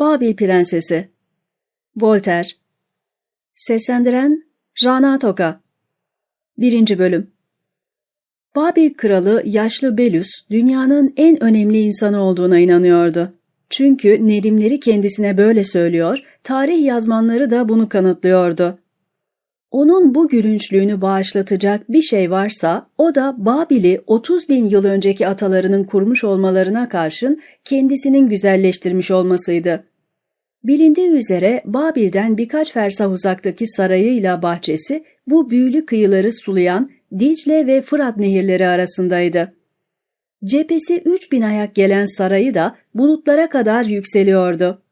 Babil Prensesi Voltaire Seslendiren Rana Toka 1. Bölüm Babil kralı yaşlı Belus dünyanın en önemli insanı olduğuna inanıyordu. Çünkü Nedimleri kendisine böyle söylüyor, tarih yazmanları da bunu kanıtlıyordu. Onun bu gülünçlüğünü bağışlatacak bir şey varsa o da Babil'i 30 bin yıl önceki atalarının kurmuş olmalarına karşın kendisinin güzelleştirmiş olmasıydı. Bilindiği üzere Babil'den birkaç fersah uzaktaki sarayıyla bahçesi bu büyülü kıyıları sulayan Dicle ve Fırat nehirleri arasındaydı. Cephesi 3000 ayak gelen sarayı da bulutlara kadar yükseliyordu.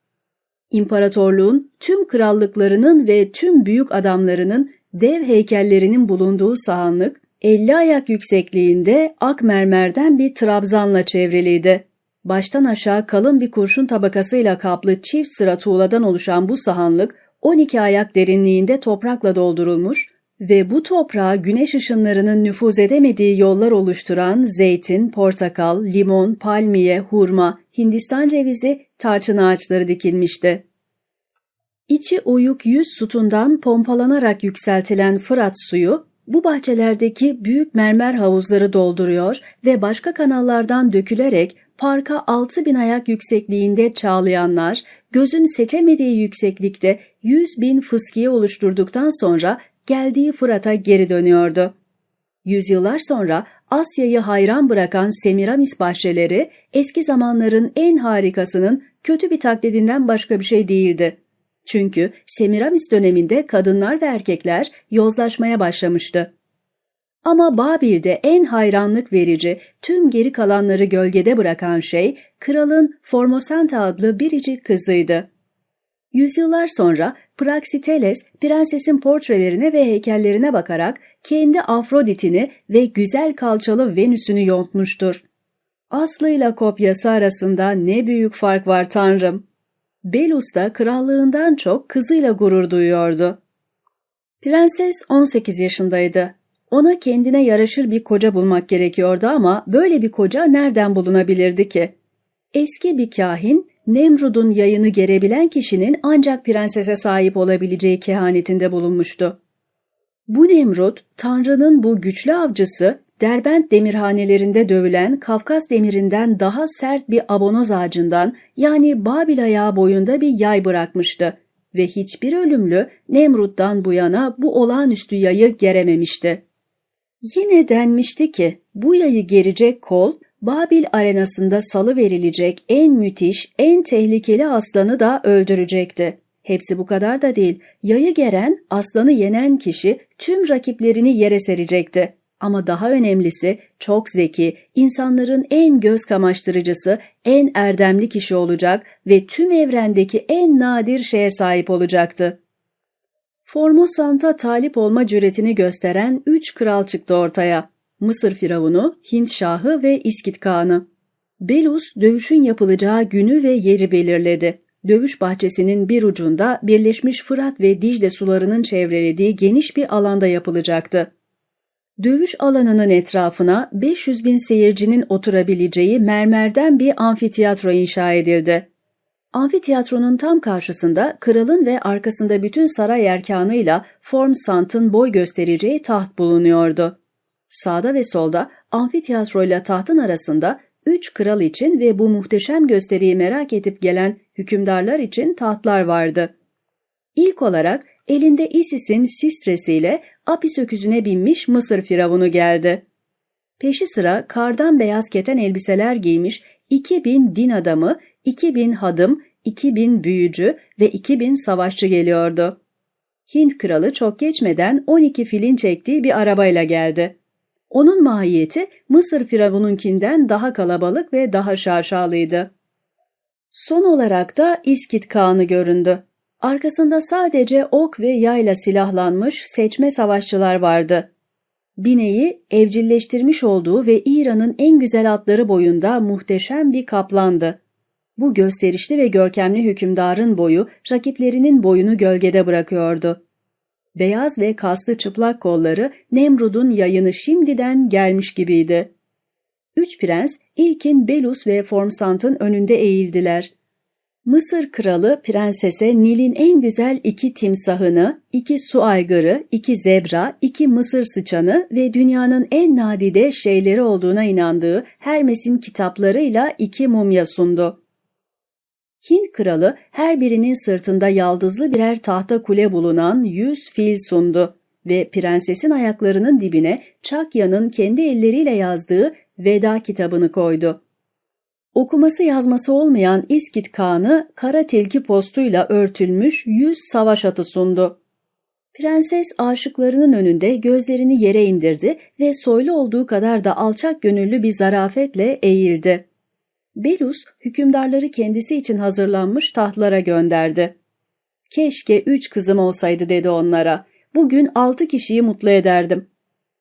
İmparatorluğun tüm krallıklarının ve tüm büyük adamlarının dev heykellerinin bulunduğu sahanlık 50 ayak yüksekliğinde ak mermerden bir trabzanla çevriliydi. Baştan aşağı kalın bir kurşun tabakasıyla kaplı çift sıra tuğladan oluşan bu sahanlık 12 ayak derinliğinde toprakla doldurulmuş ve bu toprağa güneş ışınlarının nüfuz edemediği yollar oluşturan zeytin, portakal, limon, palmiye, hurma, Hindistan cevizi, tarçın ağaçları dikilmişti. İçi oyuk yüz sütundan pompalanarak yükseltilen Fırat suyu bu bahçelerdeki büyük mermer havuzları dolduruyor ve başka kanallardan dökülerek parka 6000 ayak yüksekliğinde çağlayanlar, gözün seçemediği yükseklikte 100 bin fıskiye oluşturduktan sonra geldiği Fırat'a geri dönüyordu. Yüzyıllar sonra Asya'yı hayran bırakan Semiramis bahçeleri eski zamanların en harikasının kötü bir taklidinden başka bir şey değildi. Çünkü Semiramis döneminde kadınlar ve erkekler yozlaşmaya başlamıştı. Ama Babil'de en hayranlık verici, tüm geri kalanları gölgede bırakan şey, kralın Formosanta adlı biricik kızıydı. Yüzyıllar sonra Praxiteles, prensesin portrelerine ve heykellerine bakarak kendi Afrodit'ini ve güzel kalçalı Venüs'ünü yontmuştur. Aslı ile kopyası arasında ne büyük fark var tanrım. Belus da krallığından çok kızıyla gurur duyuyordu. Prenses 18 yaşındaydı. Ona kendine yaraşır bir koca bulmak gerekiyordu ama böyle bir koca nereden bulunabilirdi ki? Eski bir kahin, Nemrud'un yayını gerebilen kişinin ancak prensese sahip olabileceği kehanetinde bulunmuştu. Bu Nemrud, Tanrı'nın bu güçlü avcısı, Derbent demirhanelerinde dövülen Kafkas demirinden daha sert bir abonoz ağacından yani Babil ayağı boyunda bir yay bırakmıştı ve hiçbir ölümlü Nemrut'tan bu yana bu olağanüstü yayı gerememişti. Yine denmişti ki bu yayı gerecek kol Babil arenasında salı verilecek en müthiş, en tehlikeli aslanı da öldürecekti. Hepsi bu kadar da değil. Yayı geren, aslanı yenen kişi tüm rakiplerini yere serecekti. Ama daha önemlisi çok zeki, insanların en göz kamaştırıcısı, en erdemli kişi olacak ve tüm evrendeki en nadir şeye sahip olacaktı. Formosant'a talip olma cüretini gösteren üç kral çıktı ortaya. Mısır Firavunu, Hint Şahı ve İskit Kağan'ı. Belus dövüşün yapılacağı günü ve yeri belirledi. Dövüş bahçesinin bir ucunda Birleşmiş Fırat ve Dicle sularının çevrelediği geniş bir alanda yapılacaktı. Dövüş alanının etrafına 500 bin seyircinin oturabileceği mermerden bir amfiteyatro inşa edildi. Amfiteyatronun tam karşısında kralın ve arkasında bütün saray erkanıyla Form Sant'ın boy göstereceği taht bulunuyordu. Sağda ve solda amfiteyatro ile tahtın arasında üç kral için ve bu muhteşem gösteriyi merak edip gelen hükümdarlar için tahtlar vardı. İlk olarak elinde Isis'in sistresiyle Apis öküzüne binmiş Mısır firavunu geldi. Peşi sıra kardan beyaz keten elbiseler giymiş 2000 din adamı, 2000 hadım, 2000 büyücü ve 2000 savaşçı geliyordu. Hint kralı çok geçmeden 12 filin çektiği bir arabayla geldi. Onun mahiyeti Mısır firavununkinden daha kalabalık ve daha şaşalıydı. Son olarak da İskit Kağan'ı göründü. Arkasında sadece ok ve yayla silahlanmış seçme savaşçılar vardı. Bineği evcilleştirmiş olduğu ve İran'ın en güzel atları boyunda muhteşem bir kaplandı. Bu gösterişli ve görkemli hükümdarın boyu rakiplerinin boyunu gölgede bırakıyordu. Beyaz ve kaslı çıplak kolları Nemrud'un yayını şimdiden gelmiş gibiydi. Üç prens ilkin Belus ve Formsant'ın önünde eğildiler. Mısır kralı prensese Nil'in en güzel iki timsahını, iki su aygırı, iki zebra, iki mısır sıçanı ve dünyanın en nadide şeyleri olduğuna inandığı Hermes'in kitaplarıyla iki mumya sundu. Hint kralı her birinin sırtında yaldızlı birer tahta kule bulunan yüz fil sundu ve prensesin ayaklarının dibine Çakya'nın kendi elleriyle yazdığı veda kitabını koydu. Okuması yazması olmayan İskit Kağan'ı kara tilki postuyla örtülmüş yüz savaş atı sundu. Prenses aşıklarının önünde gözlerini yere indirdi ve soylu olduğu kadar da alçak gönüllü bir zarafetle eğildi. Belus hükümdarları kendisi için hazırlanmış tahtlara gönderdi. Keşke üç kızım olsaydı dedi onlara. Bugün altı kişiyi mutlu ederdim.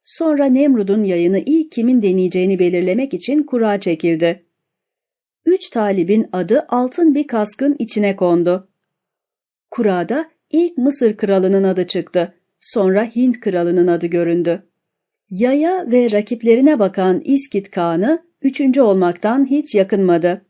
Sonra Nemrud'un yayını ilk kimin deneyeceğini belirlemek için kura çekildi. Üç talibin adı altın bir kaskın içine kondu. Kurada ilk Mısır kralının adı çıktı. Sonra Hint kralının adı göründü. Yaya ve rakiplerine bakan İskit Kağan'ı üçüncü olmaktan hiç yakınmadı.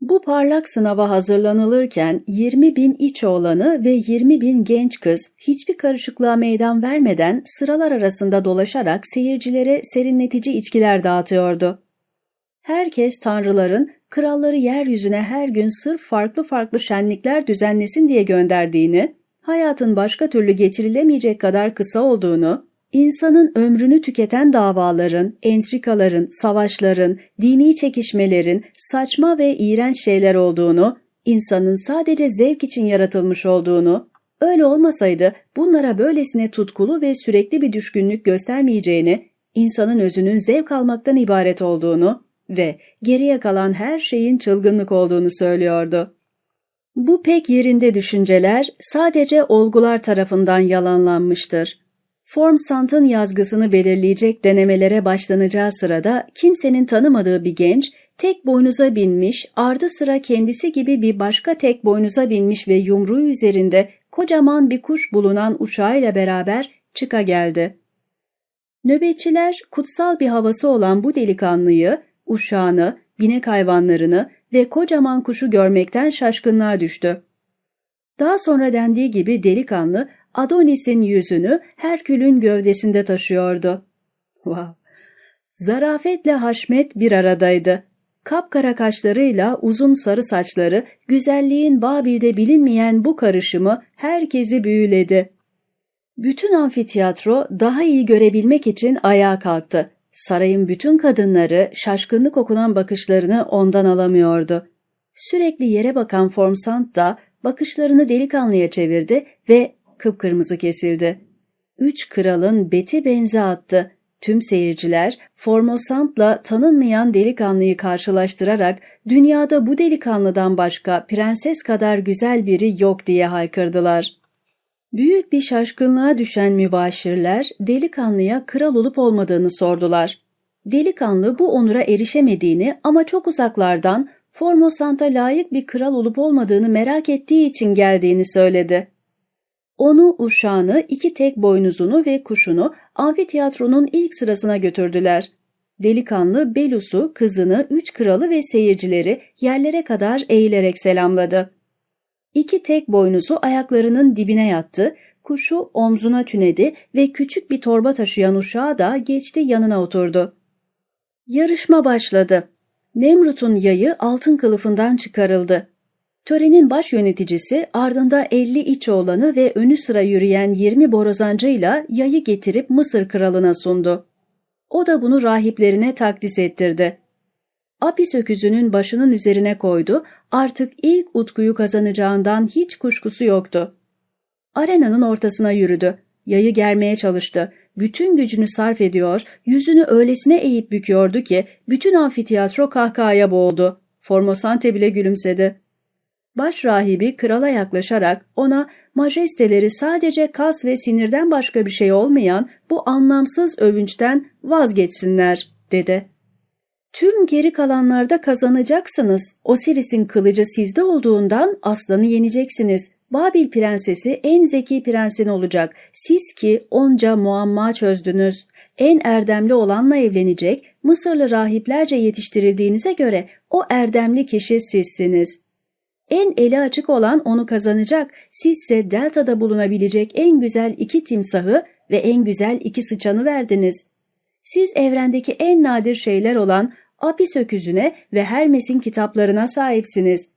Bu parlak sınava hazırlanılırken 20 bin iç oğlanı ve 20 bin genç kız hiçbir karışıklığa meydan vermeden sıralar arasında dolaşarak seyircilere serinletici içkiler dağıtıyordu. Herkes tanrıların kralları yeryüzüne her gün sırf farklı farklı şenlikler düzenlesin diye gönderdiğini, hayatın başka türlü geçirilemeyecek kadar kısa olduğunu, insanın ömrünü tüketen davaların, entrikaların, savaşların, dini çekişmelerin saçma ve iğrenç şeyler olduğunu, insanın sadece zevk için yaratılmış olduğunu, öyle olmasaydı bunlara böylesine tutkulu ve sürekli bir düşkünlük göstermeyeceğini, insanın özünün zevk almaktan ibaret olduğunu, ve geriye kalan her şeyin çılgınlık olduğunu söylüyordu. Bu pek yerinde düşünceler sadece olgular tarafından yalanlanmıştır. Formsant'ın yazgısını belirleyecek denemelere başlanacağı sırada kimsenin tanımadığı bir genç tek boynuza binmiş, ardı sıra kendisi gibi bir başka tek boynuza binmiş ve yumruğu üzerinde kocaman bir kuş bulunan uşağıyla beraber çıka geldi. Nöbetçiler kutsal bir havası olan bu delikanlıyı uşağını, binek hayvanlarını ve kocaman kuşu görmekten şaşkınlığa düştü. Daha sonra dendiği gibi delikanlı Adonis'in yüzünü Herkül'ün gövdesinde taşıyordu. Wow. Zarafetle Haşmet bir aradaydı. Kapkara kaşlarıyla uzun sarı saçları, güzelliğin Babil'de bilinmeyen bu karışımı herkesi büyüledi. Bütün amfiteyatro daha iyi görebilmek için ayağa kalktı. Sarayın bütün kadınları şaşkınlık okunan bakışlarını ondan alamıyordu. Sürekli yere bakan Formsant da bakışlarını delikanlıya çevirdi ve kıpkırmızı kesildi. Üç kralın beti benze attı. Tüm seyirciler Formosant'la tanınmayan delikanlıyı karşılaştırarak dünyada bu delikanlıdan başka prenses kadar güzel biri yok diye haykırdılar. Büyük bir şaşkınlığa düşen mübaşirler delikanlıya kral olup olmadığını sordular. Delikanlı bu onura erişemediğini ama çok uzaklardan Formosant'a layık bir kral olup olmadığını merak ettiği için geldiğini söyledi. Onu, uşağını, iki tek boynuzunu ve kuşunu amfiteyatronun ilk sırasına götürdüler. Delikanlı Belus'u, kızını, üç kralı ve seyircileri yerlere kadar eğilerek selamladı. İki tek boynuzu ayaklarının dibine yattı, kuşu omzuna tünedi ve küçük bir torba taşıyan uşağı da geçti yanına oturdu. Yarışma başladı. Nemrut'un yayı altın kılıfından çıkarıldı. Törenin baş yöneticisi ardında 50 iç oğlanı ve önü sıra yürüyen 20 borazancıyla yayı getirip Mısır kralına sundu. O da bunu rahiplerine takdis ettirdi. Apis öküzünün başının üzerine koydu, artık ilk utkuyu kazanacağından hiç kuşkusu yoktu. Arenanın ortasına yürüdü. Yayı germeye çalıştı. Bütün gücünü sarf ediyor, yüzünü öylesine eğip büküyordu ki bütün amfiteyatro kahkahaya boğuldu. Formosante bile gülümsedi. Baş rahibi krala yaklaşarak ona majesteleri sadece kas ve sinirden başka bir şey olmayan bu anlamsız övünçten vazgeçsinler dedi. Tüm geri kalanlarda kazanacaksınız. Osiris'in kılıcı sizde olduğundan aslanı yeneceksiniz. Babil prensesi en zeki prensin olacak. Siz ki onca muamma çözdünüz. En erdemli olanla evlenecek, Mısırlı rahiplerce yetiştirildiğinize göre o erdemli kişi sizsiniz. En eli açık olan onu kazanacak. Sizse Delta'da bulunabilecek en güzel iki timsahı ve en güzel iki sıçanı verdiniz. Siz evrendeki en nadir şeyler olan Apis öküzüne ve Hermes'in kitaplarına sahipsiniz.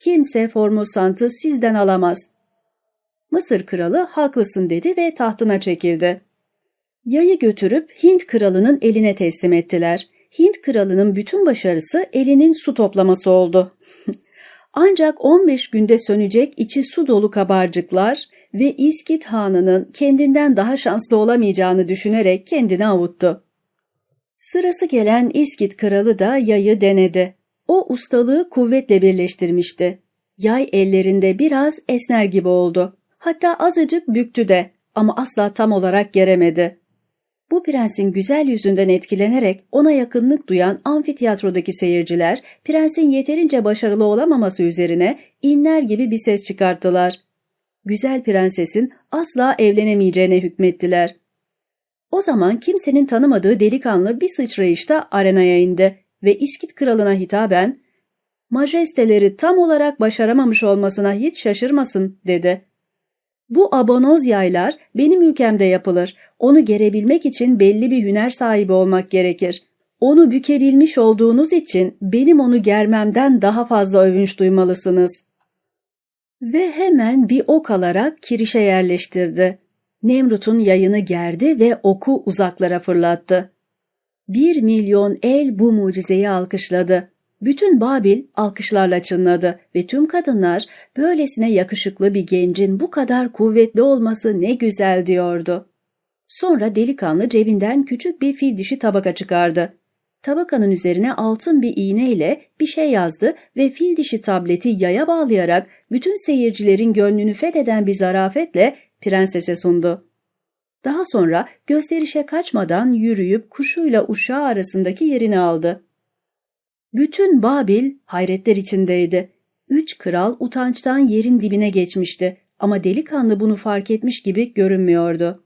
Kimse Formosant'ı sizden alamaz. Mısır kralı haklısın dedi ve tahtına çekildi. Yayı götürüp Hint kralının eline teslim ettiler. Hint kralının bütün başarısı elinin su toplaması oldu. Ancak 15 günde sönecek içi su dolu kabarcıklar ve İskit Hanı'nın kendinden daha şanslı olamayacağını düşünerek kendini avuttu. Sırası gelen İskit kralı da yayı denedi. O ustalığı kuvvetle birleştirmişti. Yay ellerinde biraz esner gibi oldu. Hatta azıcık büktü de ama asla tam olarak geremedi. Bu prensin güzel yüzünden etkilenerek ona yakınlık duyan amfiteyatrodaki seyirciler prensin yeterince başarılı olamaması üzerine inler gibi bir ses çıkarttılar. Güzel prensesin asla evlenemeyeceğine hükmettiler. O zaman kimsenin tanımadığı delikanlı bir sıçrayışta arenaya indi ve İskit kralına hitaben ''Majesteleri tam olarak başaramamış olmasına hiç şaşırmasın.'' dedi. Bu abonoz yaylar benim ülkemde yapılır. Onu gerebilmek için belli bir hüner sahibi olmak gerekir. Onu bükebilmiş olduğunuz için benim onu germemden daha fazla övünç duymalısınız. Ve hemen bir ok alarak kirişe yerleştirdi. Nemrut'un yayını gerdi ve oku uzaklara fırlattı. Bir milyon el bu mucizeyi alkışladı. Bütün Babil alkışlarla çınladı ve tüm kadınlar böylesine yakışıklı bir gencin bu kadar kuvvetli olması ne güzel diyordu. Sonra delikanlı cebinden küçük bir fil dişi tabaka çıkardı. Tabakanın üzerine altın bir iğneyle bir şey yazdı ve fil dişi tableti yaya bağlayarak bütün seyircilerin gönlünü fetheden bir zarafetle prensese sundu. Daha sonra gösterişe kaçmadan yürüyüp kuşuyla uşağı arasındaki yerini aldı. Bütün Babil hayretler içindeydi. Üç kral utançtan yerin dibine geçmişti ama delikanlı bunu fark etmiş gibi görünmüyordu.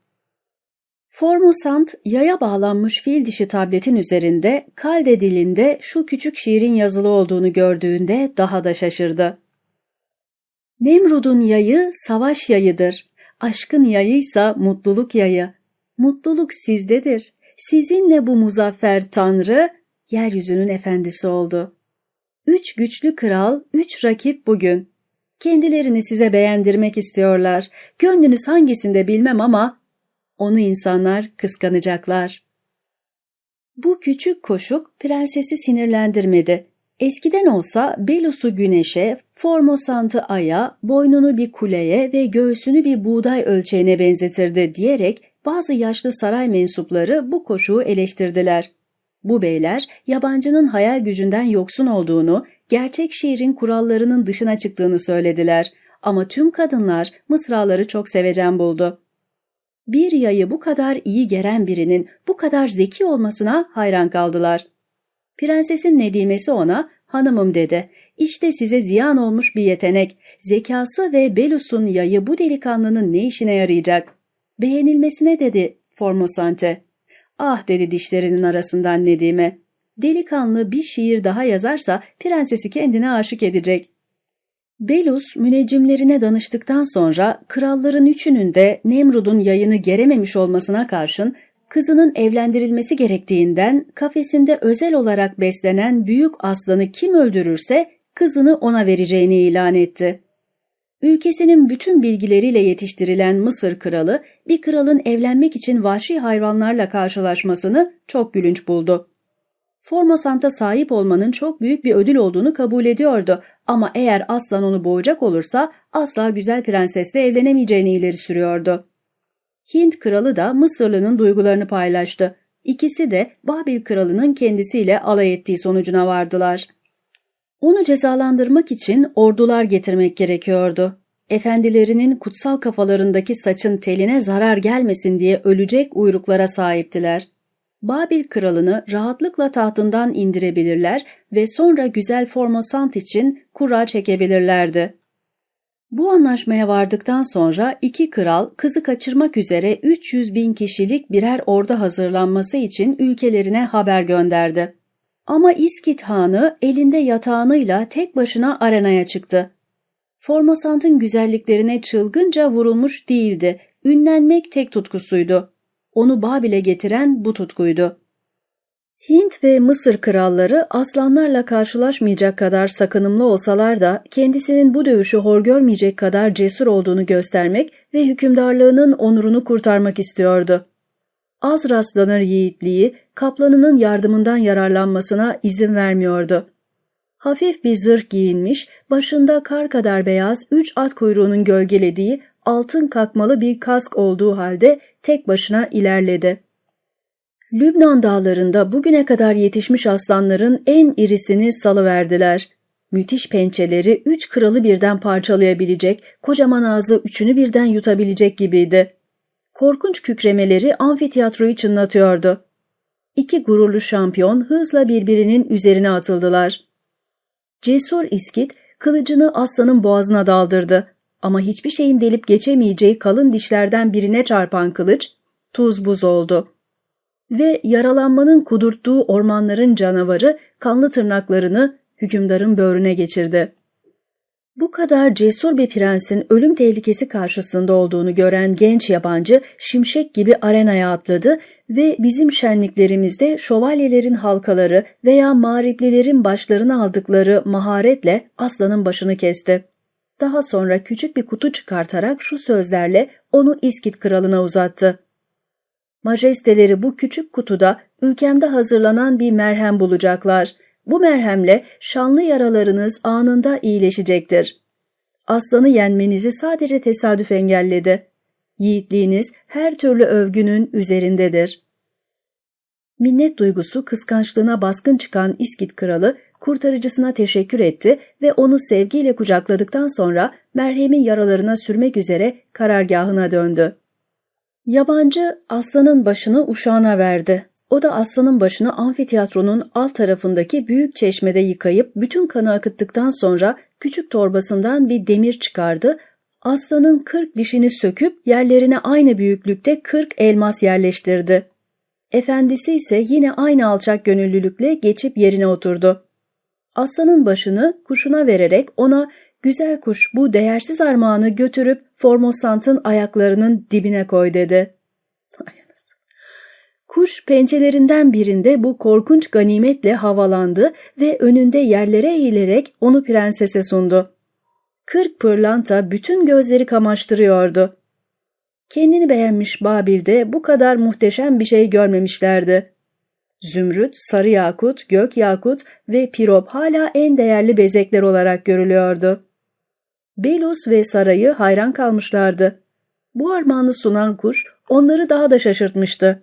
Formosant yaya bağlanmış fil dişi tabletin üzerinde kalde dilinde şu küçük şiirin yazılı olduğunu gördüğünde daha da şaşırdı. Nemrud'un yayı savaş yayıdır. Aşkın yayıysa mutluluk yayı. Mutluluk sizdedir. Sizinle bu muzaffer tanrı yeryüzünün efendisi oldu. Üç güçlü kral, üç rakip bugün. Kendilerini size beğendirmek istiyorlar. Gönlünüz hangisinde bilmem ama onu insanlar kıskanacaklar. Bu küçük koşuk prensesi sinirlendirmedi. Eskiden olsa Belus'u güneşe, Formosant'ı aya, boynunu bir kuleye ve göğsünü bir buğday ölçeğine benzetirdi diyerek bazı yaşlı saray mensupları bu koşuğu eleştirdiler. Bu beyler yabancının hayal gücünden yoksun olduğunu, gerçek şiirin kurallarının dışına çıktığını söylediler ama tüm kadınlar mısraları çok sevecen buldu. Bir yayı bu kadar iyi geren birinin bu kadar zeki olmasına hayran kaldılar. Prensesin Nedimesi ona hanımım dedi. İşte size ziyan olmuş bir yetenek. Zekası ve Belus'un yayı bu delikanlının ne işine yarayacak? Beğenilmesine dedi Formosante. Ah dedi dişlerinin arasından Nedime. Delikanlı bir şiir daha yazarsa prensesi kendine aşık edecek. Belus müneccimlerine danıştıktan sonra kralların üçünün de Nemrud'un yayını gerememiş olmasına karşın kızının evlendirilmesi gerektiğinden kafesinde özel olarak beslenen büyük aslanı kim öldürürse kızını ona vereceğini ilan etti. Ülkesinin bütün bilgileriyle yetiştirilen Mısır kralı bir kralın evlenmek için vahşi hayvanlarla karşılaşmasını çok gülünç buldu. Formosant'a sahip olmanın çok büyük bir ödül olduğunu kabul ediyordu ama eğer aslan onu boğacak olursa asla güzel prensesle evlenemeyeceğini ileri sürüyordu. Hint kralı da Mısırlı'nın duygularını paylaştı. İkisi de Babil kralının kendisiyle alay ettiği sonucuna vardılar. Onu cezalandırmak için ordular getirmek gerekiyordu. Efendilerinin kutsal kafalarındaki saçın teline zarar gelmesin diye ölecek uyruklara sahiptiler. Babil kralını rahatlıkla tahtından indirebilirler ve sonra güzel Formosant için kura çekebilirlerdi. Bu anlaşmaya vardıktan sonra iki kral kızı kaçırmak üzere 300 bin kişilik birer ordu hazırlanması için ülkelerine haber gönderdi. Ama İskit Hanı elinde yatağınıyla tek başına arenaya çıktı. Formosant'ın güzelliklerine çılgınca vurulmuş değildi. Ünlenmek tek tutkusuydu. Onu Babil'e getiren bu tutkuydu. Hint ve Mısır kralları aslanlarla karşılaşmayacak kadar sakınımlı olsalar da kendisinin bu dövüşü hor görmeyecek kadar cesur olduğunu göstermek ve hükümdarlığının onurunu kurtarmak istiyordu. Az rastlanır yiğitliği kaplanının yardımından yararlanmasına izin vermiyordu. Hafif bir zırh giyinmiş, başında kar kadar beyaz üç at kuyruğunun gölgelediği altın kakmalı bir kask olduğu halde tek başına ilerledi. Lübnan dağlarında bugüne kadar yetişmiş aslanların en irisini salıverdiler. Müthiş pençeleri üç kralı birden parçalayabilecek, kocaman ağzı üçünü birden yutabilecek gibiydi. Korkunç kükremeleri amfiteyatroyu çınlatıyordu. İki gururlu şampiyon hızla birbirinin üzerine atıldılar. Cesur İskit kılıcını aslanın boğazına daldırdı ama hiçbir şeyin delip geçemeyeceği kalın dişlerden birine çarpan kılıç tuz buz oldu. Ve yaralanmanın kudurttuğu ormanların canavarı kanlı tırnaklarını hükümdarın böğrüne geçirdi. Bu kadar cesur bir prensin ölüm tehlikesi karşısında olduğunu gören genç yabancı şimşek gibi arenaya atladı ve bizim şenliklerimizde şövalyelerin halkaları veya mağriplilerin başlarını aldıkları maharetle aslanın başını kesti. Daha sonra küçük bir kutu çıkartarak şu sözlerle onu İskit kralına uzattı. Majesteleri bu küçük kutuda ülkemde hazırlanan bir merhem bulacaklar. Bu merhemle şanlı yaralarınız anında iyileşecektir. Aslanı yenmenizi sadece tesadüf engelledi. Yiğitliğiniz her türlü övgünün üzerindedir. Minnet duygusu kıskançlığına baskın çıkan İskit kralı kurtarıcısına teşekkür etti ve onu sevgiyle kucakladıktan sonra merhemin yaralarına sürmek üzere karargahına döndü. Yabancı aslanın başını uşağına verdi. O da aslanın başını amfiteyatronun alt tarafındaki büyük çeşmede yıkayıp bütün kanı akıttıktan sonra küçük torbasından bir demir çıkardı. Aslanın kırk dişini söküp yerlerine aynı büyüklükte kırk elmas yerleştirdi. Efendisi ise yine aynı alçak gönüllülükle geçip yerine oturdu. Aslanın başını kuşuna vererek ona güzel kuş bu değersiz armağanı götürüp Formosant'ın ayaklarının dibine koy dedi. Kuş pençelerinden birinde bu korkunç ganimetle havalandı ve önünde yerlere eğilerek onu prensese sundu. Kırk pırlanta bütün gözleri kamaştırıyordu. Kendini beğenmiş Babil'de bu kadar muhteşem bir şey görmemişlerdi. Zümrüt, sarı yakut, gök yakut ve pirop hala en değerli bezekler olarak görülüyordu. Belus ve sarayı hayran kalmışlardı. Bu armağanı sunan kuş onları daha da şaşırtmıştı.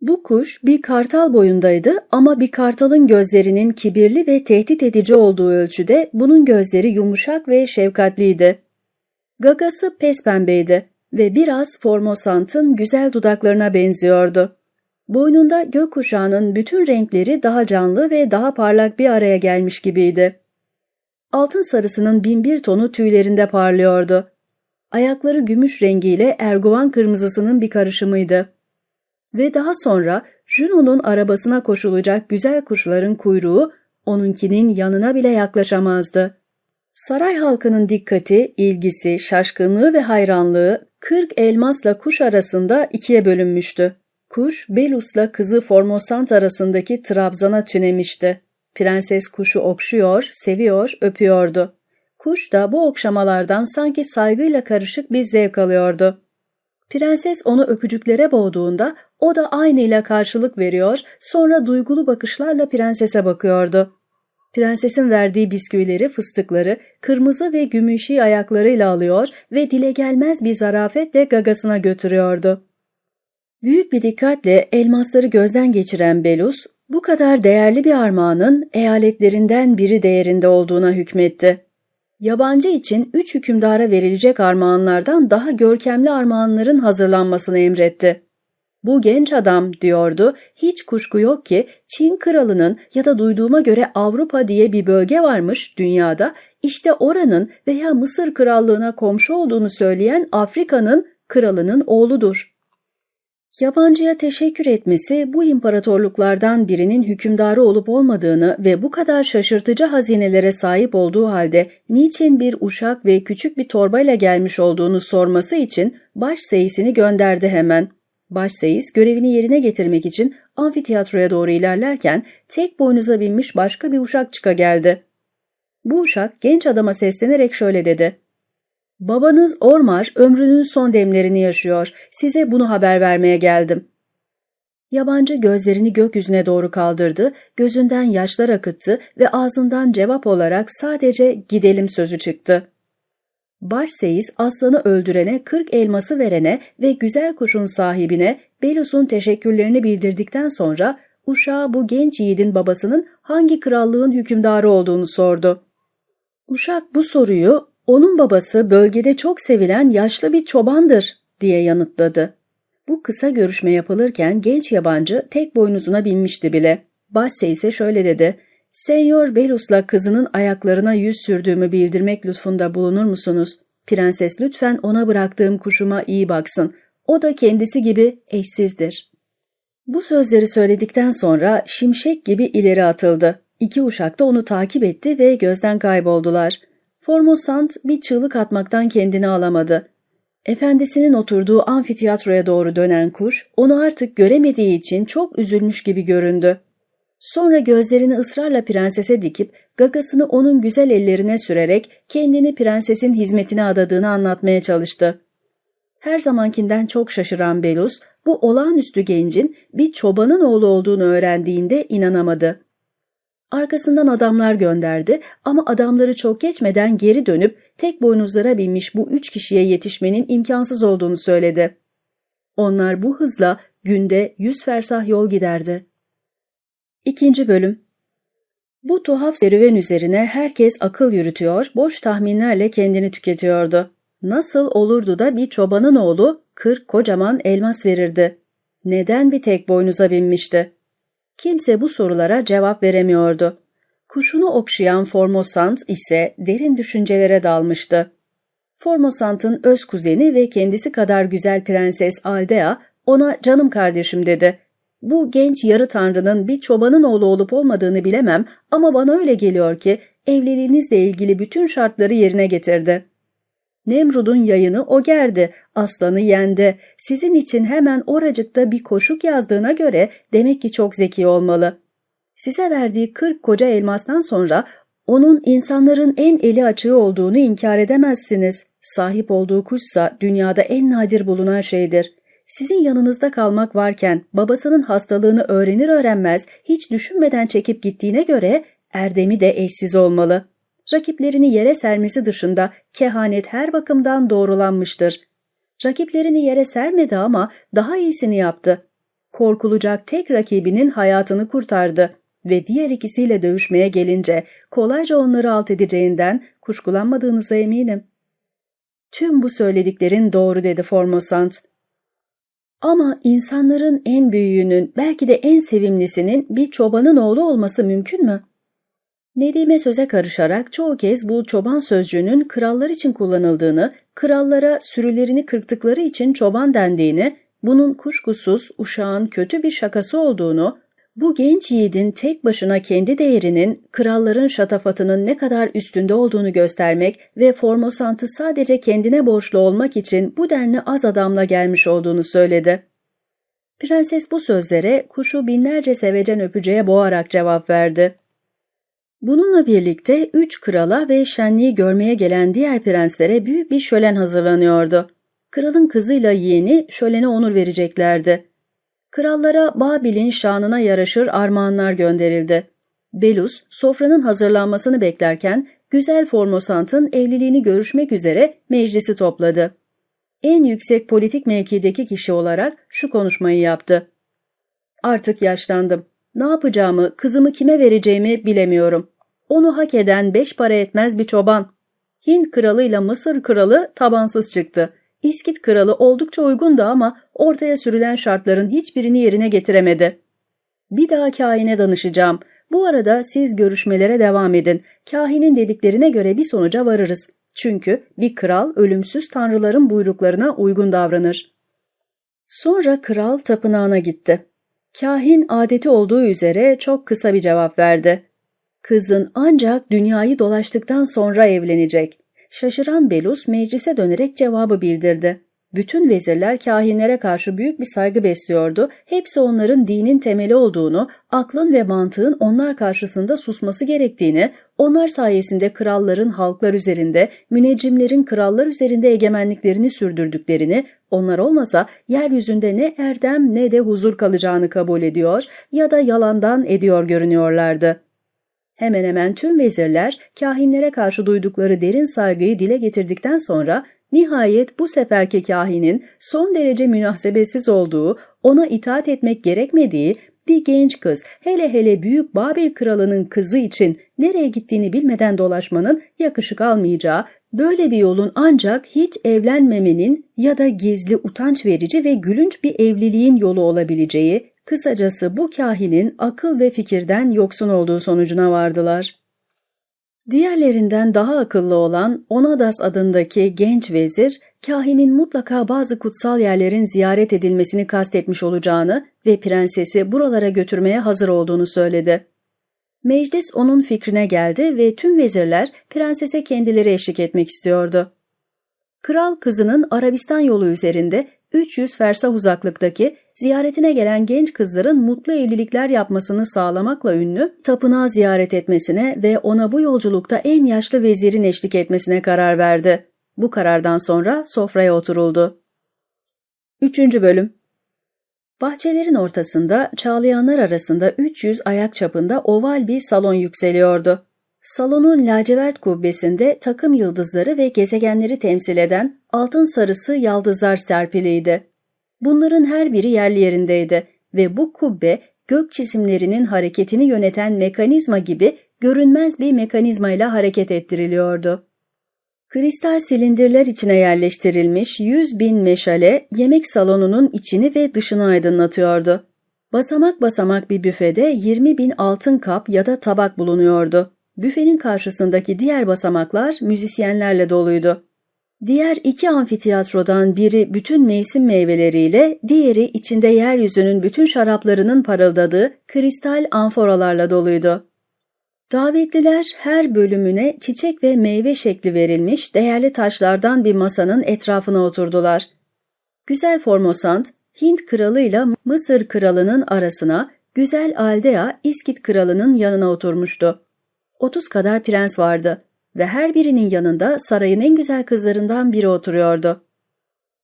Bu kuş bir kartal boyundaydı ama bir kartalın gözlerinin kibirli ve tehdit edici olduğu ölçüde bunun gözleri yumuşak ve şefkatliydi. Gagası pes pembeydi ve biraz Formosant'ın güzel dudaklarına benziyordu. Boynunda gökkuşağının bütün renkleri daha canlı ve daha parlak bir araya gelmiş gibiydi. Altın sarısının binbir tonu tüylerinde parlıyordu. Ayakları gümüş rengiyle erguvan kırmızısının bir karışımıydı. Ve daha sonra Juno'nun arabasına koşulacak güzel kuşların kuyruğu onunkinin yanına bile yaklaşamazdı. Saray halkının dikkati, ilgisi, şaşkınlığı ve hayranlığı kırk elmasla kuş arasında ikiye bölünmüştü. Kuş, Belus'la kızı Formosant arasındaki trabzana tünemişti. Prenses kuşu okşuyor, seviyor, öpüyordu. Kuş da bu okşamalardan sanki saygıyla karışık bir zevk alıyordu. Prenses onu öpücüklere boğduğunda o da aynıyla karşılık veriyor, sonra duygulu bakışlarla prensese bakıyordu. Prensesin verdiği bisküvileri, fıstıkları, kırmızı ve gümüşi ayaklarıyla alıyor ve dile gelmez bir zarafetle gagasına götürüyordu. Büyük bir dikkatle elmasları gözden geçiren Belus, bu kadar değerli bir armağanın eyaletlerinden biri değerinde olduğuna hükmetti. Yabancı için üç hükümdara verilecek armağanlardan daha görkemli armağanların hazırlanmasını emretti. Bu genç adam diyordu, hiç kuşku yok ki Çin kralının ya da duyduğuma göre Avrupa diye bir bölge varmış dünyada, işte oranın veya Mısır krallığına komşu olduğunu söyleyen Afrika'nın kralının oğludur. Yabancıya teşekkür etmesi bu imparatorluklardan birinin hükümdarı olup olmadığını ve bu kadar şaşırtıcı hazinelere sahip olduğu halde niçin bir uşak ve küçük bir torbayla gelmiş olduğunu sorması için baş seyisini gönderdi hemen. Baş seyis görevini yerine getirmek için amfiteyatroya doğru ilerlerken tek boynuza binmiş başka bir uşak çıka geldi. Bu uşak genç adama seslenerek şöyle dedi. Babanız Ormar ömrünün son demlerini yaşıyor. Size bunu haber vermeye geldim. Yabancı gözlerini gökyüzüne doğru kaldırdı, gözünden yaşlar akıttı ve ağzından cevap olarak sadece gidelim sözü çıktı. Baş seyis aslanı öldürene, kırk elması verene ve güzel kuşun sahibine Belus'un teşekkürlerini bildirdikten sonra uşağa bu genç yiğidin babasının hangi krallığın hükümdarı olduğunu sordu. Uşak bu soruyu onun babası bölgede çok sevilen yaşlı bir çobandır diye yanıtladı. Bu kısa görüşme yapılırken genç yabancı tek boynuzuna binmişti bile. Basse ise şöyle dedi. Senyor Belus'la kızının ayaklarına yüz sürdüğümü bildirmek lütfunda bulunur musunuz? Prenses lütfen ona bıraktığım kuşuma iyi baksın. O da kendisi gibi eşsizdir. Bu sözleri söyledikten sonra şimşek gibi ileri atıldı. İki uşak da onu takip etti ve gözden kayboldular. Formosant bir çığlık atmaktan kendini alamadı. Efendisinin oturduğu amfiteyatroya doğru dönen kuş, onu artık göremediği için çok üzülmüş gibi göründü. Sonra gözlerini ısrarla prensese dikip, gagasını onun güzel ellerine sürerek kendini prensesin hizmetine adadığını anlatmaya çalıştı. Her zamankinden çok şaşıran Belus, bu olağanüstü gencin bir çobanın oğlu olduğunu öğrendiğinde inanamadı. Arkasından adamlar gönderdi ama adamları çok geçmeden geri dönüp tek boynuzlara binmiş bu üç kişiye yetişmenin imkansız olduğunu söyledi. Onlar bu hızla günde yüz fersah yol giderdi. İkinci bölüm Bu tuhaf serüven üzerine herkes akıl yürütüyor, boş tahminlerle kendini tüketiyordu. Nasıl olurdu da bir çobanın oğlu kırk kocaman elmas verirdi? Neden bir tek boynuza binmişti? Kimse bu sorulara cevap veremiyordu. Kuşunu okşayan Formosant ise derin düşüncelere dalmıştı. Formosant'ın öz kuzeni ve kendisi kadar güzel prenses Aldea ona canım kardeşim dedi. Bu genç yarı tanrının bir çobanın oğlu olup olmadığını bilemem ama bana öyle geliyor ki evliliğinizle ilgili bütün şartları yerine getirdi. Nemrud'un yayını o gerdi, aslanı yendi. Sizin için hemen oracıkta bir koşuk yazdığına göre demek ki çok zeki olmalı. Size verdiği kırk koca elmastan sonra onun insanların en eli açığı olduğunu inkar edemezsiniz. Sahip olduğu kuşsa dünyada en nadir bulunan şeydir. Sizin yanınızda kalmak varken babasının hastalığını öğrenir öğrenmez hiç düşünmeden çekip gittiğine göre erdemi de eşsiz olmalı rakiplerini yere sermesi dışında kehanet her bakımdan doğrulanmıştır. Rakiplerini yere sermedi ama daha iyisini yaptı. Korkulacak tek rakibinin hayatını kurtardı ve diğer ikisiyle dövüşmeye gelince kolayca onları alt edeceğinden kuşkulanmadığınıza eminim. Tüm bu söylediklerin doğru dedi Formosant. Ama insanların en büyüğünün, belki de en sevimlisinin bir çobanın oğlu olması mümkün mü? Nedime söze karışarak çoğu kez bu çoban sözcüğünün krallar için kullanıldığını, krallara sürülerini kırptıkları için çoban dendiğini, bunun kuşkusuz uşağın kötü bir şakası olduğunu, bu genç yiğidin tek başına kendi değerinin, kralların şatafatının ne kadar üstünde olduğunu göstermek ve Formosant'ı sadece kendine borçlu olmak için bu denli az adamla gelmiş olduğunu söyledi. Prenses bu sözlere kuşu binlerce sevecen öpücüğe boğarak cevap verdi. Bununla birlikte üç krala ve şenliği görmeye gelen diğer prenslere büyük bir şölen hazırlanıyordu. Kralın kızıyla yeğeni şölene onur vereceklerdi. Krallara Babil'in şanına yaraşır armağanlar gönderildi. Belus, sofranın hazırlanmasını beklerken güzel Formosant'ın evliliğini görüşmek üzere meclisi topladı. En yüksek politik mevkideki kişi olarak şu konuşmayı yaptı. Artık yaşlandım. Ne yapacağımı, kızımı kime vereceğimi bilemiyorum. Onu hak eden beş para etmez bir çoban. Hint kralıyla Mısır kralı tabansız çıktı. İskit kralı oldukça uygundu ama ortaya sürülen şartların hiçbirini yerine getiremedi. Bir daha kahine danışacağım. Bu arada siz görüşmelere devam edin. Kahinin dediklerine göre bir sonuca varırız. Çünkü bir kral ölümsüz tanrıların buyruklarına uygun davranır. Sonra kral tapınağına gitti. Kahin adeti olduğu üzere çok kısa bir cevap verdi. Kızın ancak dünyayı dolaştıktan sonra evlenecek. Şaşıran Belus meclise dönerek cevabı bildirdi. Bütün vezirler kahinlere karşı büyük bir saygı besliyordu. Hepsi onların dinin temeli olduğunu, aklın ve mantığın onlar karşısında susması gerektiğini, onlar sayesinde kralların halklar üzerinde, müneccimlerin krallar üzerinde egemenliklerini sürdürdüklerini, onlar olmasa yeryüzünde ne erdem ne de huzur kalacağını kabul ediyor ya da yalandan ediyor görünüyorlardı. Hemen hemen tüm vezirler kahinlere karşı duydukları derin saygıyı dile getirdikten sonra Nihayet bu seferki kahinin son derece münasebesiz olduğu, ona itaat etmek gerekmediği bir genç kız, hele hele büyük Babil kralının kızı için nereye gittiğini bilmeden dolaşmanın yakışık almayacağı, böyle bir yolun ancak hiç evlenmemenin ya da gizli utanç verici ve gülünç bir evliliğin yolu olabileceği, kısacası bu kahinin akıl ve fikirden yoksun olduğu sonucuna vardılar. Diğerlerinden daha akıllı olan Onadas adındaki genç vezir, kahinin mutlaka bazı kutsal yerlerin ziyaret edilmesini kastetmiş olacağını ve prensesi buralara götürmeye hazır olduğunu söyledi. Meclis onun fikrine geldi ve tüm vezirler prensese kendileri eşlik etmek istiyordu. Kral kızının Arabistan yolu üzerinde 300 fersah uzaklıktaki ziyaretine gelen genç kızların mutlu evlilikler yapmasını sağlamakla ünlü, tapınağı ziyaret etmesine ve ona bu yolculukta en yaşlı vezirin eşlik etmesine karar verdi. Bu karardan sonra sofraya oturuldu. 3. Bölüm Bahçelerin ortasında çağlayanlar arasında 300 ayak çapında oval bir salon yükseliyordu. Salonun lacivert kubbesinde takım yıldızları ve gezegenleri temsil eden altın sarısı yaldızlar serpiliydi. Bunların her biri yerli yerindeydi ve bu kubbe gök cisimlerinin hareketini yöneten mekanizma gibi görünmez bir mekanizmayla hareket ettiriliyordu. Kristal silindirler içine yerleştirilmiş 100 bin meşale yemek salonunun içini ve dışını aydınlatıyordu. Basamak basamak bir büfede 20 bin altın kap ya da tabak bulunuyordu. Büfenin karşısındaki diğer basamaklar müzisyenlerle doluydu. Diğer iki amfiteyatrodan biri bütün mevsim meyveleriyle, diğeri içinde yeryüzünün bütün şaraplarının parıldadığı kristal amforalarla doluydu. Davetliler her bölümüne çiçek ve meyve şekli verilmiş değerli taşlardan bir masanın etrafına oturdular. Güzel Formosant, Hint kralıyla Mısır kralının arasına, güzel Aldea, İskit kralının yanına oturmuştu. Otuz kadar prens vardı ve her birinin yanında sarayın en güzel kızlarından biri oturuyordu.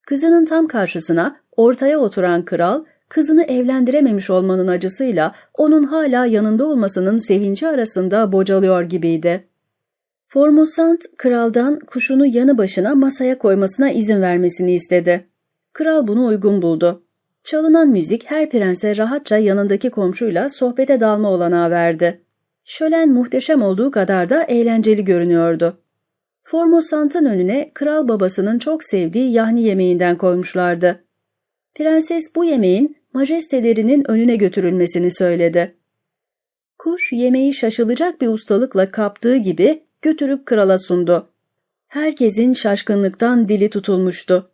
Kızının tam karşısına ortaya oturan kral, kızını evlendirememiş olmanın acısıyla onun hala yanında olmasının sevinci arasında bocalıyor gibiydi. Formosant kraldan kuşunu yanı başına masaya koymasına izin vermesini istedi. Kral bunu uygun buldu. Çalınan müzik her prense rahatça yanındaki komşuyla sohbete dalma olanağı verdi. Şölen muhteşem olduğu kadar da eğlenceli görünüyordu. Formosant'ın önüne kral babasının çok sevdiği yahni yemeğinden koymuşlardı. Prenses bu yemeğin majestelerinin önüne götürülmesini söyledi. Kuş yemeği şaşılacak bir ustalıkla kaptığı gibi götürüp krala sundu. Herkesin şaşkınlıktan dili tutulmuştu.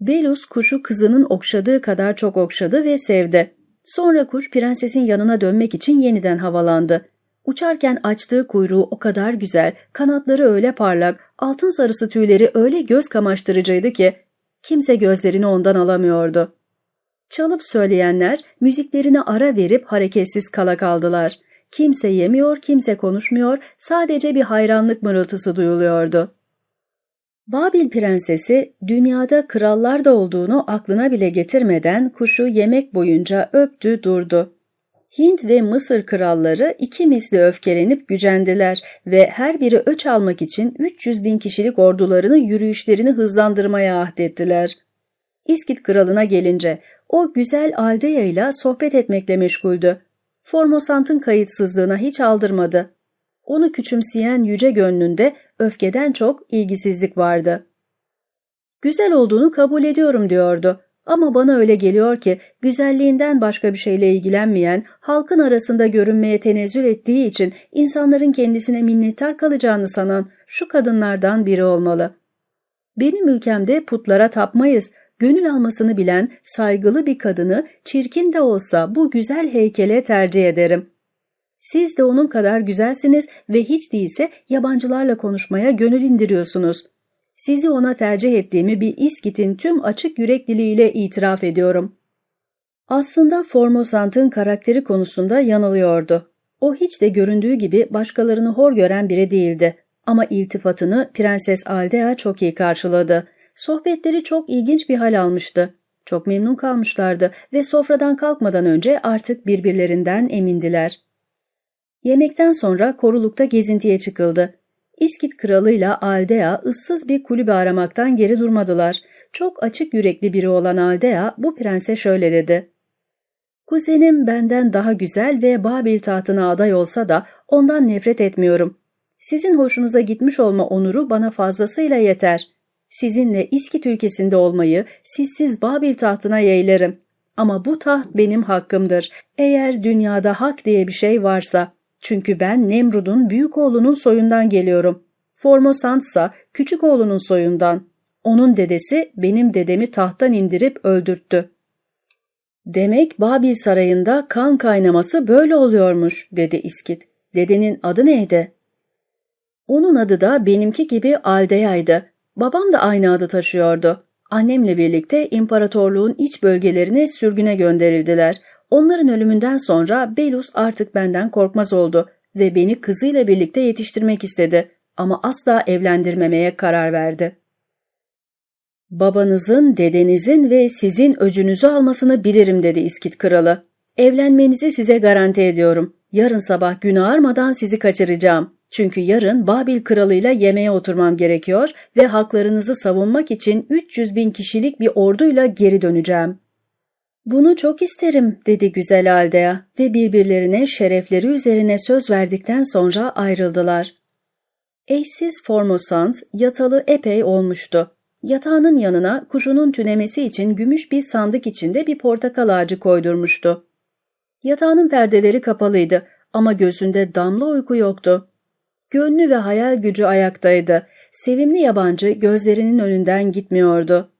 Belus kuşu kızının okşadığı kadar çok okşadı ve sevdi. Sonra kuş prensesin yanına dönmek için yeniden havalandı. Uçarken açtığı kuyruğu o kadar güzel, kanatları öyle parlak, altın sarısı tüyleri öyle göz kamaştırıcıydı ki kimse gözlerini ondan alamıyordu. Çalıp söyleyenler müziklerine ara verip hareketsiz kala kaldılar. Kimse yemiyor, kimse konuşmuyor, sadece bir hayranlık mırıltısı duyuluyordu. Babil prensesi dünyada krallar da olduğunu aklına bile getirmeden kuşu yemek boyunca öptü durdu. Hint ve Mısır kralları iki misli öfkelenip gücendiler ve her biri öç almak için 300 bin kişilik ordularını yürüyüşlerini hızlandırmaya ahdettiler. İskit kralına gelince o güzel Aldeya ile sohbet etmekle meşguldü. Formosant'ın kayıtsızlığına hiç aldırmadı. Onu küçümseyen yüce gönlünde öfkeden çok ilgisizlik vardı. Güzel olduğunu kabul ediyorum diyordu. Ama bana öyle geliyor ki güzelliğinden başka bir şeyle ilgilenmeyen, halkın arasında görünmeye tenezzül ettiği için insanların kendisine minnettar kalacağını sanan şu kadınlardan biri olmalı. Benim ülkemde putlara tapmayız, gönül almasını bilen, saygılı bir kadını çirkin de olsa bu güzel heykele tercih ederim. Siz de onun kadar güzelsiniz ve hiç değilse yabancılarla konuşmaya gönül indiriyorsunuz. Sizi ona tercih ettiğimi bir İskit'in tüm açık yürekliliğiyle itiraf ediyorum. Aslında Formosant'ın karakteri konusunda yanılıyordu. O hiç de göründüğü gibi başkalarını hor gören biri değildi. Ama iltifatını Prenses Aldea çok iyi karşıladı. Sohbetleri çok ilginç bir hal almıştı. Çok memnun kalmışlardı ve sofradan kalkmadan önce artık birbirlerinden emindiler. Yemekten sonra korulukta gezintiye çıkıldı. İskit kralıyla Aldea ıssız bir kulübe aramaktan geri durmadılar. Çok açık yürekli biri olan Aldea bu prense şöyle dedi. Kuzenim benden daha güzel ve Babil tahtına aday olsa da ondan nefret etmiyorum. Sizin hoşunuza gitmiş olma onuru bana fazlasıyla yeter. Sizinle İskit ülkesinde olmayı sizsiz Babil tahtına yeğlerim. Ama bu taht benim hakkımdır. Eğer dünyada hak diye bir şey varsa. Çünkü ben Nemrud'un büyük oğlunun soyundan geliyorum. Formosantsa küçük oğlunun soyundan. Onun dedesi benim dedemi tahttan indirip öldürttü. Demek Babil sarayında kan kaynaması böyle oluyormuş dedi İskit. Dedenin adı neydi? Onun adı da benimki gibi Aldeya'ydı. Babam da aynı adı taşıyordu. Annemle birlikte imparatorluğun iç bölgelerine sürgüne gönderildiler. Onların ölümünden sonra Belus artık benden korkmaz oldu ve beni kızıyla birlikte yetiştirmek istedi ama asla evlendirmemeye karar verdi. Babanızın, dedenizin ve sizin öcünüzü almasını bilirim dedi İskit kralı. Evlenmenizi size garanti ediyorum. Yarın sabah gün ağarmadan sizi kaçıracağım. Çünkü yarın Babil kralıyla yemeğe oturmam gerekiyor ve haklarınızı savunmak için 300 bin kişilik bir orduyla geri döneceğim. Bunu çok isterim dedi güzel Aldea ve birbirlerine şerefleri üzerine söz verdikten sonra ayrıldılar. Eşsiz Formosant yatalı epey olmuştu. Yatağının yanına kuşunun tünemesi için gümüş bir sandık içinde bir portakal ağacı koydurmuştu. Yatağının perdeleri kapalıydı ama gözünde damla uyku yoktu. Gönlü ve hayal gücü ayaktaydı. Sevimli yabancı gözlerinin önünden gitmiyordu.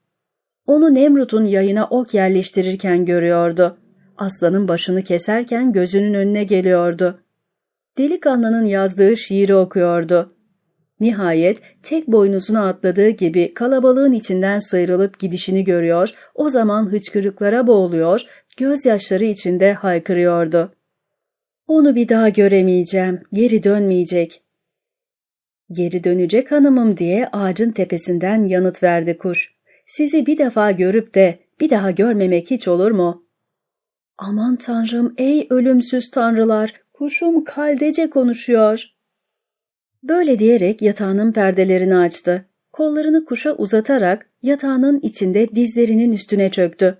Onu Nemrut'un yayına ok yerleştirirken görüyordu. Aslanın başını keserken gözünün önüne geliyordu. Delikanlının yazdığı şiiri okuyordu. Nihayet tek boynuzuna atladığı gibi kalabalığın içinden sıyrılıp gidişini görüyor, o zaman hıçkırıklara boğuluyor, gözyaşları içinde haykırıyordu. Onu bir daha göremeyeceğim, geri dönmeyecek. Geri dönecek hanımım diye ağacın tepesinden yanıt verdi kuş. Sizi bir defa görüp de bir daha görmemek hiç olur mu? Aman tanrım ey ölümsüz tanrılar, kuşum kaldece konuşuyor. Böyle diyerek yatağının perdelerini açtı. Kollarını kuşa uzatarak yatağının içinde dizlerinin üstüne çöktü.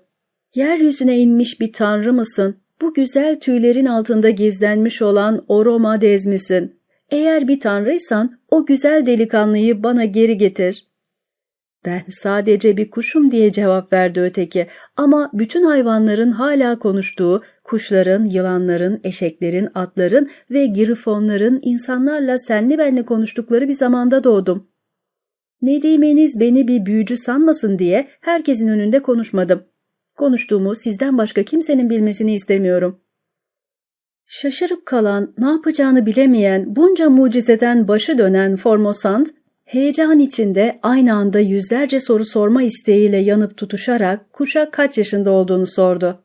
Yeryüzüne inmiş bir tanrı mısın? Bu güzel tüylerin altında gizlenmiş olan Oroma Dez misin? Eğer bir tanrıysan o güzel delikanlıyı bana geri getir. Ben sadece bir kuşum diye cevap verdi öteki ama bütün hayvanların hala konuştuğu, kuşların, yılanların, eşeklerin, atların ve grifonların insanlarla senli benli konuştukları bir zamanda doğdum. Nedimeniz beni bir büyücü sanmasın diye herkesin önünde konuşmadım. Konuştuğumu sizden başka kimsenin bilmesini istemiyorum. Şaşırıp kalan, ne yapacağını bilemeyen, bunca mucizeden başı dönen Formosant, heyecan içinde aynı anda yüzlerce soru sorma isteğiyle yanıp tutuşarak kuşa kaç yaşında olduğunu sordu.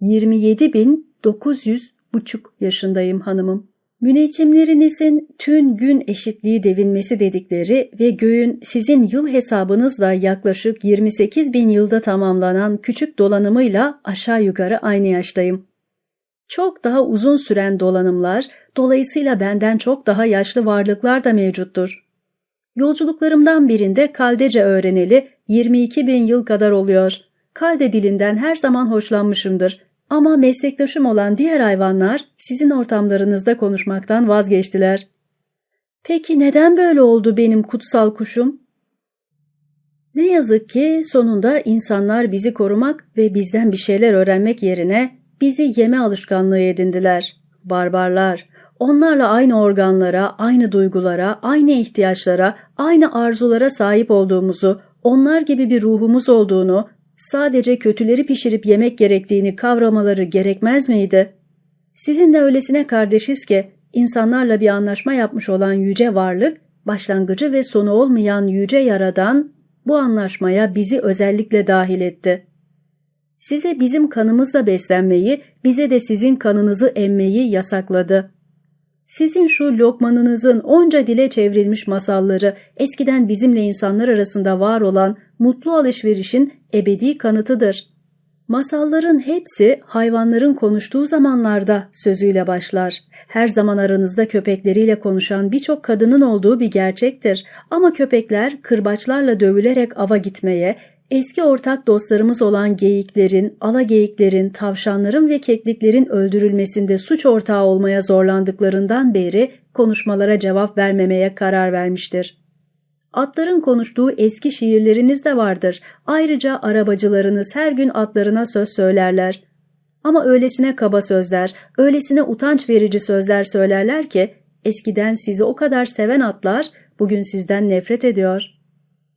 27.900 buçuk yaşındayım hanımım. Müneccimlerinizin tün gün eşitliği devinmesi dedikleri ve göğün sizin yıl hesabınızla yaklaşık 28 bin yılda tamamlanan küçük dolanımıyla aşağı yukarı aynı yaştayım. Çok daha uzun süren dolanımlar, dolayısıyla benden çok daha yaşlı varlıklar da mevcuttur. Yolculuklarımdan birinde Kaldece öğreneli 22 bin yıl kadar oluyor. Kalde dilinden her zaman hoşlanmışımdır. Ama meslektaşım olan diğer hayvanlar sizin ortamlarınızda konuşmaktan vazgeçtiler. Peki neden böyle oldu benim kutsal kuşum? Ne yazık ki sonunda insanlar bizi korumak ve bizden bir şeyler öğrenmek yerine bizi yeme alışkanlığı edindiler. Barbarlar, onlarla aynı organlara, aynı duygulara, aynı ihtiyaçlara, aynı arzulara sahip olduğumuzu, onlar gibi bir ruhumuz olduğunu, sadece kötüleri pişirip yemek gerektiğini kavramaları gerekmez miydi? Sizin de öylesine kardeşiz ki, insanlarla bir anlaşma yapmış olan yüce varlık, başlangıcı ve sonu olmayan yüce yaradan bu anlaşmaya bizi özellikle dahil etti. Size bizim kanımızla beslenmeyi, bize de sizin kanınızı emmeyi yasakladı. Sizin şu lokmanınızın onca dile çevrilmiş masalları eskiden bizimle insanlar arasında var olan mutlu alışverişin ebedi kanıtıdır. Masalların hepsi hayvanların konuştuğu zamanlarda sözüyle başlar. Her zaman aranızda köpekleriyle konuşan birçok kadının olduğu bir gerçektir. Ama köpekler kırbaçlarla dövülerek ava gitmeye, eski ortak dostlarımız olan geyiklerin, ala geyiklerin, tavşanların ve kekliklerin öldürülmesinde suç ortağı olmaya zorlandıklarından beri konuşmalara cevap vermemeye karar vermiştir. Atların konuştuğu eski şiirleriniz de vardır. Ayrıca arabacılarınız her gün atlarına söz söylerler. Ama öylesine kaba sözler, öylesine utanç verici sözler söylerler ki eskiden sizi o kadar seven atlar bugün sizden nefret ediyor.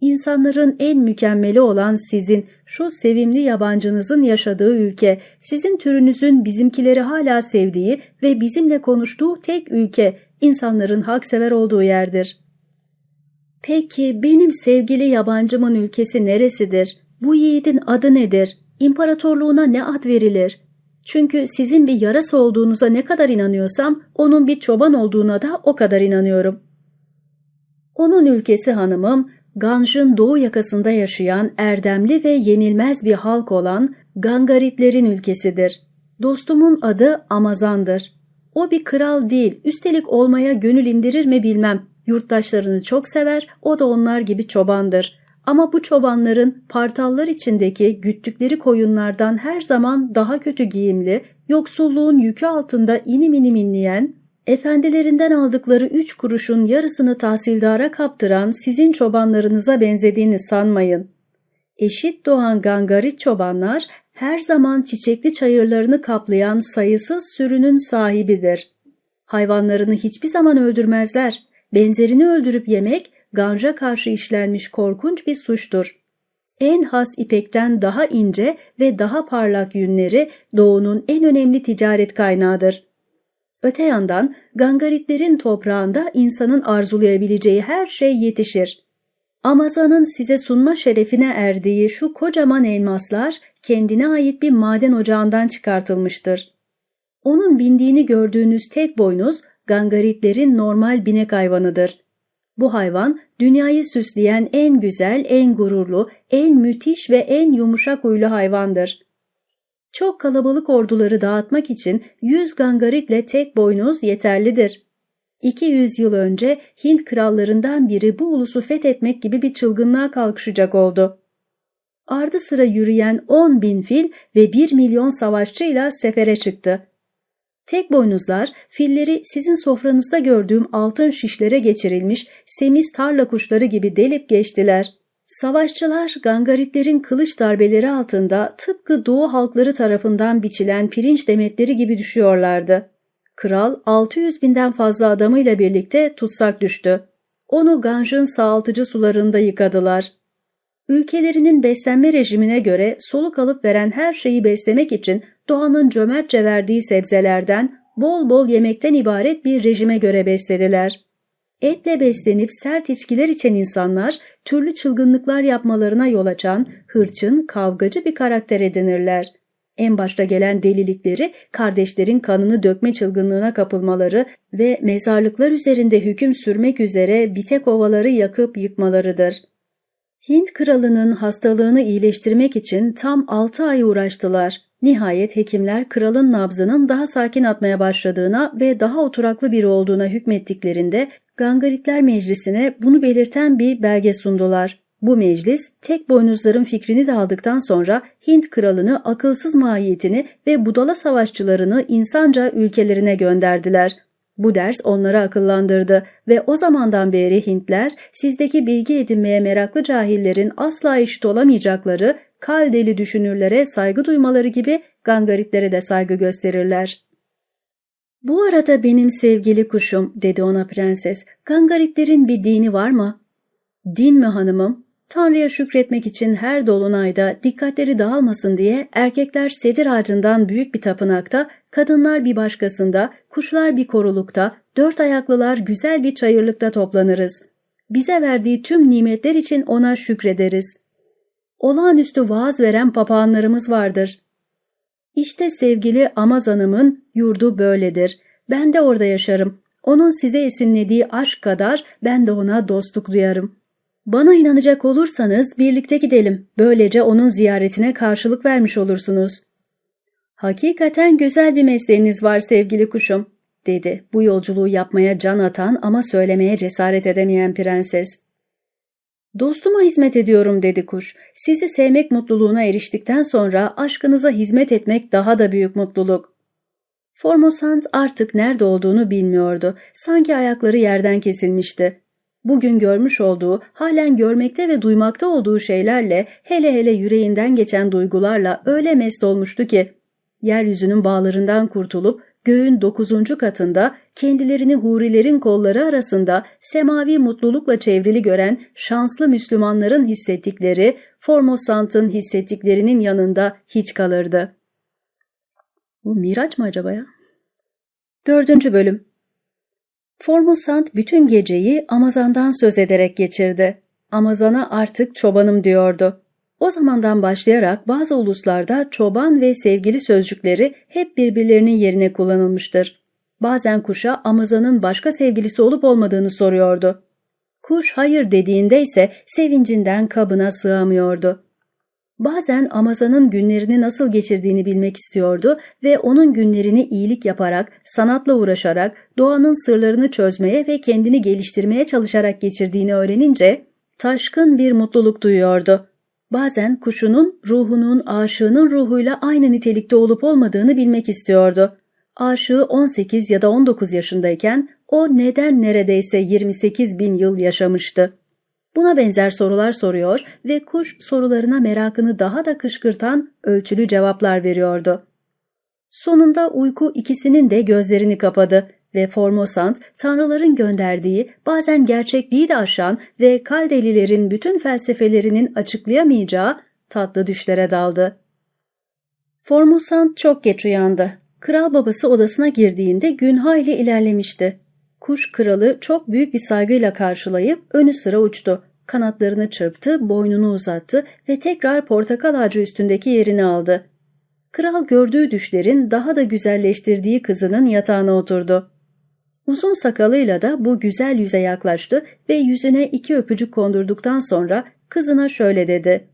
İnsanların en mükemmeli olan sizin, şu sevimli yabancınızın yaşadığı ülke, sizin türünüzün bizimkileri hala sevdiği ve bizimle konuştuğu tek ülke, insanların haksever olduğu yerdir.'' Peki benim sevgili yabancımın ülkesi neresidir? Bu yiğidin adı nedir? İmparatorluğuna ne ad verilir? Çünkü sizin bir yarası olduğunuza ne kadar inanıyorsam onun bir çoban olduğuna da o kadar inanıyorum. Onun ülkesi hanımım, Ganj'ın doğu yakasında yaşayan erdemli ve yenilmez bir halk olan Gangaritlerin ülkesidir. Dostumun adı Amazan'dır. O bir kral değil, üstelik olmaya gönül indirir mi bilmem. Yurttaşlarını çok sever, o da onlar gibi çobandır. Ama bu çobanların partallar içindeki güttükleri koyunlardan her zaman daha kötü giyimli, yoksulluğun yükü altında inim inim inleyen, efendilerinden aldıkları üç kuruşun yarısını tahsildara kaptıran sizin çobanlarınıza benzediğini sanmayın. Eşit doğan gangarit çobanlar her zaman çiçekli çayırlarını kaplayan sayısız sürünün sahibidir. Hayvanlarını hiçbir zaman öldürmezler benzerini öldürüp yemek ganja karşı işlenmiş korkunç bir suçtur. En has ipekten daha ince ve daha parlak yünleri doğunun en önemli ticaret kaynağıdır. Öte yandan gangaritlerin toprağında insanın arzulayabileceği her şey yetişir. Amazon'un size sunma şerefine erdiği şu kocaman elmaslar kendine ait bir maden ocağından çıkartılmıştır. Onun bindiğini gördüğünüz tek boynuz gangaritlerin normal binek hayvanıdır. Bu hayvan dünyayı süsleyen en güzel, en gururlu, en müthiş ve en yumuşak huylu hayvandır. Çok kalabalık orduları dağıtmak için 100 gangaritle tek boynuz yeterlidir. 200 yıl önce Hint krallarından biri bu ulusu fethetmek gibi bir çılgınlığa kalkışacak oldu. Ardı sıra yürüyen 10 bin fil ve 1 milyon savaşçıyla sefere çıktı. Tek boynuzlar filleri sizin sofranızda gördüğüm altın şişlere geçirilmiş semiz tarla kuşları gibi delip geçtiler. Savaşçılar gangaritlerin kılıç darbeleri altında tıpkı doğu halkları tarafından biçilen pirinç demetleri gibi düşüyorlardı. Kral 600 binden fazla adamıyla birlikte tutsak düştü. Onu Ganj'ın sağaltıcı sularında yıkadılar. Ülkelerinin beslenme rejimine göre soluk alıp veren her şeyi beslemek için doğanın cömertçe verdiği sebzelerden bol bol yemekten ibaret bir rejime göre beslediler. Etle beslenip sert içkiler içen insanlar türlü çılgınlıklar yapmalarına yol açan hırçın, kavgacı bir karakter edinirler. En başta gelen delilikleri kardeşlerin kanını dökme çılgınlığına kapılmaları ve mezarlıklar üzerinde hüküm sürmek üzere bitek ovaları yakıp yıkmalarıdır. Hint kralının hastalığını iyileştirmek için tam 6 ay uğraştılar. Nihayet hekimler kralın nabzının daha sakin atmaya başladığına ve daha oturaklı biri olduğuna hükmettiklerinde Gangaritler Meclisi'ne bunu belirten bir belge sundular. Bu meclis tek boynuzların fikrini de aldıktan sonra Hint kralını akılsız mahiyetini ve budala savaşçılarını insanca ülkelerine gönderdiler. Bu ders onları akıllandırdı ve o zamandan beri Hintler sizdeki bilgi edinmeye meraklı cahillerin asla eşit olamayacakları kal deli düşünürlere saygı duymaları gibi gangaritlere de saygı gösterirler. Bu arada benim sevgili kuşum dedi ona prenses. Gangaritlerin bir dini var mı? Din mi hanımım? Tanrı'ya şükretmek için her dolunayda dikkatleri dağılmasın diye erkekler sedir ağacından büyük bir tapınakta, kadınlar bir başkasında, kuşlar bir korulukta, dört ayaklılar güzel bir çayırlıkta toplanırız. Bize verdiği tüm nimetler için ona şükrederiz. Olağanüstü vaaz veren papağanlarımız vardır. İşte sevgili Amazan'ımın yurdu böyledir. Ben de orada yaşarım. Onun size esinlediği aşk kadar ben de ona dostluk duyarım. Bana inanacak olursanız birlikte gidelim. Böylece onun ziyaretine karşılık vermiş olursunuz. Hakikaten güzel bir mesleğiniz var sevgili kuşum, dedi bu yolculuğu yapmaya can atan ama söylemeye cesaret edemeyen prenses. Dostuma hizmet ediyorum dedi kuş. Sizi sevmek mutluluğuna eriştikten sonra aşkınıza hizmet etmek daha da büyük mutluluk. Formosant artık nerede olduğunu bilmiyordu. Sanki ayakları yerden kesilmişti. Bugün görmüş olduğu, halen görmekte ve duymakta olduğu şeylerle, hele hele yüreğinden geçen duygularla öyle mest olmuştu ki, yeryüzünün bağlarından kurtulup göğün dokuzuncu katında kendilerini hurilerin kolları arasında semavi mutlulukla çevrili gören şanslı Müslümanların hissettikleri, Formosant'ın hissettiklerinin yanında hiç kalırdı. Bu Miraç mı acaba ya? Dördüncü bölüm Formosant bütün geceyi Amazan'dan söz ederek geçirdi. Amazan'a artık çobanım diyordu. O zamandan başlayarak bazı uluslarda çoban ve sevgili sözcükleri hep birbirlerinin yerine kullanılmıştır. Bazen kuşa Amazan'ın başka sevgilisi olup olmadığını soruyordu. Kuş hayır dediğinde ise sevincinden kabına sığamıyordu. Bazen Amazan'ın günlerini nasıl geçirdiğini bilmek istiyordu ve onun günlerini iyilik yaparak, sanatla uğraşarak, doğanın sırlarını çözmeye ve kendini geliştirmeye çalışarak geçirdiğini öğrenince taşkın bir mutluluk duyuyordu. Bazen kuşunun, ruhunun, aşığının ruhuyla aynı nitelikte olup olmadığını bilmek istiyordu. Aşığı 18 ya da 19 yaşındayken o neden neredeyse 28 bin yıl yaşamıştı. Buna benzer sorular soruyor ve kuş sorularına merakını daha da kışkırtan ölçülü cevaplar veriyordu. Sonunda uyku ikisinin de gözlerini kapadı ve Formosant, tanrıların gönderdiği, bazen gerçekliği de aşan ve Kaldelilerin bütün felsefelerinin açıklayamayacağı tatlı düşlere daldı. Formosant çok geç uyandı. Kral babası odasına girdiğinde gün hayli ilerlemişti. Kuş kralı çok büyük bir saygıyla karşılayıp önü sıra uçtu. Kanatlarını çırptı, boynunu uzattı ve tekrar portakal ağacı üstündeki yerini aldı. Kral gördüğü düşlerin daha da güzelleştirdiği kızının yatağına oturdu. Uzun sakalıyla da bu güzel yüze yaklaştı ve yüzüne iki öpücük kondurduktan sonra kızına şöyle dedi.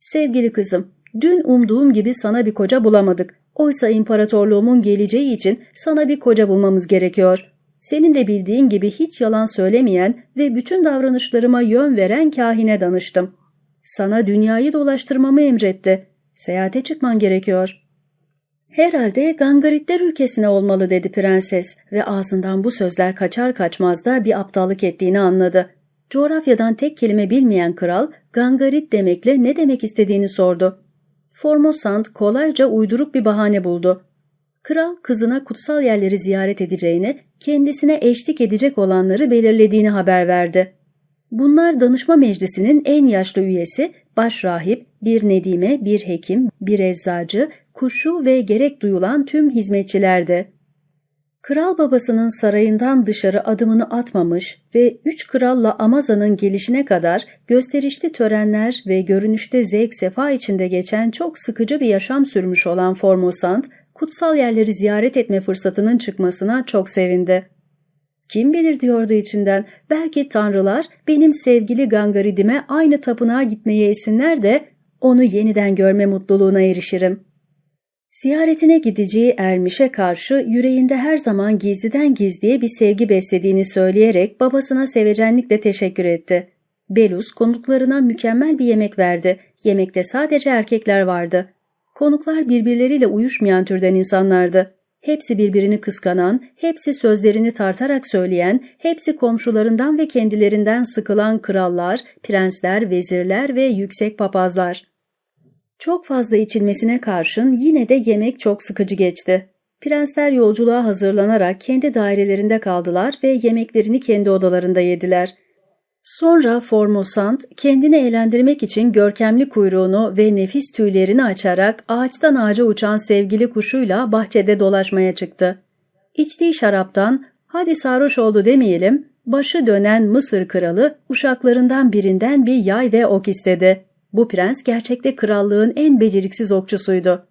Sevgili kızım, dün umduğum gibi sana bir koca bulamadık. Oysa imparatorluğumun geleceği için sana bir koca bulmamız gerekiyor. Senin de bildiğin gibi hiç yalan söylemeyen ve bütün davranışlarıma yön veren kahine danıştım. Sana dünyayı dolaştırmamı emretti. Seyahate çıkman gerekiyor. Herhalde Gangaritler ülkesine olmalı dedi prenses ve ağzından bu sözler kaçar kaçmaz da bir aptallık ettiğini anladı. Coğrafyadan tek kelime bilmeyen kral Gangarit demekle ne demek istediğini sordu. Formosant kolayca uyduruk bir bahane buldu. Kral kızına kutsal yerleri ziyaret edeceğini, kendisine eşlik edecek olanları belirlediğini haber verdi. Bunlar danışma meclisinin en yaşlı üyesi, başrahip, bir nedime, bir hekim, bir eczacı, kuşu ve gerek duyulan tüm hizmetçilerdi. Kral babasının sarayından dışarı adımını atmamış ve üç kralla Amaza'nın gelişine kadar gösterişli törenler ve görünüşte zevk sefa içinde geçen çok sıkıcı bir yaşam sürmüş olan Formosant, kutsal yerleri ziyaret etme fırsatının çıkmasına çok sevindi. Kim bilir diyordu içinden, belki tanrılar benim sevgili Gangaridime aynı tapınağa gitmeye esinler de onu yeniden görme mutluluğuna erişirim. Ziyaretine gideceği Ermiş'e karşı yüreğinde her zaman gizliden gizliye bir sevgi beslediğini söyleyerek babasına sevecenlikle teşekkür etti. Belus konuklarına mükemmel bir yemek verdi. Yemekte sadece erkekler vardı. Konuklar birbirleriyle uyuşmayan türden insanlardı. Hepsi birbirini kıskanan, hepsi sözlerini tartarak söyleyen, hepsi komşularından ve kendilerinden sıkılan krallar, prensler, vezirler ve yüksek papazlar. Çok fazla içilmesine karşın yine de yemek çok sıkıcı geçti. Prensler yolculuğa hazırlanarak kendi dairelerinde kaldılar ve yemeklerini kendi odalarında yediler. Sonra Formosant kendini eğlendirmek için görkemli kuyruğunu ve nefis tüylerini açarak ağaçtan ağaca uçan sevgili kuşuyla bahçede dolaşmaya çıktı. İçtiği şaraptan hadi sarhoş oldu demeyelim, başı dönen Mısır kralı uşaklarından birinden bir yay ve ok istedi. Bu prens gerçekte krallığın en beceriksiz okçusuydu.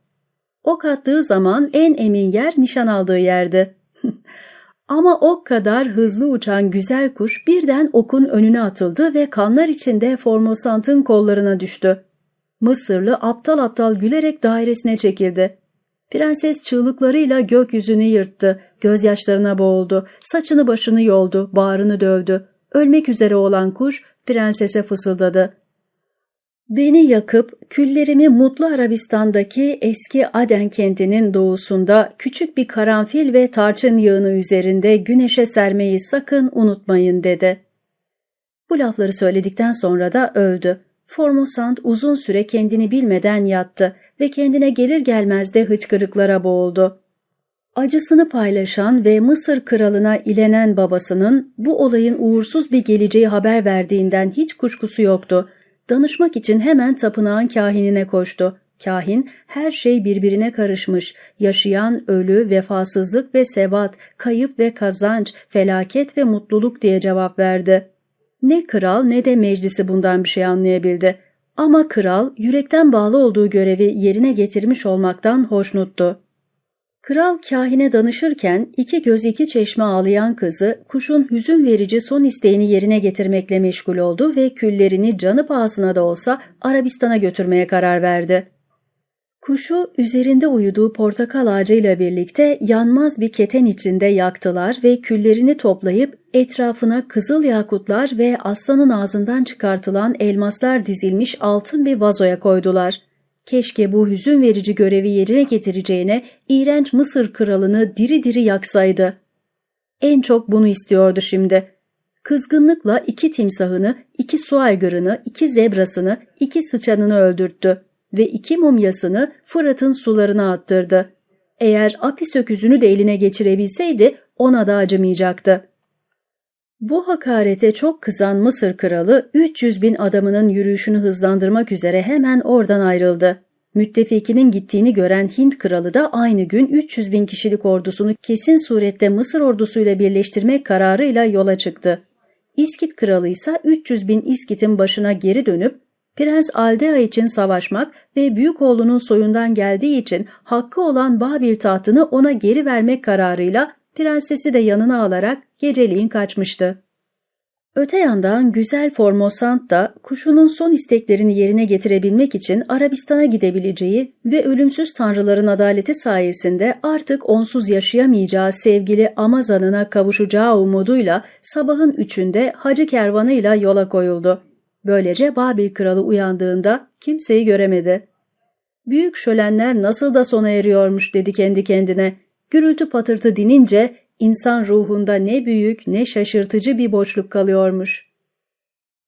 Ok attığı zaman en emin yer nişan aldığı yerdi. Ama ok kadar hızlı uçan güzel kuş birden okun önüne atıldı ve kanlar içinde Formosant'ın kollarına düştü. Mısırlı aptal aptal gülerek dairesine çekildi. Prenses çığlıklarıyla gökyüzünü yırttı, gözyaşlarına boğuldu, saçını başını yoldu, bağrını dövdü. Ölmek üzere olan kuş prensese fısıldadı. Beni yakıp küllerimi Mutlu Arabistan'daki eski Aden kentinin doğusunda küçük bir karanfil ve tarçın yağını üzerinde güneşe sermeyi sakın unutmayın dedi. Bu lafları söyledikten sonra da öldü. Formosant uzun süre kendini bilmeden yattı ve kendine gelir gelmez de hıçkırıklara boğuldu. Acısını paylaşan ve Mısır kralına ilenen babasının bu olayın uğursuz bir geleceği haber verdiğinden hiç kuşkusu yoktu Danışmak için hemen tapınağın kahinine koştu. Kahin her şey birbirine karışmış, yaşayan ölü, vefasızlık ve sebat, kayıp ve kazanç, felaket ve mutluluk diye cevap verdi. Ne kral ne de meclisi bundan bir şey anlayabildi. Ama kral yürekten bağlı olduğu görevi yerine getirmiş olmaktan hoşnuttu. Kral kahine danışırken iki göz iki çeşme ağlayan kızı kuşun hüzün verici son isteğini yerine getirmekle meşgul oldu ve küllerini canı pahasına da olsa Arabistan'a götürmeye karar verdi. Kuşu üzerinde uyuduğu portakal ağacıyla birlikte yanmaz bir keten içinde yaktılar ve küllerini toplayıp etrafına kızıl yakutlar ve aslanın ağzından çıkartılan elmaslar dizilmiş altın bir vazoya koydular. Keşke bu hüzün verici görevi yerine getireceğine iğrenç Mısır kralını diri diri yaksaydı. En çok bunu istiyordu şimdi. Kızgınlıkla iki timsahını, iki su aygırını, iki zebrasını, iki sıçanını öldürttü ve iki mumyasını Fırat'ın sularına attırdı. Eğer Apis öküzünü de eline geçirebilseydi ona da acımayacaktı. Bu hakarete çok kızan Mısır kralı 300 bin adamının yürüyüşünü hızlandırmak üzere hemen oradan ayrıldı. Müttefikinin gittiğini gören Hint kralı da aynı gün 300 bin kişilik ordusunu kesin surette Mısır ordusuyla birleştirmek kararıyla yola çıktı. İskit kralı ise 300 bin İskit'in başına geri dönüp Prens Aldea için savaşmak ve büyük oğlunun soyundan geldiği için hakkı olan Babil tahtını ona geri vermek kararıyla prensesi de yanına alarak geceliğin kaçmıştı. Öte yandan güzel Formosant da kuşunun son isteklerini yerine getirebilmek için Arabistan'a gidebileceği ve ölümsüz tanrıların adaleti sayesinde artık onsuz yaşayamayacağı sevgili Amazan'ına kavuşacağı umuduyla sabahın üçünde hacı kervanıyla yola koyuldu. Böylece Babil kralı uyandığında kimseyi göremedi. Büyük şölenler nasıl da sona eriyormuş dedi kendi kendine. Gürültü patırtı dinince insan ruhunda ne büyük ne şaşırtıcı bir boşluk kalıyormuş.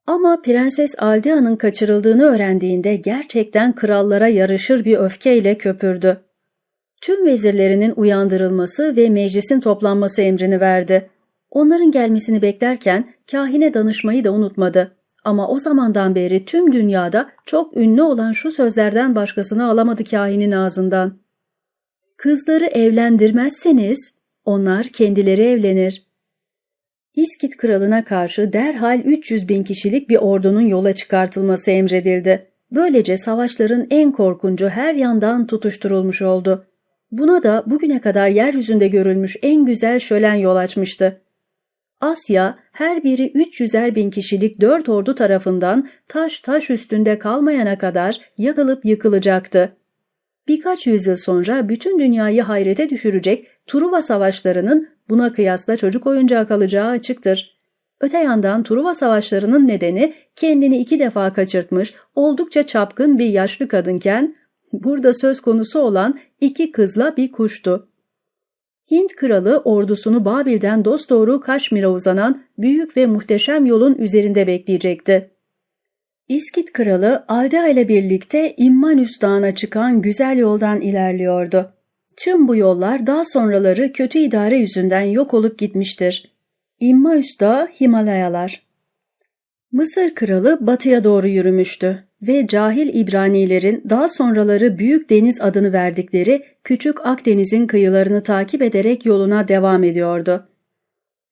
Ama Prenses Aldea'nın kaçırıldığını öğrendiğinde gerçekten krallara yarışır bir öfkeyle köpürdü. Tüm vezirlerinin uyandırılması ve meclisin toplanması emrini verdi. Onların gelmesini beklerken kahine danışmayı da unutmadı. Ama o zamandan beri tüm dünyada çok ünlü olan şu sözlerden başkasını alamadı kahinin ağzından. Kızları evlendirmezseniz onlar kendileri evlenir. İskit kralına karşı derhal 300 bin kişilik bir ordunun yola çıkartılması emredildi. Böylece savaşların en korkuncu her yandan tutuşturulmuş oldu. Buna da bugüne kadar yeryüzünde görülmüş en güzel şölen yol açmıştı. Asya her biri 300'er bin kişilik dört ordu tarafından taş taş üstünde kalmayana kadar yakılıp yıkılacaktı. Birkaç yüzyıl sonra bütün dünyayı hayrete düşürecek Truva savaşlarının buna kıyasla çocuk oyuncağı kalacağı açıktır. Öte yandan Truva savaşlarının nedeni kendini iki defa kaçırtmış, oldukça çapkın bir yaşlı kadınken, burada söz konusu olan iki kızla bir kuştu. Hint kralı ordusunu Babil'den dosdoğru Kaşmir'e uzanan büyük ve muhteşem yolun üzerinde bekleyecekti. İskit kralı Aldea ile birlikte İmmanüs Dağı'na çıkan güzel yoldan ilerliyordu. Tüm bu yollar daha sonraları kötü idare yüzünden yok olup gitmiştir. İmmaüs Dağı Himalayalar Mısır kralı batıya doğru yürümüştü ve cahil İbranilerin daha sonraları Büyük Deniz adını verdikleri Küçük Akdeniz'in kıyılarını takip ederek yoluna devam ediyordu.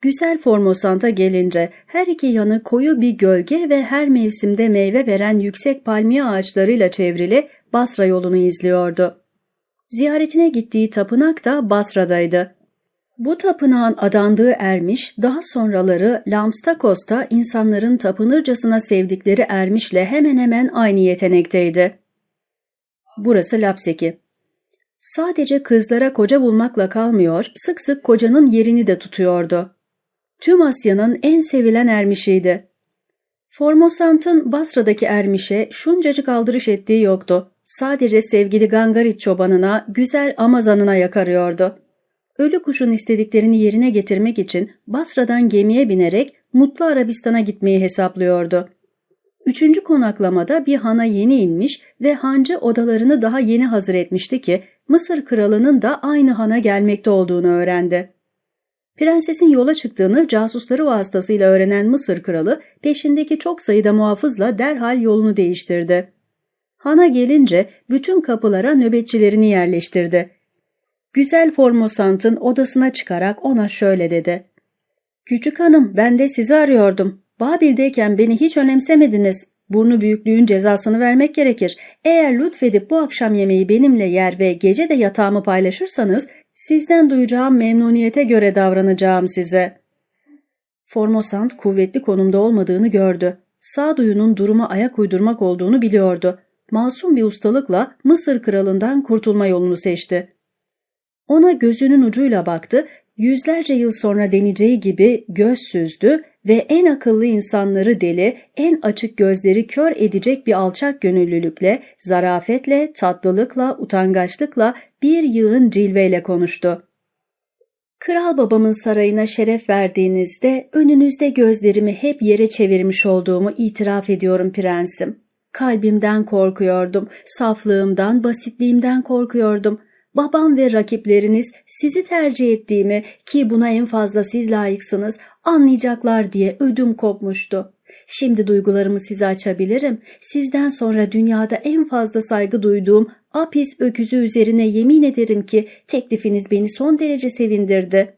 Güzel Formosant'a gelince her iki yanı koyu bir gölge ve her mevsimde meyve veren yüksek palmiye ağaçlarıyla çevrili Basra yolunu izliyordu. Ziyaretine gittiği tapınak da Basra'daydı. Bu tapınağın adandığı ermiş, daha sonraları Lamstakos'ta insanların tapınırcasına sevdikleri ermişle hemen hemen aynı yetenekteydi. Burası Lapseki. Sadece kızlara koca bulmakla kalmıyor, sık sık kocanın yerini de tutuyordu. Tüm Asya'nın en sevilen ermişiydi. Formosant'ın Basra'daki ermişe şuncacık aldırış ettiği yoktu. Sadece sevgili Gangarit çobanına, güzel Amazan'ına yakarıyordu. Ölü kuşun istediklerini yerine getirmek için Basra'dan gemiye binerek Mutlu Arabistan'a gitmeyi hesaplıyordu. Üçüncü konaklamada bir hana yeni inmiş ve hancı odalarını daha yeni hazır etmişti ki Mısır kralının da aynı hana gelmekte olduğunu öğrendi. Prensesin yola çıktığını casusları vasıtasıyla öğrenen Mısır kralı peşindeki çok sayıda muhafızla derhal yolunu değiştirdi. Hana gelince bütün kapılara nöbetçilerini yerleştirdi. Güzel Formosant'ın odasına çıkarak ona şöyle dedi. Küçük hanım ben de sizi arıyordum. Babil'deyken beni hiç önemsemediniz. Burnu büyüklüğün cezasını vermek gerekir. Eğer lütfedip bu akşam yemeği benimle yer ve gece de yatağımı paylaşırsanız sizden duyacağım memnuniyete göre davranacağım size. Formosant kuvvetli konumda olmadığını gördü. Sağduyunun duruma ayak uydurmak olduğunu biliyordu. Masum bir ustalıkla Mısır kralından kurtulma yolunu seçti. Ona gözünün ucuyla baktı, yüzlerce yıl sonra deneyeceği gibi göz süzdü ve en akıllı insanları deli, en açık gözleri kör edecek bir alçak gönüllülükle, zarafetle, tatlılıkla, utangaçlıkla, bir yığın cilveyle konuştu. Kral babamın sarayına şeref verdiğinizde önünüzde gözlerimi hep yere çevirmiş olduğumu itiraf ediyorum prensim. Kalbimden korkuyordum, saflığımdan, basitliğimden korkuyordum babam ve rakipleriniz sizi tercih ettiğimi ki buna en fazla siz layıksınız anlayacaklar diye ödüm kopmuştu. Şimdi duygularımı size açabilirim. Sizden sonra dünyada en fazla saygı duyduğum Apis öküzü üzerine yemin ederim ki teklifiniz beni son derece sevindirdi.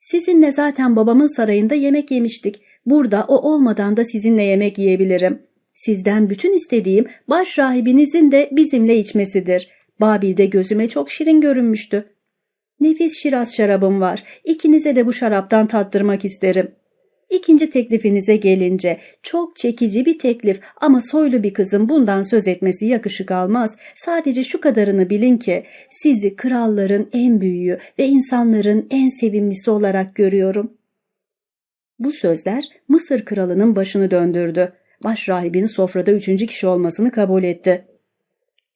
Sizinle zaten babamın sarayında yemek yemiştik. Burada o olmadan da sizinle yemek yiyebilirim. Sizden bütün istediğim baş rahibinizin de bizimle içmesidir. Babil'de gözüme çok şirin görünmüştü. Nefis şiraz şarabım var. İkinize de bu şaraptan tattırmak isterim. İkinci teklifinize gelince çok çekici bir teklif ama soylu bir kızın bundan söz etmesi yakışık almaz. Sadece şu kadarını bilin ki sizi kralların en büyüğü ve insanların en sevimlisi olarak görüyorum. Bu sözler Mısır kralının başını döndürdü. Baş rahibin sofrada üçüncü kişi olmasını kabul etti.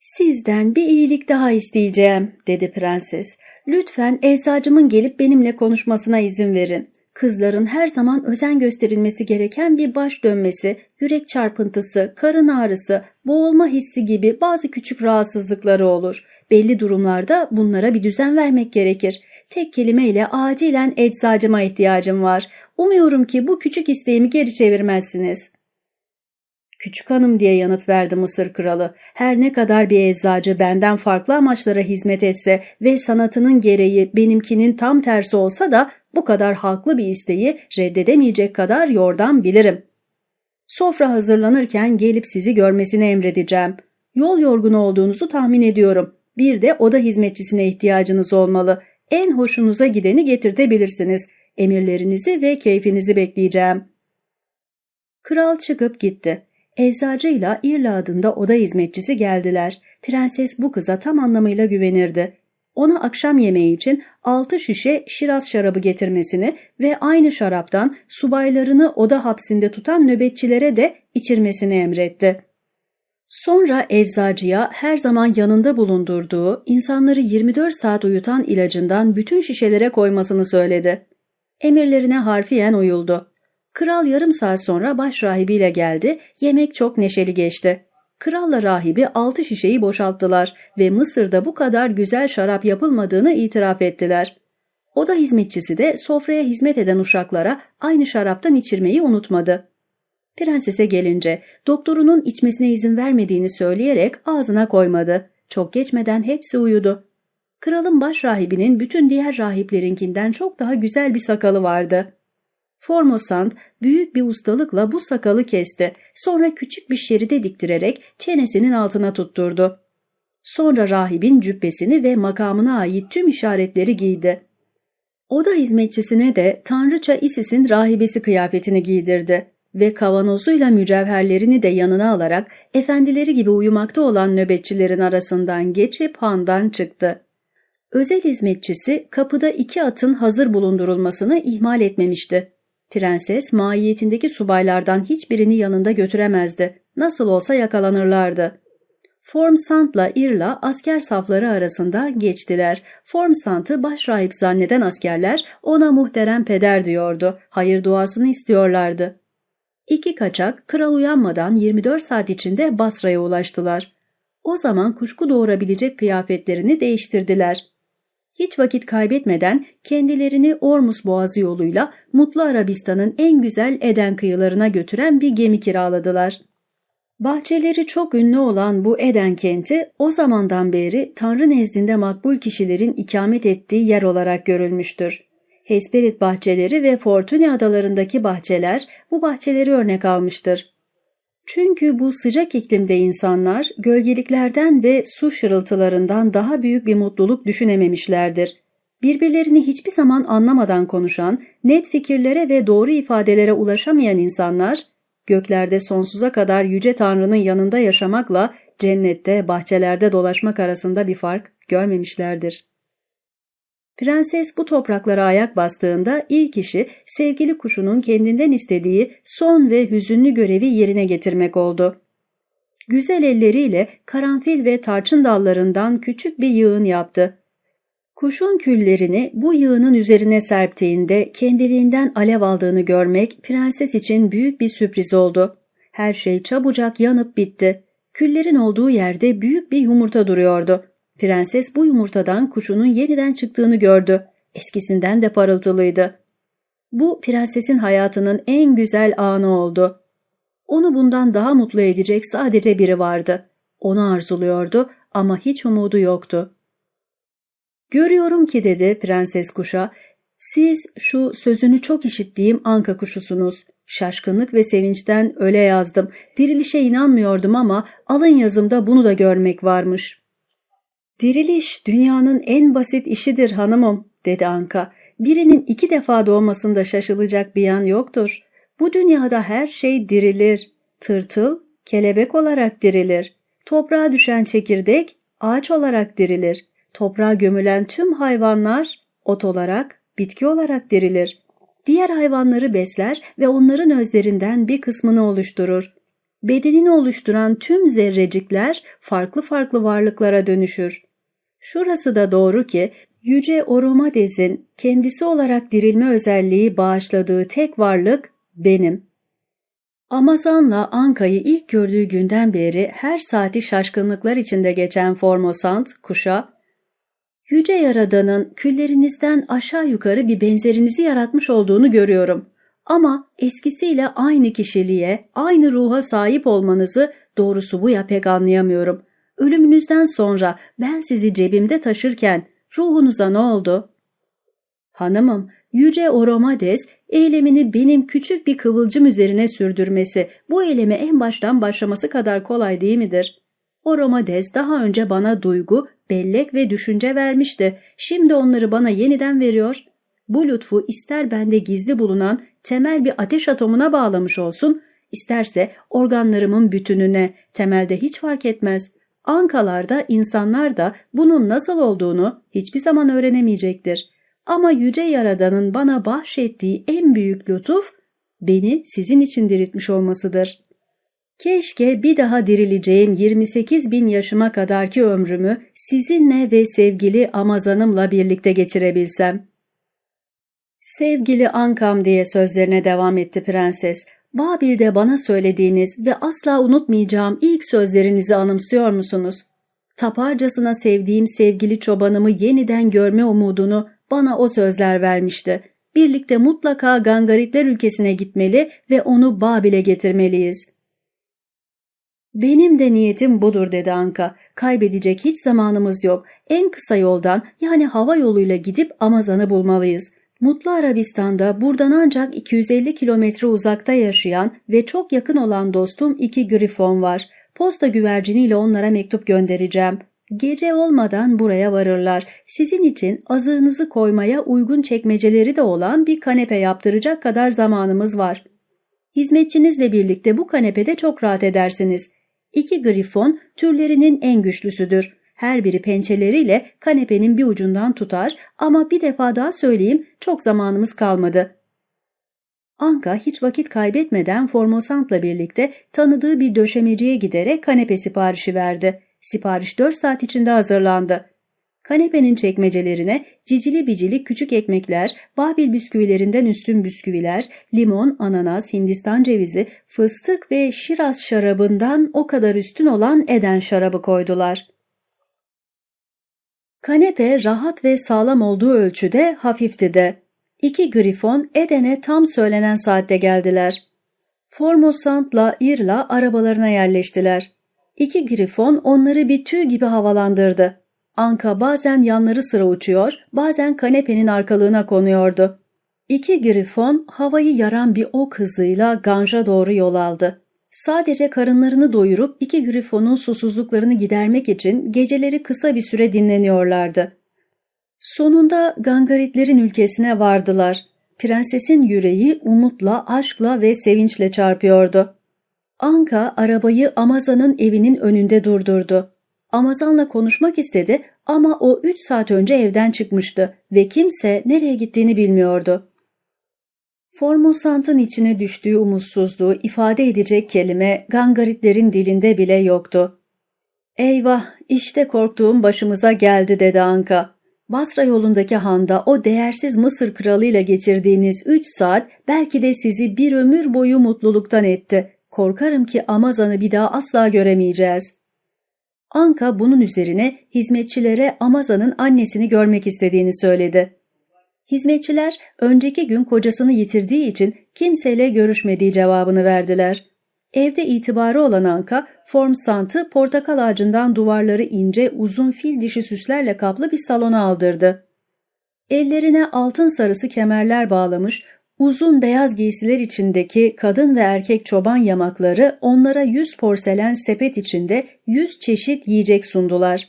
Sizden bir iyilik daha isteyeceğim, dedi prenses. Lütfen eczacımın gelip benimle konuşmasına izin verin. Kızların her zaman özen gösterilmesi gereken bir baş dönmesi, yürek çarpıntısı, karın ağrısı, boğulma hissi gibi bazı küçük rahatsızlıkları olur. Belli durumlarda bunlara bir düzen vermek gerekir. Tek kelimeyle acilen eczacıma ihtiyacım var. Umuyorum ki bu küçük isteğimi geri çevirmezsiniz.'' Küçük hanım diye yanıt verdi Mısır kralı. Her ne kadar bir eczacı benden farklı amaçlara hizmet etse ve sanatının gereği benimkinin tam tersi olsa da bu kadar haklı bir isteği reddedemeyecek kadar yordan bilirim. Sofra hazırlanırken gelip sizi görmesini emredeceğim. Yol yorgunu olduğunuzu tahmin ediyorum. Bir de oda hizmetçisine ihtiyacınız olmalı. En hoşunuza gideni getirtebilirsiniz. Emirlerinizi ve keyfinizi bekleyeceğim. Kral çıkıp gitti. Eczacıyla İrla adında oda hizmetçisi geldiler. Prenses bu kıza tam anlamıyla güvenirdi. Ona akşam yemeği için altı şişe şiraz şarabı getirmesini ve aynı şaraptan subaylarını oda hapsinde tutan nöbetçilere de içirmesini emretti. Sonra eczacıya her zaman yanında bulundurduğu, insanları 24 saat uyutan ilacından bütün şişelere koymasını söyledi. Emirlerine harfiyen uyuldu. Kral yarım saat sonra baş rahibiyle geldi, yemek çok neşeli geçti. Kralla rahibi altı şişeyi boşalttılar ve Mısır'da bu kadar güzel şarap yapılmadığını itiraf ettiler. Oda hizmetçisi de sofraya hizmet eden uşaklara aynı şaraptan içirmeyi unutmadı. Prensese gelince doktorunun içmesine izin vermediğini söyleyerek ağzına koymadı. Çok geçmeden hepsi uyudu. Kralın baş rahibinin bütün diğer rahiplerinkinden çok daha güzel bir sakalı vardı. Formosant büyük bir ustalıkla bu sakalı kesti. Sonra küçük bir şeride diktirerek çenesinin altına tutturdu. Sonra rahibin cübbesini ve makamına ait tüm işaretleri giydi. Oda hizmetçisine de Tanrıça Isis'in rahibesi kıyafetini giydirdi ve kavanozuyla mücevherlerini de yanına alarak efendileri gibi uyumakta olan nöbetçilerin arasından geçip handan çıktı. Özel hizmetçisi kapıda iki atın hazır bulundurulmasını ihmal etmemişti. Prenses mahiyetindeki subaylardan hiçbirini yanında götüremezdi. Nasıl olsa yakalanırlardı. Formsant'la Irla asker safları arasında geçtiler. Formsant'ı başrahip zanneden askerler ona muhterem peder diyordu. Hayır duasını istiyorlardı. İki kaçak kral uyanmadan 24 saat içinde Basra'ya ulaştılar. O zaman kuşku doğurabilecek kıyafetlerini değiştirdiler. Hiç vakit kaybetmeden kendilerini Ormus Boğazı yoluyla Mutlu Arabistan'ın en güzel Eden kıyılarına götüren bir gemi kiraladılar. Bahçeleri çok ünlü olan bu Eden kenti o zamandan beri Tanrı nezdinde makbul kişilerin ikamet ettiği yer olarak görülmüştür. Hesperit bahçeleri ve Fortuny adalarındaki bahçeler bu bahçeleri örnek almıştır. Çünkü bu sıcak iklimde insanlar gölgeliklerden ve su şırıltılarından daha büyük bir mutluluk düşünememişlerdir. Birbirlerini hiçbir zaman anlamadan konuşan, net fikirlere ve doğru ifadelere ulaşamayan insanlar, göklerde sonsuza kadar Yüce Tanrı'nın yanında yaşamakla cennette, bahçelerde dolaşmak arasında bir fark görmemişlerdir. Prenses bu topraklara ayak bastığında ilk işi sevgili kuşunun kendinden istediği son ve hüzünlü görevi yerine getirmek oldu. Güzel elleriyle karanfil ve tarçın dallarından küçük bir yığın yaptı. Kuşun küllerini bu yığının üzerine serptiğinde kendiliğinden alev aldığını görmek prenses için büyük bir sürpriz oldu. Her şey çabucak yanıp bitti. Küllerin olduğu yerde büyük bir yumurta duruyordu. Prenses bu yumurtadan kuşunun yeniden çıktığını gördü. Eskisinden de parıltılıydı. Bu prensesin hayatının en güzel anı oldu. Onu bundan daha mutlu edecek sadece biri vardı. Onu arzuluyordu ama hiç umudu yoktu. Görüyorum ki dedi prenses kuşa, siz şu sözünü çok işittiğim anka kuşusunuz. Şaşkınlık ve sevinçten öyle yazdım. Dirilişe inanmıyordum ama alın yazımda bunu da görmek varmış. Diriliş dünyanın en basit işidir hanımım, dedi Anka. Birinin iki defa doğmasında şaşılacak bir yan yoktur. Bu dünyada her şey dirilir. Tırtıl, kelebek olarak dirilir. Toprağa düşen çekirdek, ağaç olarak dirilir. Toprağa gömülen tüm hayvanlar, ot olarak, bitki olarak dirilir. Diğer hayvanları besler ve onların özlerinden bir kısmını oluşturur. Bedenini oluşturan tüm zerrecikler farklı farklı varlıklara dönüşür. Şurası da doğru ki Yüce Oromades'in kendisi olarak dirilme özelliği bağışladığı tek varlık benim. Amazon'la Anka'yı ilk gördüğü günden beri her saati şaşkınlıklar içinde geçen Formosant, kuşa, Yüce Yaradan'ın küllerinizden aşağı yukarı bir benzerinizi yaratmış olduğunu görüyorum. Ama eskisiyle aynı kişiliğe, aynı ruha sahip olmanızı doğrusu bu ya pek anlayamıyorum. Ölümünüzden sonra ben sizi cebimde taşırken ruhunuza ne oldu? Hanımım, Yüce Oromades eylemini benim küçük bir kıvılcım üzerine sürdürmesi, bu eyleme en baştan başlaması kadar kolay değil midir? Oromades daha önce bana duygu, bellek ve düşünce vermişti. Şimdi onları bana yeniden veriyor. Bu lütfu ister bende gizli bulunan temel bir ateş atomuna bağlamış olsun, isterse organlarımın bütününe, temelde hiç fark etmez. Ankalarda insanlar da bunun nasıl olduğunu hiçbir zaman öğrenemeyecektir. Ama Yüce Yaradan'ın bana bahşettiği en büyük lütuf beni sizin için diriltmiş olmasıdır. Keşke bir daha dirileceğim 28 bin yaşıma kadarki ömrümü sizinle ve sevgili Amazanımla birlikte geçirebilsem. Sevgili Ankam diye sözlerine devam etti prenses. Babil'de bana söylediğiniz ve asla unutmayacağım ilk sözlerinizi anımsıyor musunuz? Taparcasına sevdiğim sevgili çobanımı yeniden görme umudunu bana o sözler vermişti. Birlikte mutlaka Gangaritler ülkesine gitmeli ve onu Babil'e getirmeliyiz. Benim de niyetim budur dedi Anka. Kaybedecek hiç zamanımız yok. En kısa yoldan yani hava yoluyla gidip Amazon'ı bulmalıyız. Mutlu Arabistan'da buradan ancak 250 kilometre uzakta yaşayan ve çok yakın olan dostum iki Grifon var. Posta güverciniyle onlara mektup göndereceğim. Gece olmadan buraya varırlar. Sizin için azığınızı koymaya uygun çekmeceleri de olan bir kanepe yaptıracak kadar zamanımız var. Hizmetçinizle birlikte bu kanepede çok rahat edersiniz. İki grifon türlerinin en güçlüsüdür. Her biri pençeleriyle kanepenin bir ucundan tutar ama bir defa daha söyleyeyim çok zamanımız kalmadı. Anka hiç vakit kaybetmeden Formosant'la birlikte tanıdığı bir döşemeciye giderek kanepe siparişi verdi. Sipariş 4 saat içinde hazırlandı. Kanepenin çekmecelerine cicili bicili küçük ekmekler, Babil bisküvilerinden üstün bisküviler, limon, ananas, hindistan cevizi, fıstık ve şiraz şarabından o kadar üstün olan Eden şarabı koydular. Kanepe rahat ve sağlam olduğu ölçüde hafifti de. İki grifon Eden'e tam söylenen saatte geldiler. Formosant'la Irla arabalarına yerleştiler. İki grifon onları bir tüy gibi havalandırdı. Anka bazen yanları sıra uçuyor, bazen kanepenin arkalığına konuyordu. İki grifon havayı yaran bir ok hızıyla Ganj'a doğru yol aldı. Sadece karınlarını doyurup iki grifonun susuzluklarını gidermek için geceleri kısa bir süre dinleniyorlardı. Sonunda Gangaritlerin ülkesine vardılar. Prensesin yüreği umutla, aşkla ve sevinçle çarpıyordu. Anka arabayı Amazan'ın evinin önünde durdurdu. Amazan'la konuşmak istedi ama o üç saat önce evden çıkmıştı ve kimse nereye gittiğini bilmiyordu. Formosant'ın içine düştüğü umutsuzluğu ifade edecek kelime Gangaritlerin dilinde bile yoktu. Eyvah, işte korktuğum başımıza geldi dedi Anka. Basra yolundaki handa o değersiz Mısır kralıyla geçirdiğiniz üç saat belki de sizi bir ömür boyu mutluluktan etti. Korkarım ki Amazan'ı bir daha asla göremeyeceğiz. Anka bunun üzerine hizmetçilere Amazan'ın annesini görmek istediğini söyledi. Hizmetçiler önceki gün kocasını yitirdiği için kimseyle görüşmediği cevabını verdiler. Evde itibarı olan Anka, form santı portakal ağacından duvarları ince uzun fil dişi süslerle kaplı bir salona aldırdı. Ellerine altın sarısı kemerler bağlamış, uzun beyaz giysiler içindeki kadın ve erkek çoban yamakları onlara yüz porselen sepet içinde yüz çeşit yiyecek sundular.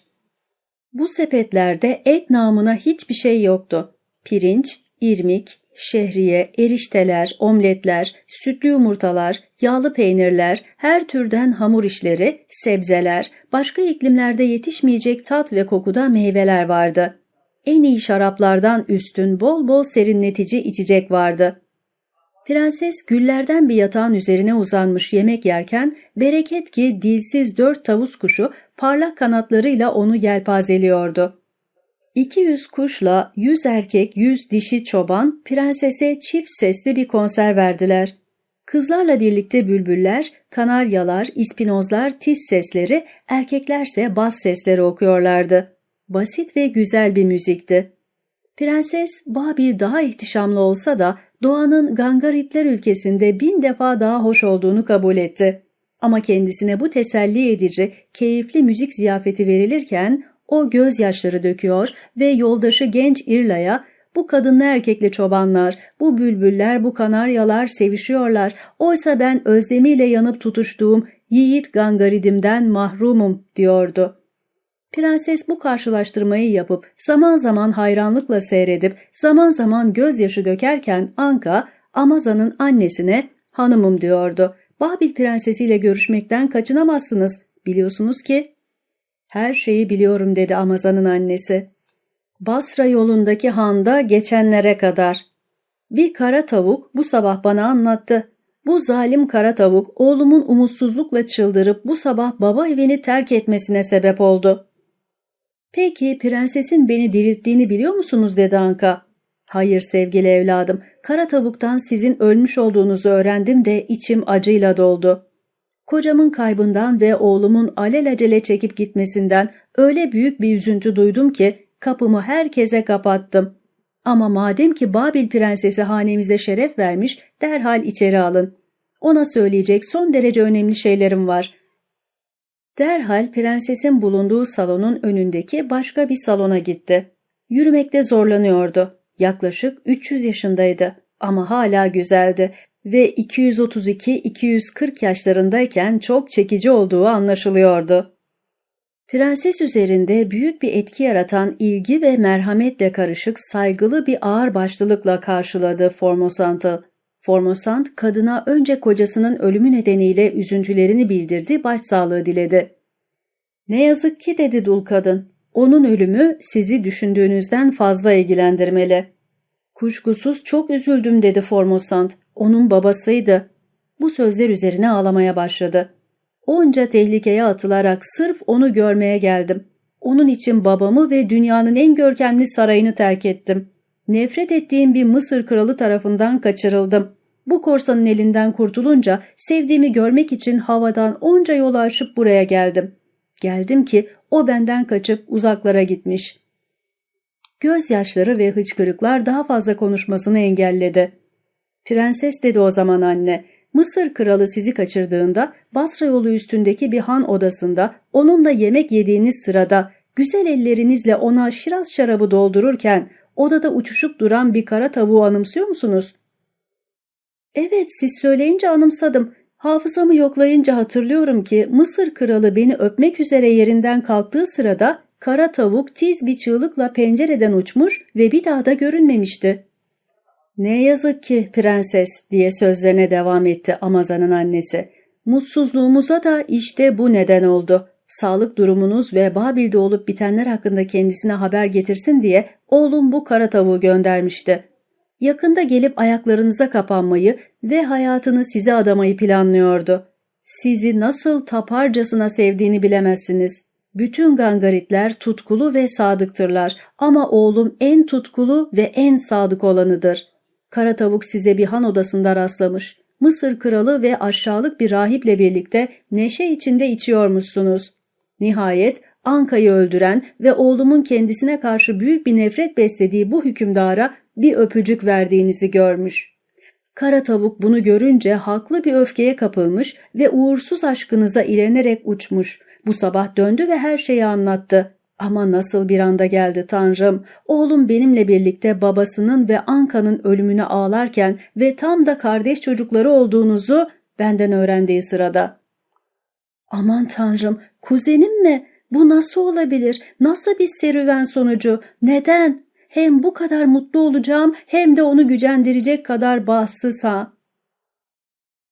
Bu sepetlerde et namına hiçbir şey yoktu. Pirinç, irmik, şehriye, erişteler, omletler, sütlü yumurtalar, yağlı peynirler, her türden hamur işleri, sebzeler, başka iklimlerde yetişmeyecek tat ve kokuda meyveler vardı. En iyi şaraplardan üstün bol bol serinletici içecek vardı. Prenses güllerden bir yatağın üzerine uzanmış yemek yerken bereket ki dilsiz dört tavus kuşu parlak kanatlarıyla onu yelpazeliyordu. 200 kuşla 100 erkek 100 dişi çoban prensese çift sesli bir konser verdiler. Kızlarla birlikte bülbüller, kanaryalar, ispinozlar tiz sesleri, erkeklerse bas sesleri okuyorlardı. Basit ve güzel bir müzikti. Prenses Babil daha ihtişamlı olsa da doğanın Gangaritler ülkesinde bin defa daha hoş olduğunu kabul etti. Ama kendisine bu teselli edici, keyifli müzik ziyafeti verilirken o gözyaşları döküyor ve yoldaşı genç İrla'ya bu kadınlı erkekli çobanlar, bu bülbüller, bu kanaryalar sevişiyorlar. Oysa ben özlemiyle yanıp tutuştuğum yiğit gangaridimden mahrumum diyordu. Prenses bu karşılaştırmayı yapıp zaman zaman hayranlıkla seyredip zaman zaman gözyaşı dökerken Anka Amaza'nın annesine hanımım diyordu. Babil prensesiyle görüşmekten kaçınamazsınız. Biliyorsunuz ki her şeyi biliyorum dedi Amaza'nın annesi. Basra yolundaki handa geçenlere kadar. Bir kara tavuk bu sabah bana anlattı. Bu zalim kara tavuk oğlumun umutsuzlukla çıldırıp bu sabah baba evini terk etmesine sebep oldu. Peki prensesin beni dirilttiğini biliyor musunuz dedi Anka. Hayır sevgili evladım, kara tavuktan sizin ölmüş olduğunuzu öğrendim de içim acıyla doldu. Kocamın kaybından ve oğlumun alelacele çekip gitmesinden öyle büyük bir üzüntü duydum ki kapımı herkese kapattım. Ama madem ki Babil prensesi hanemize şeref vermiş, derhal içeri alın. Ona söyleyecek son derece önemli şeylerim var. Derhal prensesin bulunduğu salonun önündeki başka bir salona gitti. Yürümekte zorlanıyordu. Yaklaşık 300 yaşındaydı ama hala güzeldi ve 232-240 yaşlarındayken çok çekici olduğu anlaşılıyordu. Prenses üzerinde büyük bir etki yaratan ilgi ve merhametle karışık saygılı bir ağırbaşlılıkla karşıladı Formosant'ı. Formosant kadına önce kocasının ölümü nedeniyle üzüntülerini bildirdi, başsağlığı diledi. Ne yazık ki dedi dul kadın, onun ölümü sizi düşündüğünüzden fazla ilgilendirmeli. Kuşkusuz çok üzüldüm dedi Formosant, onun babasıydı. Bu sözler üzerine ağlamaya başladı. Onca tehlikeye atılarak sırf onu görmeye geldim. Onun için babamı ve dünyanın en görkemli sarayını terk ettim. Nefret ettiğim bir Mısır kralı tarafından kaçırıldım. Bu korsanın elinden kurtulunca sevdiğimi görmek için havadan onca yol aşıp buraya geldim. Geldim ki o benden kaçıp uzaklara gitmiş. Gözyaşları ve hıçkırıklar daha fazla konuşmasını engelledi. Prenses dedi o zaman anne, Mısır kralı sizi kaçırdığında Basra yolu üstündeki bir han odasında onunla yemek yediğiniz sırada güzel ellerinizle ona şiraz şarabı doldururken odada uçuşup duran bir kara tavuğu anımsıyor musunuz? Evet siz söyleyince anımsadım. Hafızamı yoklayınca hatırlıyorum ki Mısır kralı beni öpmek üzere yerinden kalktığı sırada kara tavuk tiz bir çığlıkla pencereden uçmuş ve bir daha da görünmemişti. Ne yazık ki prenses diye sözlerine devam etti Amazan'ın annesi. Mutsuzluğumuza da işte bu neden oldu. Sağlık durumunuz ve Babil'de olup bitenler hakkında kendisine haber getirsin diye oğlum bu kara tavuğu göndermişti. Yakında gelip ayaklarınıza kapanmayı ve hayatını size adamayı planlıyordu. Sizi nasıl taparcasına sevdiğini bilemezsiniz. Bütün gangaritler tutkulu ve sadıktırlar ama oğlum en tutkulu ve en sadık olanıdır. Kara tavuk size bir han odasında rastlamış. Mısır kralı ve aşağılık bir rahiple birlikte neşe içinde içiyormuşsunuz. Nihayet Anka'yı öldüren ve oğlumun kendisine karşı büyük bir nefret beslediği bu hükümdara bir öpücük verdiğinizi görmüş. Kara tavuk bunu görünce haklı bir öfkeye kapılmış ve uğursuz aşkınıza ilenerek uçmuş. Bu sabah döndü ve her şeyi anlattı. Ama nasıl bir anda geldi Tanrım. Oğlum benimle birlikte babasının ve Anka'nın ölümüne ağlarken ve tam da kardeş çocukları olduğunuzu benden öğrendiği sırada. Aman Tanrım, kuzenim mi? Bu nasıl olabilir? Nasıl bir serüven sonucu? Neden? Hem bu kadar mutlu olacağım hem de onu gücendirecek kadar bahtsız ha.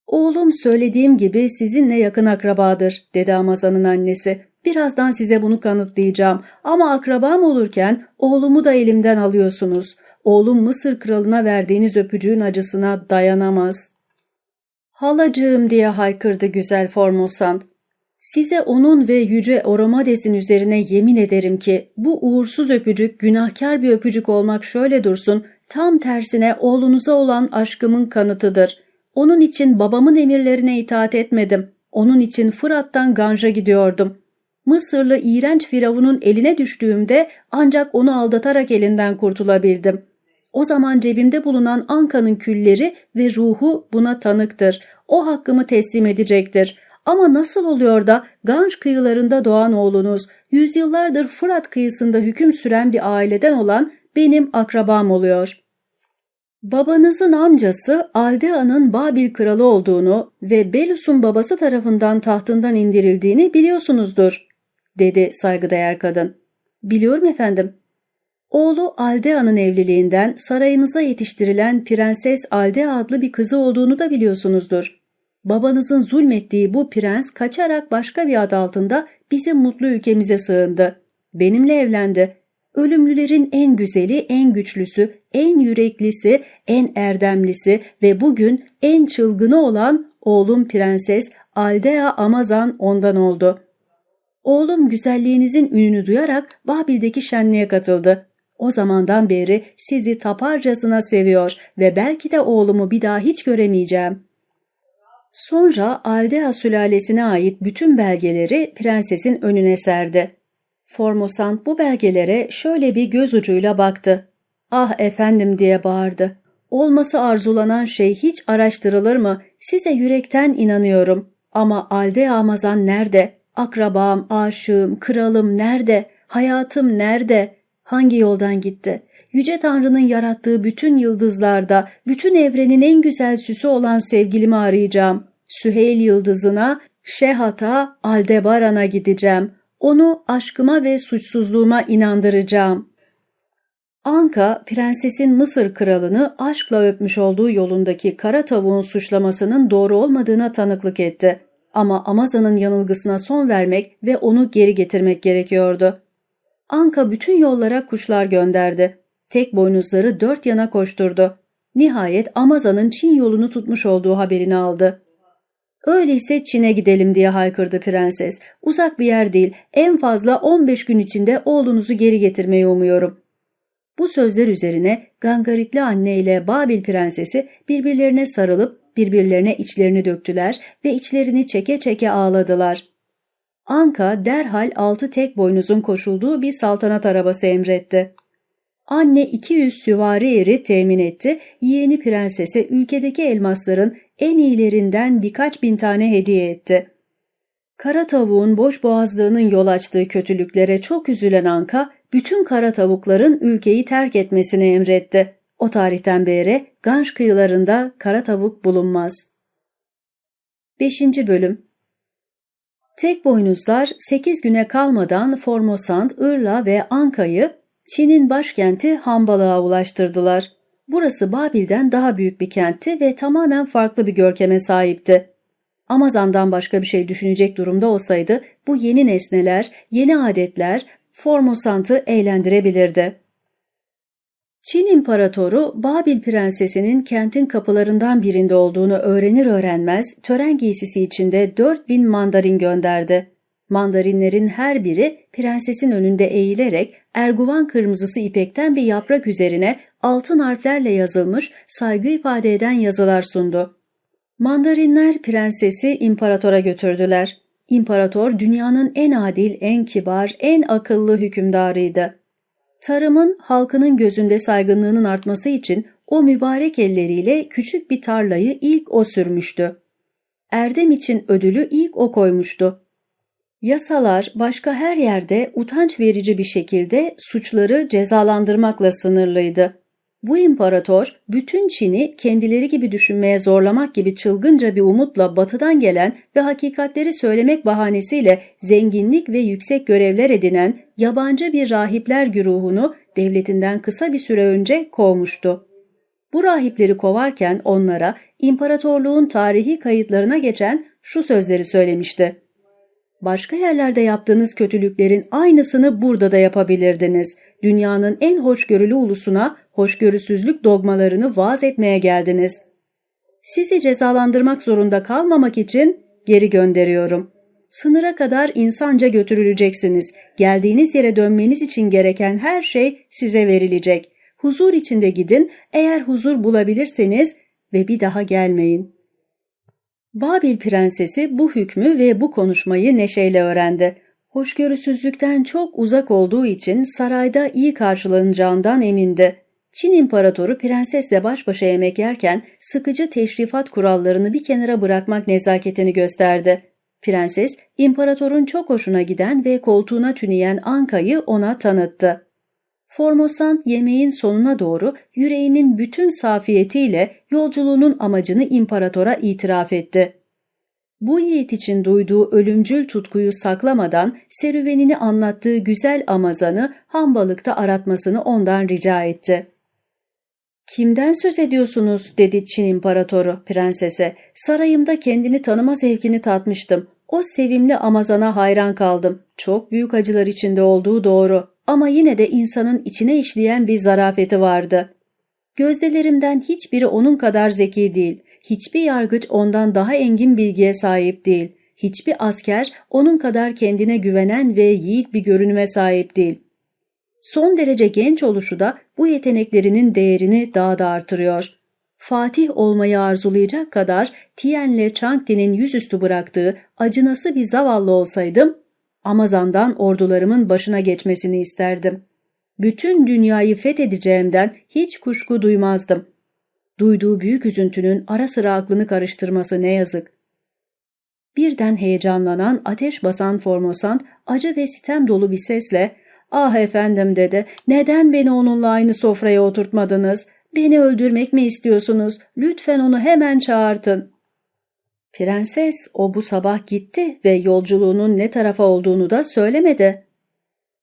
Oğlum söylediğim gibi sizinle yakın akrabadır, dedi Amazan'ın annesi. Birazdan size bunu kanıtlayacağım ama akrabam olurken oğlumu da elimden alıyorsunuz. Oğlum Mısır kralına verdiğiniz öpücüğün acısına dayanamaz. Halacığım diye haykırdı güzel Formosan. Size onun ve yüce Oromades'in üzerine yemin ederim ki bu uğursuz öpücük günahkar bir öpücük olmak şöyle dursun, tam tersine oğlunuza olan aşkımın kanıtıdır. Onun için babamın emirlerine itaat etmedim. Onun için Fırat'tan Ganj'a gidiyordum. Mısırlı iğrenç firavunun eline düştüğümde ancak onu aldatarak elinden kurtulabildim. O zaman cebimde bulunan Anka'nın külleri ve ruhu buna tanıktır. O hakkımı teslim edecektir. Ama nasıl oluyor da Ganj kıyılarında doğan oğlunuz, yüzyıllardır Fırat kıyısında hüküm süren bir aileden olan benim akrabam oluyor. Babanızın amcası Aldea'nın Babil kralı olduğunu ve Belus'un babası tarafından tahtından indirildiğini biliyorsunuzdur dedi saygıdeğer kadın. Biliyorum efendim. Oğlu Aldea'nın evliliğinden sarayınıza yetiştirilen Prenses Aldea adlı bir kızı olduğunu da biliyorsunuzdur. Babanızın zulmettiği bu prens kaçarak başka bir ad altında bizim mutlu ülkemize sığındı. Benimle evlendi. Ölümlülerin en güzeli, en güçlüsü, en yüreklisi, en erdemlisi ve bugün en çılgını olan oğlum Prenses Aldea Amazan ondan oldu.'' Oğlum güzelliğinizin ününü duyarak Babil'deki şenliğe katıldı. O zamandan beri sizi taparcasına seviyor ve belki de oğlumu bir daha hiç göremeyeceğim. Sonra Aldea sülalesine ait bütün belgeleri prensesin önüne serdi. Formosan bu belgelere şöyle bir göz ucuyla baktı. Ah efendim diye bağırdı. Olması arzulanan şey hiç araştırılır mı? Size yürekten inanıyorum. Ama Alde Amazan nerede? Akrabam, aşığım, kralım nerede? Hayatım nerede? Hangi yoldan gitti? Yüce Tanrı'nın yarattığı bütün yıldızlarda, bütün evrenin en güzel süsü olan sevgilimi arayacağım. Süheyl yıldızına, Şehat'a, Aldebaran'a gideceğim. Onu aşkıma ve suçsuzluğuma inandıracağım. Anka, prensesin Mısır kralını aşkla öpmüş olduğu yolundaki kara tavuğun suçlamasının doğru olmadığına tanıklık etti. Ama Amaza'nın yanılgısına son vermek ve onu geri getirmek gerekiyordu. Anka bütün yollara kuşlar gönderdi. Tek boynuzları dört yana koşturdu. Nihayet Amaza'nın Çin yolunu tutmuş olduğu haberini aldı. Öyleyse Çin'e gidelim diye haykırdı prenses. Uzak bir yer değil, en fazla 15 gün içinde oğlunuzu geri getirmeyi umuyorum. Bu sözler üzerine Gangaritli anne ile Babil prensesi birbirlerine sarılıp birbirlerine içlerini döktüler ve içlerini çeke çeke ağladılar. Anka derhal altı tek boynuzun koşulduğu bir saltanat arabası emretti. Anne 200 süvari eri temin etti, yeğeni prensese ülkedeki elmasların en iyilerinden birkaç bin tane hediye etti. Kara tavuğun boş boğazlığının yol açtığı kötülüklere çok üzülen Anka, bütün kara tavukların ülkeyi terk etmesini emretti. O tarihten beri Ganj kıyılarında kara tavuk bulunmaz. 5. Bölüm Tek boynuzlar 8 güne kalmadan Formosant, Irla ve Anka'yı Çin'in başkenti Hambalık'a ulaştırdılar. Burası Babil'den daha büyük bir kentti ve tamamen farklı bir görkeme sahipti. Amazon'dan başka bir şey düşünecek durumda olsaydı bu yeni nesneler, yeni adetler Formosant'ı eğlendirebilirdi. Çin İmparatoru Babil prensesinin kentin kapılarından birinde olduğunu öğrenir öğrenmez tören giysisi içinde 4000 mandarin gönderdi. Mandarinlerin her biri prensesin önünde eğilerek erguvan kırmızısı ipekten bir yaprak üzerine altın harflerle yazılmış saygı ifade eden yazılar sundu. Mandarinler prensesi imparatora götürdüler. İmparator dünyanın en adil, en kibar, en akıllı hükümdarıydı. Tarımın halkının gözünde saygınlığının artması için o mübarek elleriyle küçük bir tarlayı ilk o sürmüştü. Erdem için ödülü ilk o koymuştu. Yasalar başka her yerde utanç verici bir şekilde suçları cezalandırmakla sınırlıydı. Bu imparator bütün Çin'i kendileri gibi düşünmeye zorlamak gibi çılgınca bir umutla batıdan gelen ve hakikatleri söylemek bahanesiyle zenginlik ve yüksek görevler edinen yabancı bir rahipler güruhunu devletinden kısa bir süre önce kovmuştu. Bu rahipleri kovarken onlara imparatorluğun tarihi kayıtlarına geçen şu sözleri söylemişti. Başka yerlerde yaptığınız kötülüklerin aynısını burada da yapabilirdiniz. Dünyanın en hoşgörülü ulusuna hoşgörüsüzlük dogmalarını vaaz etmeye geldiniz. Sizi cezalandırmak zorunda kalmamak için geri gönderiyorum. Sınıra kadar insanca götürüleceksiniz. Geldiğiniz yere dönmeniz için gereken her şey size verilecek. Huzur içinde gidin, eğer huzur bulabilirseniz ve bir daha gelmeyin.'' Babil prensesi bu hükmü ve bu konuşmayı neşeyle öğrendi. Hoşgörüsüzlükten çok uzak olduğu için sarayda iyi karşılanacağından emindi. Çin imparatoru prensesle baş başa yemek yerken sıkıcı teşrifat kurallarını bir kenara bırakmak nezaketini gösterdi. Prenses, imparatorun çok hoşuna giden ve koltuğuna tüneyen Anka'yı ona tanıttı. Formosan yemeğin sonuna doğru yüreğinin bütün safiyetiyle yolculuğunun amacını imparatora itiraf etti. Bu yiğit için duyduğu ölümcül tutkuyu saklamadan serüvenini anlattığı güzel Amazan'ı hambalıkta aratmasını ondan rica etti. ''Kimden söz ediyorsunuz?'' dedi Çin imparatoru prensese. ''Sarayımda kendini tanıma zevkini tatmıştım. O sevimli Amazan'a hayran kaldım. Çok büyük acılar içinde olduğu doğru ama yine de insanın içine işleyen bir zarafeti vardı. Gözdelerimden hiçbiri onun kadar zeki değil. Hiçbir yargıç ondan daha engin bilgiye sahip değil. Hiçbir asker onun kadar kendine güvenen ve yiğit bir görünüme sahip değil. Son derece genç oluşu da bu yeteneklerinin değerini daha da artırıyor. Fatih olmayı arzulayacak kadar Tien'le Changti'nin yüzüstü bıraktığı acınası bir zavallı olsaydım, Amazan'dan ordularımın başına geçmesini isterdim. Bütün dünyayı fethedeceğimden hiç kuşku duymazdım. Duyduğu büyük üzüntünün ara sıra aklını karıştırması ne yazık. Birden heyecanlanan, ateş basan Formosan acı ve sitem dolu bir sesle ''Ah efendim'' dedi. ''Neden beni onunla aynı sofraya oturtmadınız? Beni öldürmek mi istiyorsunuz? Lütfen onu hemen çağırtın.'' Prenses o bu sabah gitti ve yolculuğunun ne tarafa olduğunu da söylemedi.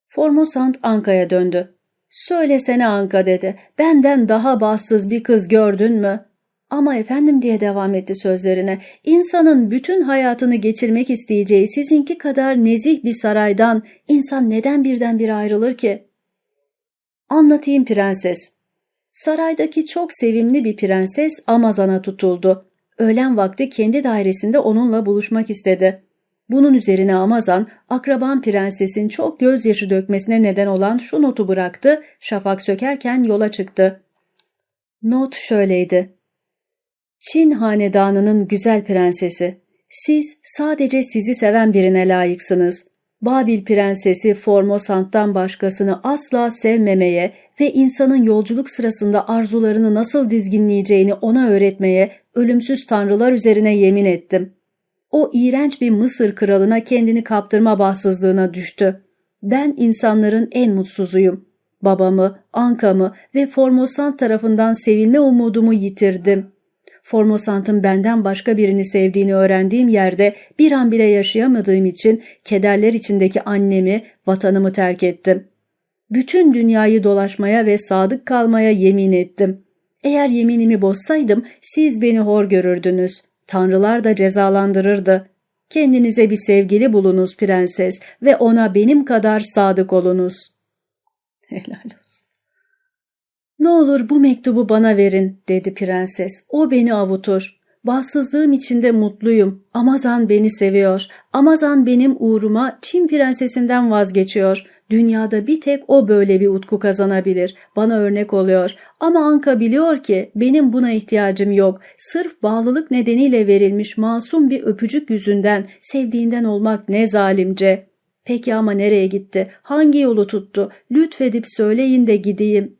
Formosant Anka'ya döndü. Söylesene Anka dedi. Benden daha bahtsız bir kız gördün mü? Ama efendim diye devam etti sözlerine. İnsanın bütün hayatını geçirmek isteyeceği sizinki kadar nezih bir saraydan insan neden birdenbire ayrılır ki? Anlatayım prenses. Saraydaki çok sevimli bir prenses Amazon'a tutuldu. Öğlen vakti kendi dairesinde onunla buluşmak istedi. Bunun üzerine Amazon, akraban prensesin çok gözyaşı dökmesine neden olan şu notu bıraktı, şafak sökerken yola çıktı. Not şöyleydi. Çin hanedanının güzel prensesi, siz sadece sizi seven birine layıksınız. Babil prensesi Formosant'tan başkasını asla sevmemeye ve insanın yolculuk sırasında arzularını nasıl dizginleyeceğini ona öğretmeye ölümsüz tanrılar üzerine yemin ettim. O iğrenç bir Mısır kralına kendini kaptırma bahtsızlığına düştü. Ben insanların en mutsuzuyum. Babamı, Anka'mı ve Formosant tarafından sevilme umudumu yitirdim. Formosant'ın benden başka birini sevdiğini öğrendiğim yerde bir an bile yaşayamadığım için kederler içindeki annemi, vatanımı terk ettim. Bütün dünyayı dolaşmaya ve sadık kalmaya yemin ettim. Eğer yeminimi bozsaydım siz beni hor görürdünüz. Tanrılar da cezalandırırdı. Kendinize bir sevgili bulunuz prenses ve ona benim kadar sadık olunuz. Helal olsun. Ne olur bu mektubu bana verin dedi prenses. O beni avutur. Bahtsızlığım içinde mutluyum. Amazan beni seviyor. Amazan benim uğruma Çin prensesinden vazgeçiyor. Dünyada bir tek o böyle bir utku kazanabilir. Bana örnek oluyor. Ama Anka biliyor ki benim buna ihtiyacım yok. Sırf bağlılık nedeniyle verilmiş masum bir öpücük yüzünden sevdiğinden olmak ne zalimce. Peki ama nereye gitti? Hangi yolu tuttu? Lütfedip söyleyin de gideyim.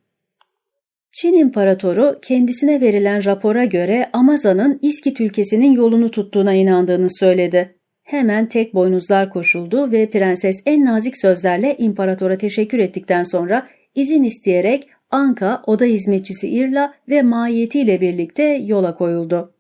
Çin İmparatoru kendisine verilen rapora göre Amazon'ın İskit ülkesinin yolunu tuttuğuna inandığını söyledi. Hemen tek boynuzlar koşuldu ve prenses en nazik sözlerle imparatora teşekkür ettikten sonra izin isteyerek Anka, oda hizmetçisi İrla ve mahiyetiyle birlikte yola koyuldu.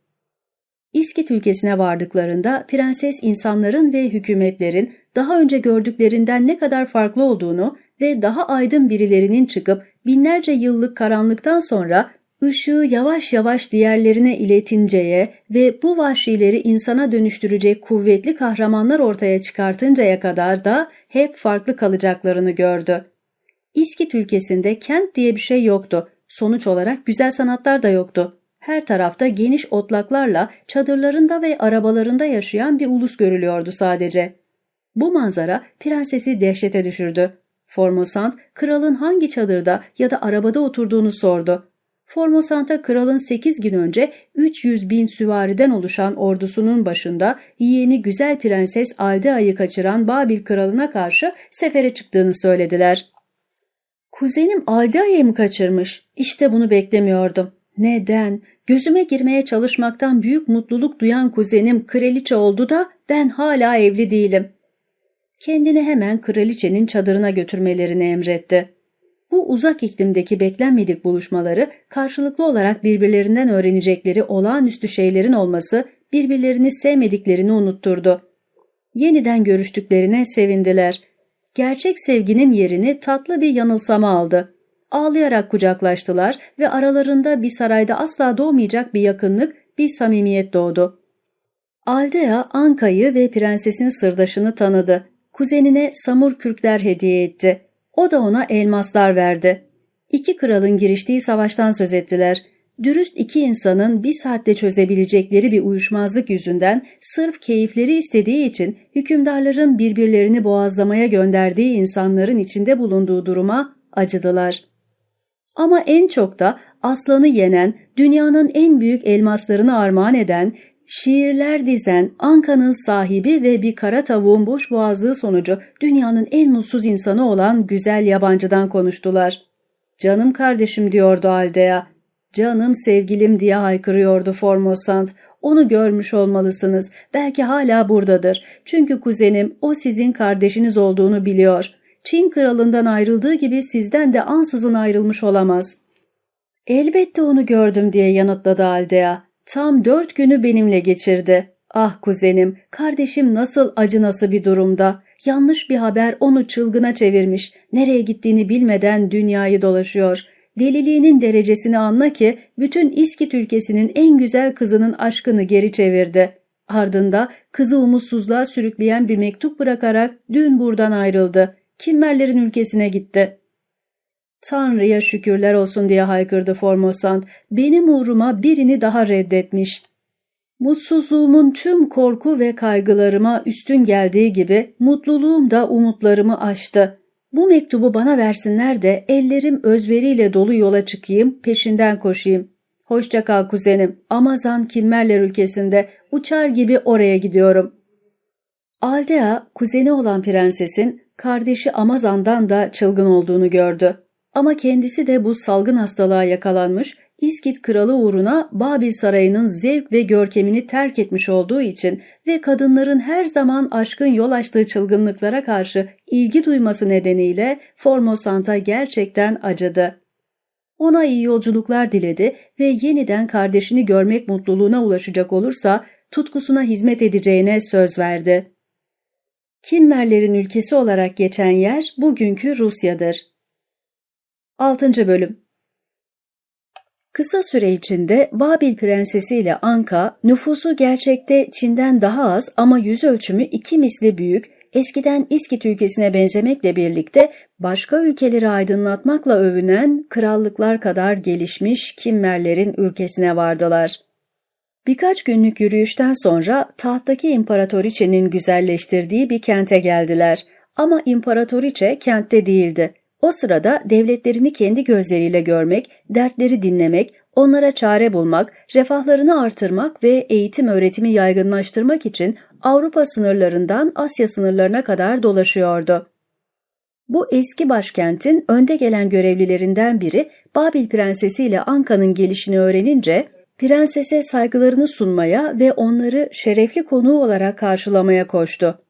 İskit ülkesine vardıklarında prenses insanların ve hükümetlerin daha önce gördüklerinden ne kadar farklı olduğunu ve daha aydın birilerinin çıkıp binlerce yıllık karanlıktan sonra ışığı yavaş yavaş diğerlerine iletinceye ve bu vahşileri insana dönüştürecek kuvvetli kahramanlar ortaya çıkartıncaya kadar da hep farklı kalacaklarını gördü. İskit ülkesinde kent diye bir şey yoktu. Sonuç olarak güzel sanatlar da yoktu. Her tarafta geniş otlaklarla çadırlarında ve arabalarında yaşayan bir ulus görülüyordu sadece. Bu manzara prensesi dehşete düşürdü. Formosant, kralın hangi çadırda ya da arabada oturduğunu sordu. Formosant'a kralın 8 gün önce 300 bin süvariden oluşan ordusunun başında yeğeni güzel prenses Aldea'yı kaçıran Babil kralına karşı sefere çıktığını söylediler. Kuzenim Aldea'yı mı kaçırmış? İşte bunu beklemiyordum. Neden? Gözüme girmeye çalışmaktan büyük mutluluk duyan kuzenim kraliçe oldu da ben hala evli değilim. Kendini hemen kraliçenin çadırına götürmelerini emretti. Bu uzak iklimdeki beklenmedik buluşmaları karşılıklı olarak birbirlerinden öğrenecekleri olağanüstü şeylerin olması birbirlerini sevmediklerini unutturdu. Yeniden görüştüklerine sevindiler. Gerçek sevginin yerini tatlı bir yanılsama aldı. Ağlayarak kucaklaştılar ve aralarında bir sarayda asla doğmayacak bir yakınlık, bir samimiyet doğdu. Aldea Anka'yı ve prensesin sırdaşını tanıdı. Kuzenine samur kürkler hediye etti. O da ona elmaslar verdi. İki kralın giriştiği savaştan söz ettiler. Dürüst iki insanın bir saatte çözebilecekleri bir uyuşmazlık yüzünden sırf keyifleri istediği için hükümdarların birbirlerini boğazlamaya gönderdiği insanların içinde bulunduğu duruma acıdılar. Ama en çok da aslanı yenen, dünyanın en büyük elmaslarını armağan eden, şiirler dizen Anka'nın sahibi ve bir kara tavuğun boş boğazlığı sonucu dünyanın en mutsuz insanı olan güzel yabancıdan konuştular. Canım kardeşim diyordu Aldea. Canım sevgilim diye haykırıyordu Formosant. Onu görmüş olmalısınız. Belki hala buradadır. Çünkü kuzenim o sizin kardeşiniz olduğunu biliyor. Çin kralından ayrıldığı gibi sizden de ansızın ayrılmış olamaz. Elbette onu gördüm diye yanıtladı Aldea. Tam dört günü benimle geçirdi. Ah kuzenim, kardeşim nasıl acınası bir durumda. Yanlış bir haber onu çılgına çevirmiş. Nereye gittiğini bilmeden dünyayı dolaşıyor. Deliliğinin derecesini anla ki bütün İskit ülkesinin en güzel kızının aşkını geri çevirdi. Ardında kızı umutsuzluğa sürükleyen bir mektup bırakarak dün buradan ayrıldı. Kimmerlerin ülkesine gitti. Tanrı'ya şükürler olsun diye haykırdı Formosant. Benim uğruma birini daha reddetmiş. Mutsuzluğumun tüm korku ve kaygılarıma üstün geldiği gibi mutluluğum da umutlarımı aştı. Bu mektubu bana versinler de ellerim özveriyle dolu yola çıkayım, peşinden koşayım. Hoşça kal kuzenim. Amazon Kimmerler ülkesinde uçar gibi oraya gidiyorum. Aldea, kuzeni olan prensesin kardeşi Amazon'dan da çılgın olduğunu gördü. Ama kendisi de bu salgın hastalığa yakalanmış, İskit kralı uğruna Babil sarayının zevk ve görkemini terk etmiş olduğu için ve kadınların her zaman aşkın yol açtığı çılgınlıklara karşı ilgi duyması nedeniyle Formosant'a gerçekten acıdı. Ona iyi yolculuklar diledi ve yeniden kardeşini görmek mutluluğuna ulaşacak olursa tutkusuna hizmet edeceğine söz verdi. Kimmerlerin ülkesi olarak geçen yer bugünkü Rusya'dır. 6. Bölüm Kısa süre içinde Babil prensesi ile Anka nüfusu gerçekte Çin'den daha az ama yüz ölçümü iki misli büyük, eskiden İskit ülkesine benzemekle birlikte başka ülkeleri aydınlatmakla övünen krallıklar kadar gelişmiş Kimmerlerin ülkesine vardılar. Birkaç günlük yürüyüşten sonra tahttaki imparatoriçenin güzelleştirdiği bir kente geldiler. Ama imparatoriçe kentte değildi. O sırada devletlerini kendi gözleriyle görmek, dertleri dinlemek, onlara çare bulmak, refahlarını artırmak ve eğitim öğretimi yaygınlaştırmak için Avrupa sınırlarından Asya sınırlarına kadar dolaşıyordu. Bu eski başkentin önde gelen görevlilerinden biri Babil prensesi ile Anka'nın gelişini öğrenince prensese saygılarını sunmaya ve onları şerefli konuğu olarak karşılamaya koştu.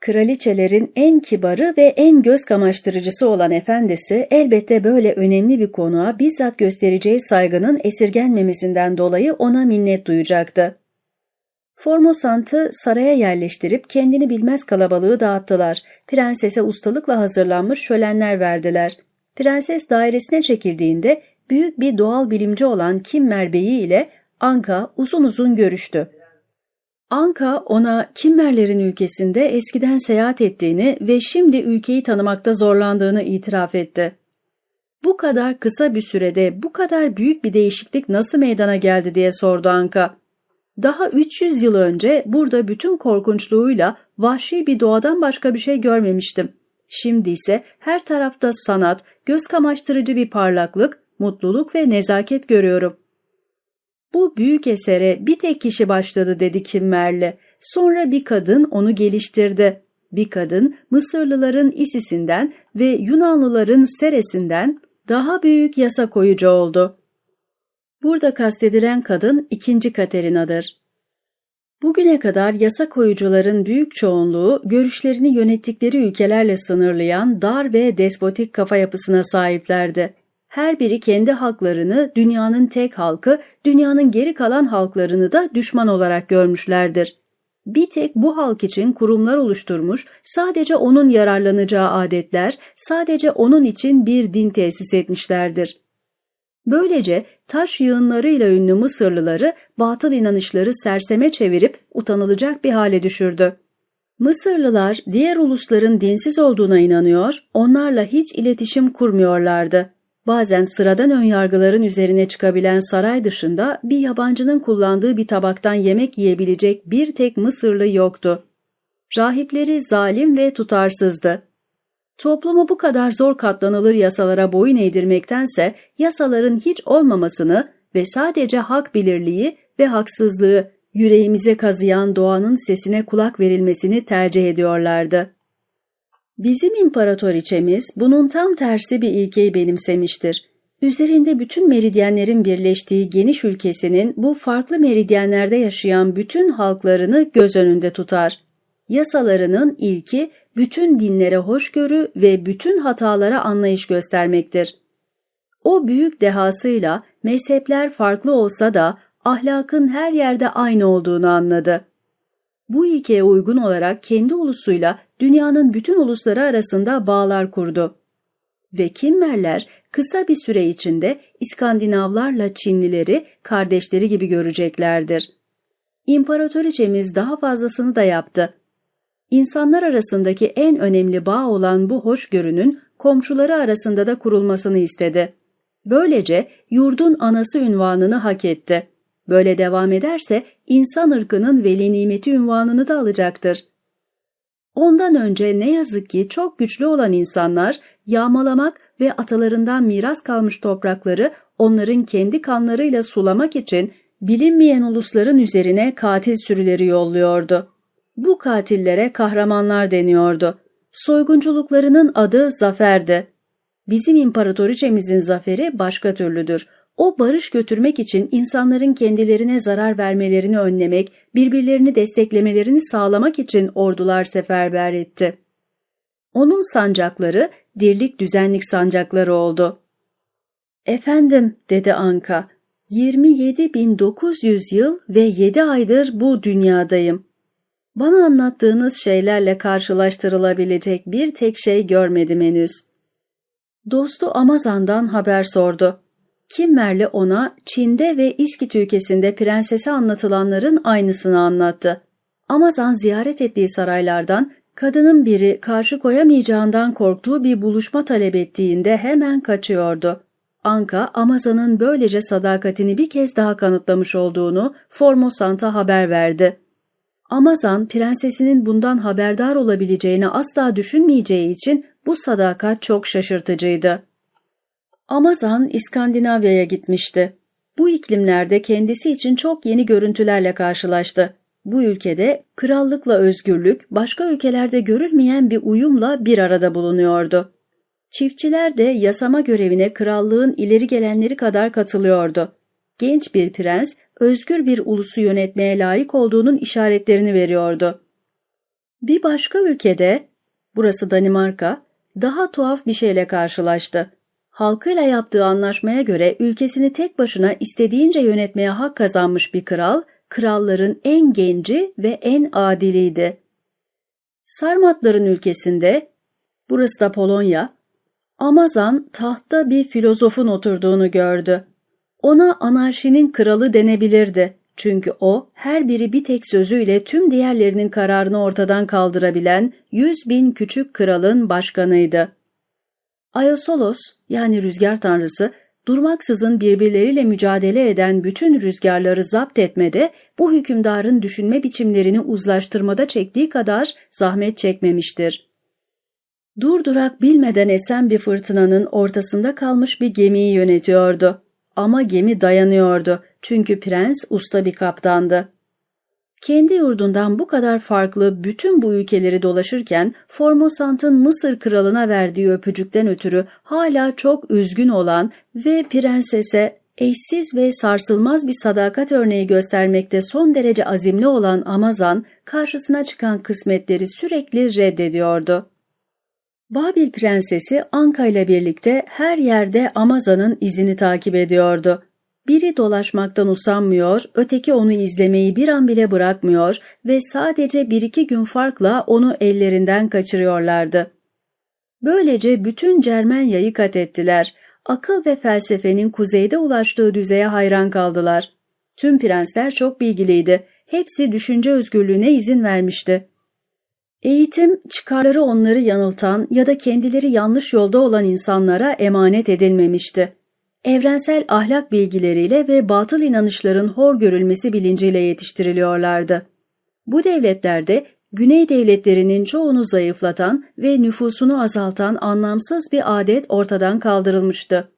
Kraliçelerin en kibarı ve en göz kamaştırıcısı olan efendisi elbette böyle önemli bir konuğa bizzat göstereceği saygının esirgenmemesinden dolayı ona minnet duyacaktı. Formosant'ı saraya yerleştirip kendini bilmez kalabalığı dağıttılar. Prensese ustalıkla hazırlanmış şölenler verdiler. Prenses dairesine çekildiğinde büyük bir doğal bilimci olan Kimmer Bey'i ile Anka uzun uzun görüştü. Anka ona Kimmerlerin ülkesinde eskiden seyahat ettiğini ve şimdi ülkeyi tanımakta zorlandığını itiraf etti. Bu kadar kısa bir sürede bu kadar büyük bir değişiklik nasıl meydana geldi diye sordu Anka. Daha 300 yıl önce burada bütün korkunçluğuyla vahşi bir doğadan başka bir şey görmemiştim. Şimdi ise her tarafta sanat, göz kamaştırıcı bir parlaklık, mutluluk ve nezaket görüyorum. Bu büyük esere bir tek kişi başladı dedi Kimmerli. Sonra bir kadın onu geliştirdi. Bir kadın Mısırlıların Isis'inden ve Yunanlıların Seres'inden daha büyük yasa koyucu oldu. Burada kastedilen kadın ikinci Katerina'dır. Bugüne kadar yasa koyucuların büyük çoğunluğu görüşlerini yönettikleri ülkelerle sınırlayan dar ve despotik kafa yapısına sahiplerdi. Her biri kendi halklarını dünyanın tek halkı, dünyanın geri kalan halklarını da düşman olarak görmüşlerdir. Bir tek bu halk için kurumlar oluşturmuş, sadece onun yararlanacağı adetler, sadece onun için bir din tesis etmişlerdir. Böylece taş yığınlarıyla ünlü Mısırlıları batıl inanışları serseme çevirip utanılacak bir hale düşürdü. Mısırlılar diğer ulusların dinsiz olduğuna inanıyor, onlarla hiç iletişim kurmuyorlardı. Bazen sıradan önyargıların üzerine çıkabilen saray dışında bir yabancının kullandığı bir tabaktan yemek yiyebilecek bir tek Mısırlı yoktu. Rahipleri zalim ve tutarsızdı. Toplumu bu kadar zor katlanılır yasalara boyun eğdirmektense yasaların hiç olmamasını ve sadece hak bilirliği ve haksızlığı yüreğimize kazıyan doğanın sesine kulak verilmesini tercih ediyorlardı. Bizim imparatoriçemiz bunun tam tersi bir ilkeyi benimsemiştir. Üzerinde bütün meridyenlerin birleştiği geniş ülkesinin bu farklı meridyenlerde yaşayan bütün halklarını göz önünde tutar. Yasalarının ilki bütün dinlere hoşgörü ve bütün hatalara anlayış göstermektir. O büyük dehasıyla mezhepler farklı olsa da ahlakın her yerde aynı olduğunu anladı. Bu ilkeye uygun olarak kendi ulusuyla dünyanın bütün ulusları arasında bağlar kurdu. Ve Kimmerler kısa bir süre içinde İskandinavlarla Çinlileri kardeşleri gibi göreceklerdir. İmparatoriçemiz daha fazlasını da yaptı. İnsanlar arasındaki en önemli bağ olan bu hoşgörünün komşuları arasında da kurulmasını istedi. Böylece yurdun anası ünvanını hak etti. Böyle devam ederse insan ırkının veli nimeti ünvanını da alacaktır. Ondan önce ne yazık ki çok güçlü olan insanlar yağmalamak ve atalarından miras kalmış toprakları onların kendi kanlarıyla sulamak için bilinmeyen ulusların üzerine katil sürüleri yolluyordu. Bu katillere kahramanlar deniyordu. Soygunculuklarının adı zaferdi. Bizim imparatoriçemizin zaferi başka türlüdür. O barış götürmek için insanların kendilerine zarar vermelerini önlemek, birbirlerini desteklemelerini sağlamak için ordular seferber etti. Onun sancakları dirlik düzenlik sancakları oldu. Efendim dedi Anka, 27.900 yıl ve 7 aydır bu dünyadayım. Bana anlattığınız şeylerle karşılaştırılabilecek bir tek şey görmedim henüz. Dostu Amazan'dan haber sordu. Kimmerli ona Çin'de ve İskit ülkesinde prensese anlatılanların aynısını anlattı. Amazan ziyaret ettiği saraylardan kadının biri karşı koyamayacağından korktuğu bir buluşma talep ettiğinde hemen kaçıyordu. Anka, Amazan'ın böylece sadakatini bir kez daha kanıtlamış olduğunu Formosant'a haber verdi. Amazan, prensesinin bundan haberdar olabileceğini asla düşünmeyeceği için bu sadakat çok şaşırtıcıydı. Amazan İskandinavya'ya gitmişti. Bu iklimlerde kendisi için çok yeni görüntülerle karşılaştı. Bu ülkede krallıkla özgürlük başka ülkelerde görülmeyen bir uyumla bir arada bulunuyordu. Çiftçiler de yasama görevine krallığın ileri gelenleri kadar katılıyordu. Genç bir prens özgür bir ulusu yönetmeye layık olduğunun işaretlerini veriyordu. Bir başka ülkede, burası Danimarka, daha tuhaf bir şeyle karşılaştı. Halkıyla yaptığı anlaşmaya göre ülkesini tek başına istediğince yönetmeye hak kazanmış bir kral, kralların en genci ve en adiliydi. Sarmatların ülkesinde, burası da Polonya, Amazan tahtta bir filozofun oturduğunu gördü. Ona anarşinin kralı denebilirdi. Çünkü o her biri bir tek sözüyle tüm diğerlerinin kararını ortadan kaldırabilen yüz bin küçük kralın başkanıydı. Ayosolos yani rüzgar tanrısı durmaksızın birbirleriyle mücadele eden bütün rüzgarları zapt etmede bu hükümdarın düşünme biçimlerini uzlaştırmada çektiği kadar zahmet çekmemiştir. Durdurak bilmeden esen bir fırtınanın ortasında kalmış bir gemiyi yönetiyordu. Ama gemi dayanıyordu çünkü prens usta bir kaptandı. Kendi yurdundan bu kadar farklı bütün bu ülkeleri dolaşırken Formosant'ın Mısır kralına verdiği öpücükten ötürü hala çok üzgün olan ve prensese eşsiz ve sarsılmaz bir sadakat örneği göstermekte son derece azimli olan Amazan karşısına çıkan kısmetleri sürekli reddediyordu. Babil prensesi Anka ile birlikte her yerde Amazan'ın izini takip ediyordu. Biri dolaşmaktan usanmıyor, öteki onu izlemeyi bir an bile bırakmıyor ve sadece bir iki gün farkla onu ellerinden kaçırıyorlardı. Böylece bütün Cermenya'yı kat ettiler. Akıl ve felsefenin kuzeyde ulaştığı düzeye hayran kaldılar. Tüm prensler çok bilgiliydi. Hepsi düşünce özgürlüğüne izin vermişti. Eğitim, çıkarları onları yanıltan ya da kendileri yanlış yolda olan insanlara emanet edilmemişti. Evrensel ahlak bilgileriyle ve batıl inanışların hor görülmesi bilinciyle yetiştiriliyorlardı. Bu devletlerde Güney devletlerinin çoğunu zayıflatan ve nüfusunu azaltan anlamsız bir adet ortadan kaldırılmıştı.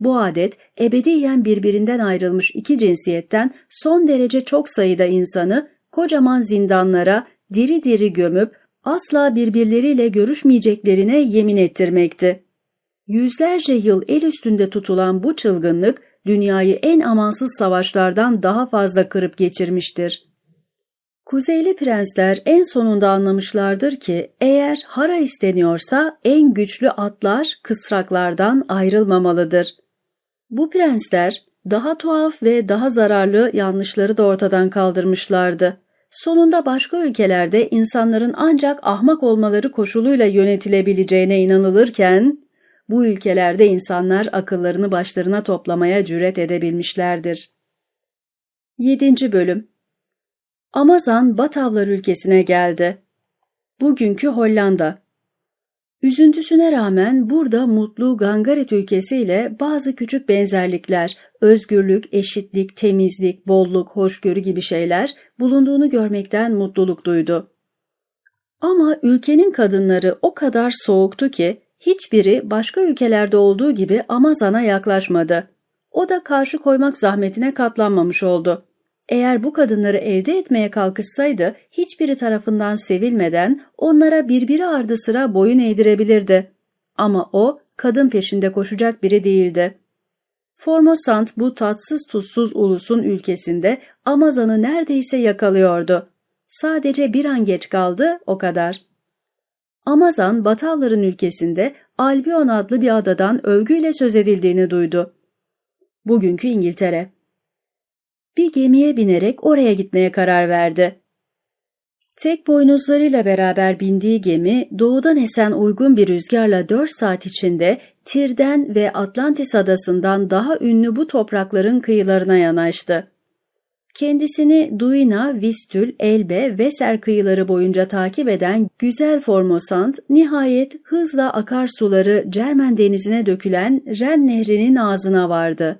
Bu adet ebediyen birbirinden ayrılmış iki cinsiyetten son derece çok sayıda insanı kocaman zindanlara diri diri gömüp asla birbirleriyle görüşmeyeceklerine yemin ettirmekti. Yüzlerce yıl el üstünde tutulan bu çılgınlık dünyayı en amansız savaşlardan daha fazla kırıp geçirmiştir. Kuzeyli prensler en sonunda anlamışlardır ki eğer hara isteniyorsa en güçlü atlar kısraklardan ayrılmamalıdır. Bu prensler daha tuhaf ve daha zararlı yanlışları da ortadan kaldırmışlardı. Sonunda başka ülkelerde insanların ancak ahmak olmaları koşuluyla yönetilebileceğine inanılırken, bu ülkelerde insanlar akıllarını başlarına toplamaya cüret edebilmişlerdir. 7. Bölüm Amazon Batavlar ülkesine geldi. Bugünkü Hollanda. Üzüntüsüne rağmen burada mutlu Gangaret ülkesiyle bazı küçük benzerlikler, özgürlük, eşitlik, temizlik, bolluk, hoşgörü gibi şeyler bulunduğunu görmekten mutluluk duydu. Ama ülkenin kadınları o kadar soğuktu ki hiçbiri başka ülkelerde olduğu gibi Amazon'a yaklaşmadı. O da karşı koymak zahmetine katlanmamış oldu. Eğer bu kadınları elde etmeye kalkışsaydı hiçbiri tarafından sevilmeden onlara birbiri ardı sıra boyun eğdirebilirdi. Ama o kadın peşinde koşacak biri değildi. Formosant bu tatsız tuzsuz ulusun ülkesinde Amazon'ı neredeyse yakalıyordu. Sadece bir an geç kaldı o kadar. Amazon Batavların ülkesinde Albion adlı bir adadan övgüyle söz edildiğini duydu. Bugünkü İngiltere bir gemiye binerek oraya gitmeye karar verdi. Tek boynuzlarıyla beraber bindiği gemi doğudan esen uygun bir rüzgarla 4 saat içinde Tir'den ve Atlantis adasından daha ünlü bu toprakların kıyılarına yanaştı. Kendisini Duina, Vistül, Elbe, Veser kıyıları boyunca takip eden güzel Formosant, nihayet hızla akarsuları Cermen denizine dökülen Ren nehrinin ağzına vardı.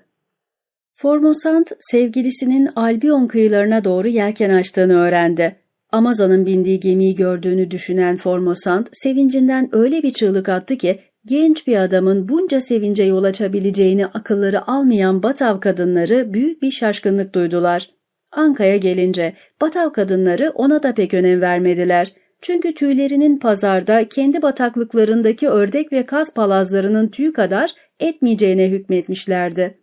Formosant sevgilisinin Albion kıyılarına doğru yelken açtığını öğrendi. Amazon'un bindiği gemiyi gördüğünü düşünen Formosant sevincinden öyle bir çığlık attı ki genç bir adamın bunca sevince yol açabileceğini akılları almayan Batav kadınları büyük bir şaşkınlık duydular. Anka'ya gelince Batav kadınları ona da pek önem vermediler. Çünkü tüylerinin pazarda kendi bataklıklarındaki ördek ve kaz palazlarının tüyü kadar etmeyeceğine hükmetmişlerdi.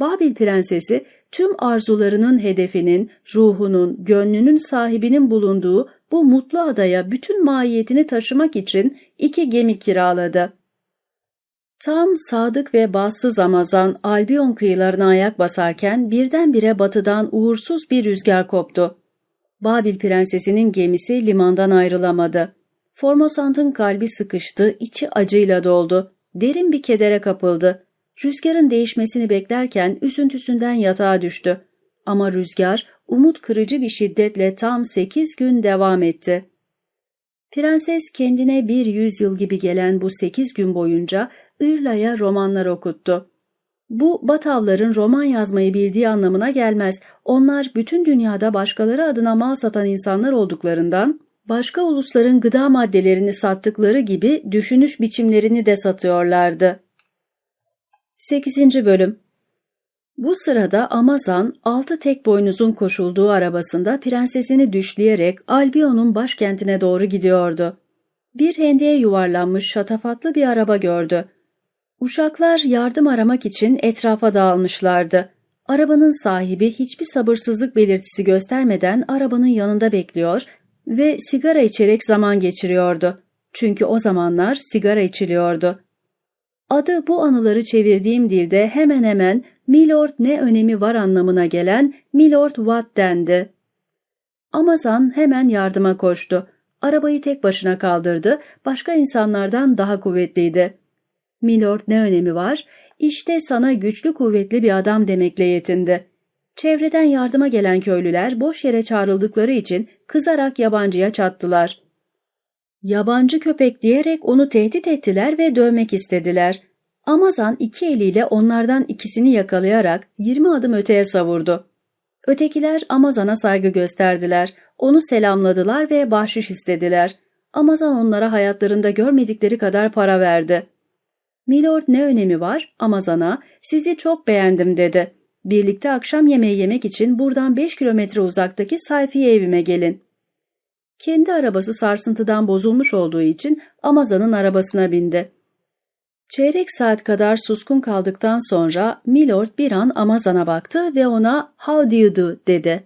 Babil prensesi tüm arzularının hedefinin, ruhunun, gönlünün sahibinin bulunduğu bu mutlu adaya bütün mahiyetini taşımak için iki gemi kiraladı. Tam sadık ve bassız Amazan Albion kıyılarına ayak basarken birdenbire batıdan uğursuz bir rüzgar koptu. Babil prensesinin gemisi limandan ayrılamadı. Formosant'ın kalbi sıkıştı, içi acıyla doldu. Derin bir kedere kapıldı. Rüzgarın değişmesini beklerken üzüntüsünden yatağa düştü. Ama rüzgar umut kırıcı bir şiddetle tam sekiz gün devam etti. Prenses kendine bir yüzyıl gibi gelen bu sekiz gün boyunca Irla'ya romanlar okuttu. Bu Batavların roman yazmayı bildiği anlamına gelmez. Onlar bütün dünyada başkaları adına mal satan insanlar olduklarından başka ulusların gıda maddelerini sattıkları gibi düşünüş biçimlerini de satıyorlardı. 8. Bölüm Bu sırada Amazon altı tek boynuzun koşulduğu arabasında prensesini düşleyerek Albion'un başkentine doğru gidiyordu. Bir hendeye yuvarlanmış şatafatlı bir araba gördü. Uşaklar yardım aramak için etrafa dağılmışlardı. Arabanın sahibi hiçbir sabırsızlık belirtisi göstermeden arabanın yanında bekliyor ve sigara içerek zaman geçiriyordu. Çünkü o zamanlar sigara içiliyordu. Adı bu anıları çevirdiğim dilde hemen hemen Milord ne önemi var anlamına gelen Milord Watt dendi. Amazon hemen yardıma koştu. Arabayı tek başına kaldırdı, başka insanlardan daha kuvvetliydi. Milord ne önemi var? İşte sana güçlü kuvvetli bir adam demekle yetindi. Çevreden yardıma gelen köylüler boş yere çağrıldıkları için kızarak yabancıya çattılar. Yabancı köpek diyerek onu tehdit ettiler ve dövmek istediler. Amazan iki eliyle onlardan ikisini yakalayarak 20 adım öteye savurdu. Ötekiler Amazan'a saygı gösterdiler, onu selamladılar ve bahşiş istediler. Amazan onlara hayatlarında görmedikleri kadar para verdi. Milord ne önemi var? Amazon'a sizi çok beğendim dedi. Birlikte akşam yemeği yemek için buradan 5 kilometre uzaktaki sayfiye evime gelin. Kendi arabası sarsıntıdan bozulmuş olduğu için Amazon'ın arabasına bindi. Çeyrek saat kadar suskun kaldıktan sonra Milord bir an Amazon'a baktı ve ona "How do you do?" dedi.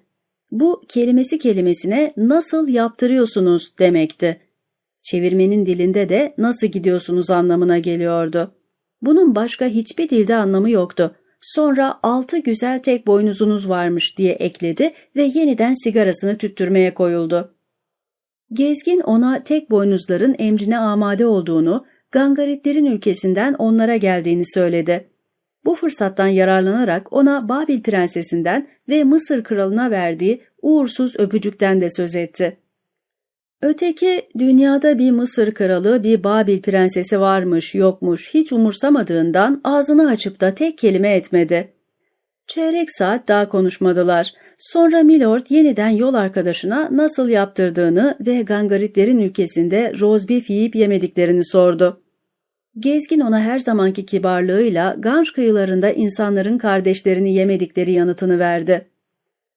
Bu kelimesi kelimesine nasıl yaptırıyorsunuz demekti. Çevirmenin dilinde de nasıl gidiyorsunuz anlamına geliyordu. Bunun başka hiçbir dilde anlamı yoktu. Sonra altı güzel tek boynuzunuz varmış diye ekledi ve yeniden sigarasını tüttürmeye koyuldu. Gezgin ona tek boynuzların emrine amade olduğunu, Gangaritlerin ülkesinden onlara geldiğini söyledi. Bu fırsattan yararlanarak ona Babil prensesinden ve Mısır kralına verdiği uğursuz öpücükten de söz etti. Öteki dünyada bir Mısır kralı bir Babil prensesi varmış yokmuş hiç umursamadığından ağzını açıp da tek kelime etmedi. Çeyrek saat daha konuşmadılar. Sonra Milord yeniden yol arkadaşına nasıl yaptırdığını ve Gangaritlerin ülkesinde rozbif yiyip yemediklerini sordu. Gezgin ona her zamanki kibarlığıyla Ganj kıyılarında insanların kardeşlerini yemedikleri yanıtını verdi.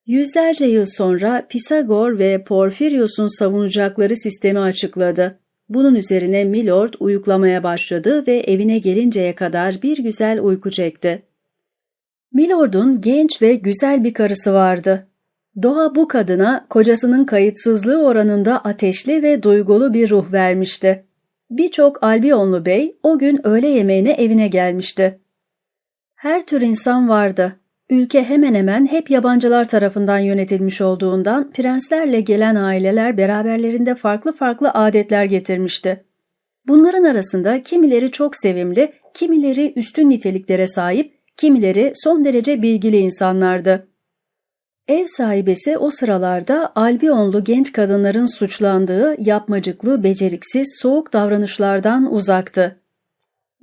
Yüzlerce yıl sonra Pisagor ve Porfirios'un savunacakları sistemi açıkladı. Bunun üzerine Milord uyuklamaya başladı ve evine gelinceye kadar bir güzel uyku çekti. Milord'un genç ve güzel bir karısı vardı. Doğa bu kadına kocasının kayıtsızlığı oranında ateşli ve duygulu bir ruh vermişti. Birçok Albionlu bey o gün öğle yemeğine evine gelmişti. Her tür insan vardı. Ülke hemen hemen hep yabancılar tarafından yönetilmiş olduğundan prenslerle gelen aileler beraberlerinde farklı farklı adetler getirmişti. Bunların arasında kimileri çok sevimli, kimileri üstün niteliklere sahip, kimileri son derece bilgili insanlardı. Ev sahibesi o sıralarda Albionlu genç kadınların suçlandığı yapmacıklı, beceriksiz, soğuk davranışlardan uzaktı.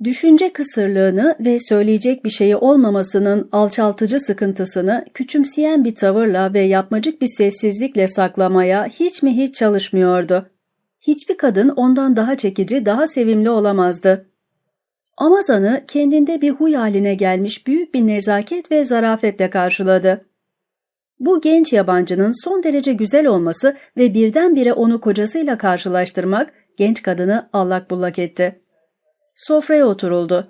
Düşünce kısırlığını ve söyleyecek bir şeyi olmamasının alçaltıcı sıkıntısını küçümseyen bir tavırla ve yapmacık bir sessizlikle saklamaya hiç mi hiç çalışmıyordu. Hiçbir kadın ondan daha çekici, daha sevimli olamazdı. Amazan'ı kendinde bir huy haline gelmiş büyük bir nezaket ve zarafetle karşıladı. Bu genç yabancının son derece güzel olması ve birdenbire onu kocasıyla karşılaştırmak genç kadını allak bullak etti. Sofraya oturuldu.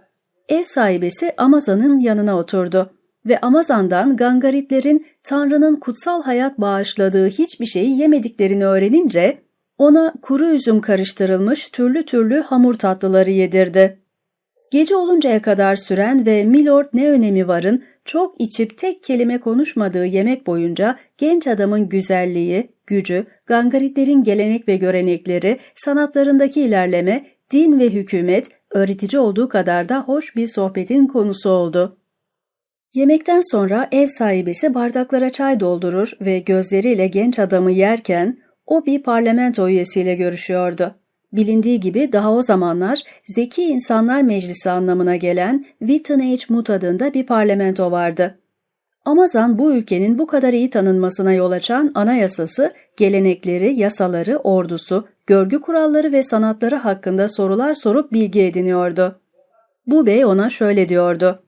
Ev sahibesi Amazan'ın yanına oturdu ve Amazan'dan Gangaritlerin Tanrı'nın kutsal hayat bağışladığı hiçbir şeyi yemediklerini öğrenince ona kuru üzüm karıştırılmış türlü türlü hamur tatlıları yedirdi. Gece oluncaya kadar süren ve Milord ne önemi varın çok içip tek kelime konuşmadığı yemek boyunca genç adamın güzelliği, gücü, Gangaritlerin gelenek ve görenekleri, sanatlarındaki ilerleme, din ve hükümet öğretici olduğu kadar da hoş bir sohbetin konusu oldu. Yemekten sonra ev sahibesi bardaklara çay doldurur ve gözleriyle genç adamı yerken o bir parlamento üyesiyle görüşüyordu. Bilindiği gibi daha o zamanlar Zeki İnsanlar Meclisi anlamına gelen Wittenage adında bir parlamento vardı. Amazon bu ülkenin bu kadar iyi tanınmasına yol açan anayasası, gelenekleri, yasaları, ordusu, görgü kuralları ve sanatları hakkında sorular sorup bilgi ediniyordu. Bu bey ona şöyle diyordu.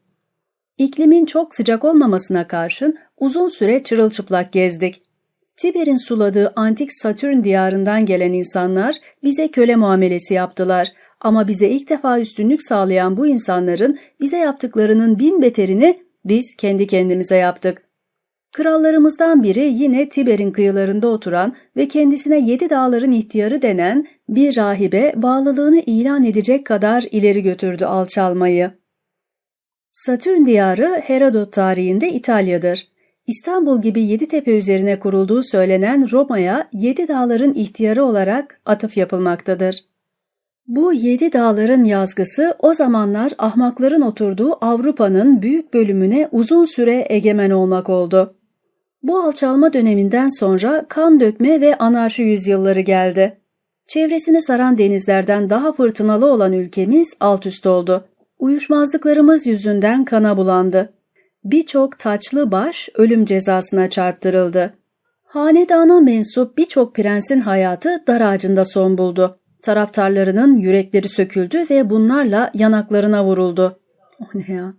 İklimin çok sıcak olmamasına karşın uzun süre çırılçıplak gezdik. Tiber'in suladığı antik Satürn diyarından gelen insanlar bize köle muamelesi yaptılar ama bize ilk defa üstünlük sağlayan bu insanların bize yaptıklarının bin beterini biz kendi kendimize yaptık. Krallarımızdan biri yine Tiber'in kıyılarında oturan ve kendisine yedi dağların ihtiyarı denen bir rahibe bağlılığını ilan edecek kadar ileri götürdü alçalmayı. Satürn diyarı Herodot tarihinde İtalya'dır. İstanbul gibi yedi tepe üzerine kurulduğu söylenen Roma'ya yedi dağların ihtiyarı olarak atıf yapılmaktadır. Bu yedi dağların yazgısı o zamanlar ahmakların oturduğu Avrupa'nın büyük bölümüne uzun süre egemen olmak oldu. Bu alçalma döneminden sonra kan dökme ve anarşi yüzyılları geldi. Çevresini saran denizlerden daha fırtınalı olan ülkemiz alt üst oldu. Uyuşmazlıklarımız yüzünden kana bulandı birçok taçlı baş ölüm cezasına çarptırıldı. Hanedana mensup birçok prensin hayatı dar ağacında son buldu. Taraftarlarının yürekleri söküldü ve bunlarla yanaklarına vuruldu. O ne ya?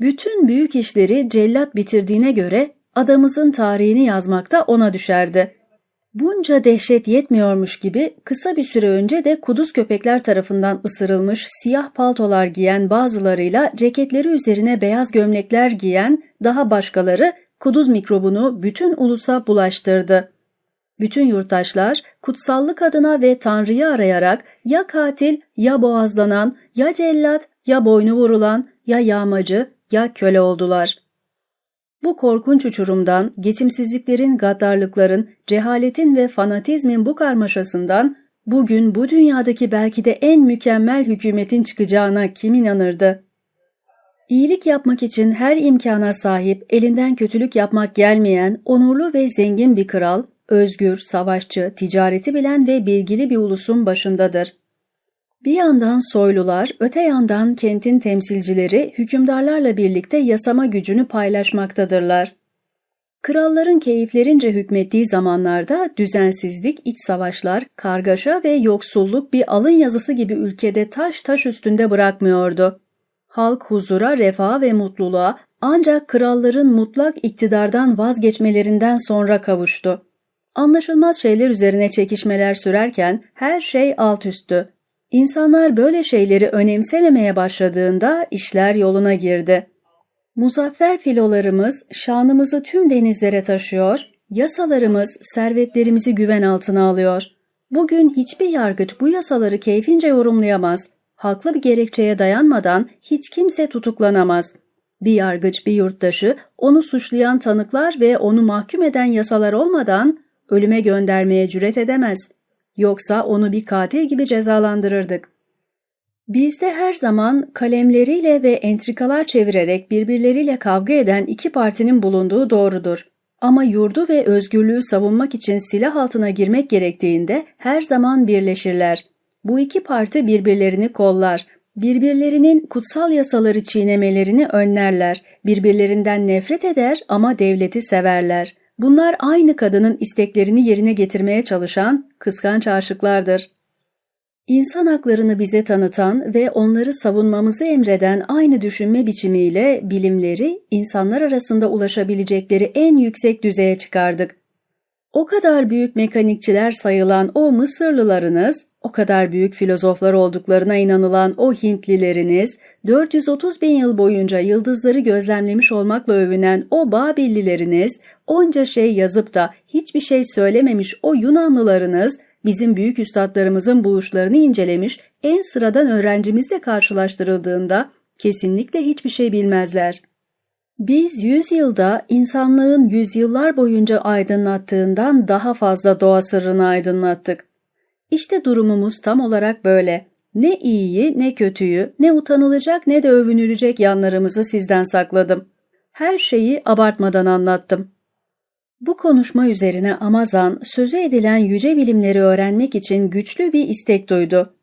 Bütün büyük işleri cellat bitirdiğine göre adamızın tarihini yazmakta ona düşerdi. Bunca dehşet yetmiyormuş gibi kısa bir süre önce de kuduz köpekler tarafından ısırılmış siyah paltolar giyen bazılarıyla ceketleri üzerine beyaz gömlekler giyen daha başkaları kuduz mikrobunu bütün ulusa bulaştırdı. Bütün yurttaşlar kutsallık adına ve Tanrı'yı arayarak ya katil ya boğazlanan ya cellat ya boynu vurulan ya yağmacı ya köle oldular.'' Bu korkunç uçurumdan, geçimsizliklerin, gaddarlıkların, cehaletin ve fanatizmin bu karmaşasından bugün bu dünyadaki belki de en mükemmel hükümetin çıkacağına kim inanırdı? İyilik yapmak için her imkana sahip, elinden kötülük yapmak gelmeyen, onurlu ve zengin bir kral, özgür, savaşçı, ticareti bilen ve bilgili bir ulusun başındadır. Bir yandan soylular, öte yandan kentin temsilcileri hükümdarlarla birlikte yasama gücünü paylaşmaktadırlar. Kralların keyiflerince hükmettiği zamanlarda düzensizlik, iç savaşlar, kargaşa ve yoksulluk bir alın yazısı gibi ülkede taş taş üstünde bırakmıyordu. Halk huzura, refaha ve mutluluğa ancak kralların mutlak iktidardan vazgeçmelerinden sonra kavuştu. Anlaşılmaz şeyler üzerine çekişmeler sürerken her şey alt üstü. İnsanlar böyle şeyleri önemsememeye başladığında işler yoluna girdi. Muzaffer filolarımız şanımızı tüm denizlere taşıyor, yasalarımız servetlerimizi güven altına alıyor. Bugün hiçbir yargıç bu yasaları keyfince yorumlayamaz. Haklı bir gerekçeye dayanmadan hiç kimse tutuklanamaz. Bir yargıç bir yurttaşı onu suçlayan tanıklar ve onu mahkum eden yasalar olmadan ölüme göndermeye cüret edemez. Yoksa onu bir katil gibi cezalandırırdık. Bizde her zaman kalemleriyle ve entrikalar çevirerek birbirleriyle kavga eden iki partinin bulunduğu doğrudur. Ama yurdu ve özgürlüğü savunmak için silah altına girmek gerektiğinde her zaman birleşirler. Bu iki parti birbirlerini kollar, birbirlerinin kutsal yasaları çiğnemelerini önlerler, birbirlerinden nefret eder ama devleti severler.'' Bunlar aynı kadının isteklerini yerine getirmeye çalışan kıskanç aşıklardır. İnsan haklarını bize tanıtan ve onları savunmamızı emreden aynı düşünme biçimiyle bilimleri insanlar arasında ulaşabilecekleri en yüksek düzeye çıkardık. O kadar büyük mekanikçiler sayılan o Mısırlılarınız, o kadar büyük filozoflar olduklarına inanılan o Hintlileriniz, 430 bin yıl boyunca yıldızları gözlemlemiş olmakla övünen o Babillileriniz, onca şey yazıp da hiçbir şey söylememiş o Yunanlılarınız, bizim büyük üstadlarımızın buluşlarını incelemiş en sıradan öğrencimizle karşılaştırıldığında kesinlikle hiçbir şey bilmezler. Biz yüzyılda insanlığın yüzyıllar boyunca aydınlattığından daha fazla doğa sırrını aydınlattık. İşte durumumuz tam olarak böyle. Ne iyiyi ne kötüyü, ne utanılacak ne de övünülecek yanlarımızı sizden sakladım. Her şeyi abartmadan anlattım. Bu konuşma üzerine Amazan sözü edilen yüce bilimleri öğrenmek için güçlü bir istek duydu.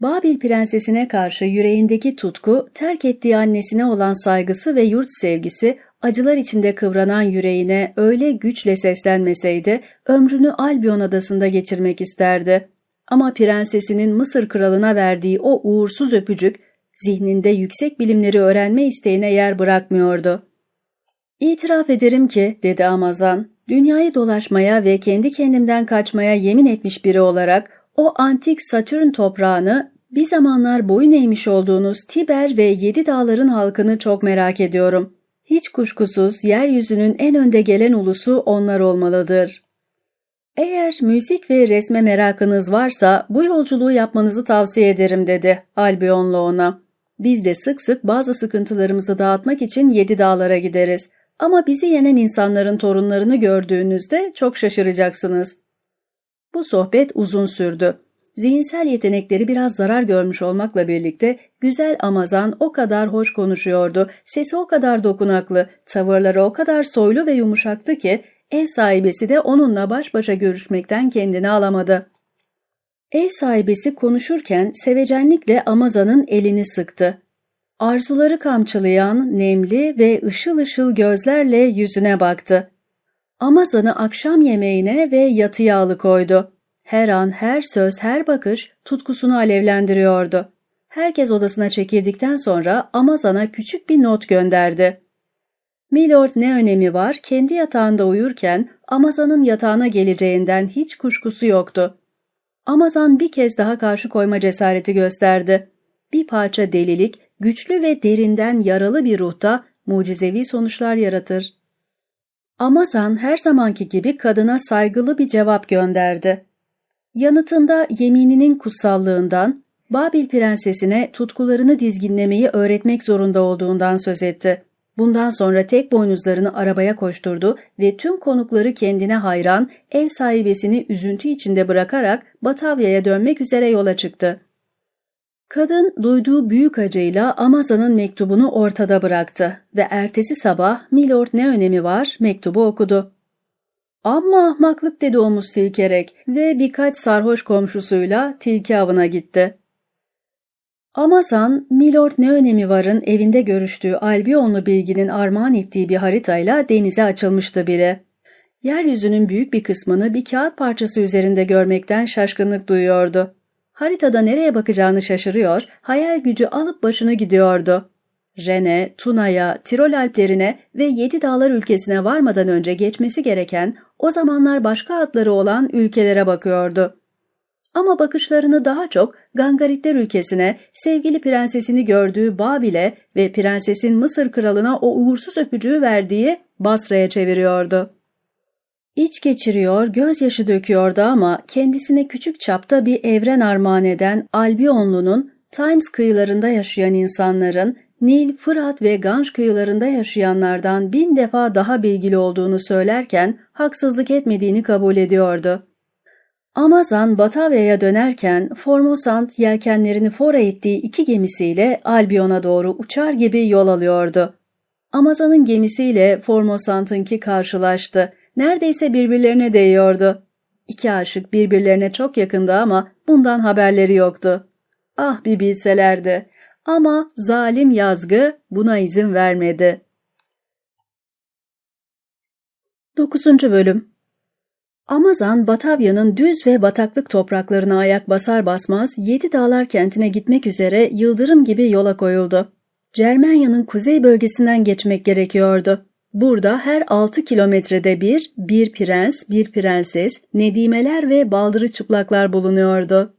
Babil prensesine karşı yüreğindeki tutku, terk ettiği annesine olan saygısı ve yurt sevgisi, acılar içinde kıvranan yüreğine öyle güçle seslenmeseydi, ömrünü Albion adasında geçirmek isterdi. Ama prensesinin Mısır kralına verdiği o uğursuz öpücük, zihninde yüksek bilimleri öğrenme isteğine yer bırakmıyordu. İtiraf ederim ki, dedi Amazan, dünyayı dolaşmaya ve kendi kendimden kaçmaya yemin etmiş biri olarak o antik Satürn toprağını bir zamanlar boyun eğmiş olduğunuz Tiber ve Yedi Dağların halkını çok merak ediyorum. Hiç kuşkusuz yeryüzünün en önde gelen ulusu onlar olmalıdır. Eğer müzik ve resme merakınız varsa bu yolculuğu yapmanızı tavsiye ederim dedi Albionlu ona. Biz de sık sık bazı sıkıntılarımızı dağıtmak için yedi dağlara gideriz. Ama bizi yenen insanların torunlarını gördüğünüzde çok şaşıracaksınız. Bu sohbet uzun sürdü. Zihinsel yetenekleri biraz zarar görmüş olmakla birlikte güzel Amazan o kadar hoş konuşuyordu, sesi o kadar dokunaklı, tavırları o kadar soylu ve yumuşaktı ki ev sahibesi de onunla baş başa görüşmekten kendini alamadı. Ev sahibesi konuşurken sevecenlikle Amazan'ın elini sıktı. Arzuları kamçılayan, nemli ve ışıl ışıl gözlerle yüzüne baktı. Amazan'ı akşam yemeğine ve yatıya alıkoydu. Her an her söz, her bakış tutkusunu alevlendiriyordu. Herkes odasına çekildikten sonra Amazon'a küçük bir not gönderdi. Milord ne önemi var, kendi yatağında uyurken Amazon'ın yatağına geleceğinden hiç kuşkusu yoktu. Amazon bir kez daha karşı koyma cesareti gösterdi. Bir parça delilik, güçlü ve derinden yaralı bir ruhta mucizevi sonuçlar yaratır. Amazon her zamanki gibi kadına saygılı bir cevap gönderdi. Yanıtında yemininin kutsallığından, Babil prensesine tutkularını dizginlemeyi öğretmek zorunda olduğundan söz etti. Bundan sonra tek boynuzlarını arabaya koşturdu ve tüm konukları kendine hayran, ev sahibesini üzüntü içinde bırakarak Batavya'ya dönmek üzere yola çıktı. Kadın duyduğu büyük acıyla Amaza'nın mektubunu ortada bıraktı ve ertesi sabah Milord ne önemi var mektubu okudu. Amma ahmaklık dedi omuz silkerek ve birkaç sarhoş komşusuyla tilki avına gitti. Amazan, Milord ne önemi varın evinde görüştüğü Albionlu bilginin armağan ettiği bir haritayla denize açılmıştı bile. Yeryüzünün büyük bir kısmını bir kağıt parçası üzerinde görmekten şaşkınlık duyuyordu. Haritada nereye bakacağını şaşırıyor, hayal gücü alıp başını gidiyordu. Rene, Tuna'ya, Tirol Alplerine ve Yedi Dağlar ülkesine varmadan önce geçmesi gereken, o zamanlar başka adları olan ülkelere bakıyordu. Ama bakışlarını daha çok Gangaritler ülkesine, sevgili prensesini gördüğü Babil'e ve prensesin Mısır kralına o uğursuz öpücüğü verdiği Basra'ya çeviriyordu. İç geçiriyor, gözyaşı döküyordu ama kendisine küçük çapta bir evren armağan eden Albionlu'nun Times kıyılarında yaşayan insanların Nil, Fırat ve Ganj kıyılarında yaşayanlardan bin defa daha bilgili olduğunu söylerken haksızlık etmediğini kabul ediyordu. Amazon Batavya'ya dönerken Formosant yelkenlerini fora ettiği iki gemisiyle Albion'a doğru uçar gibi yol alıyordu. Amazon'un gemisiyle Formosant'ınki karşılaştı. Neredeyse birbirlerine değiyordu. İki aşık birbirlerine çok yakındı ama bundan haberleri yoktu. Ah bir bilselerdi. Ama zalim yazgı buna izin vermedi. 9. Bölüm Amazon, Batavya'nın düz ve bataklık topraklarına ayak basar basmaz Yedi Dağlar kentine gitmek üzere yıldırım gibi yola koyuldu. Cermanya'nın kuzey bölgesinden geçmek gerekiyordu. Burada her 6 kilometrede bir, bir prens, bir prenses, nedimeler ve baldırı çıplaklar bulunuyordu.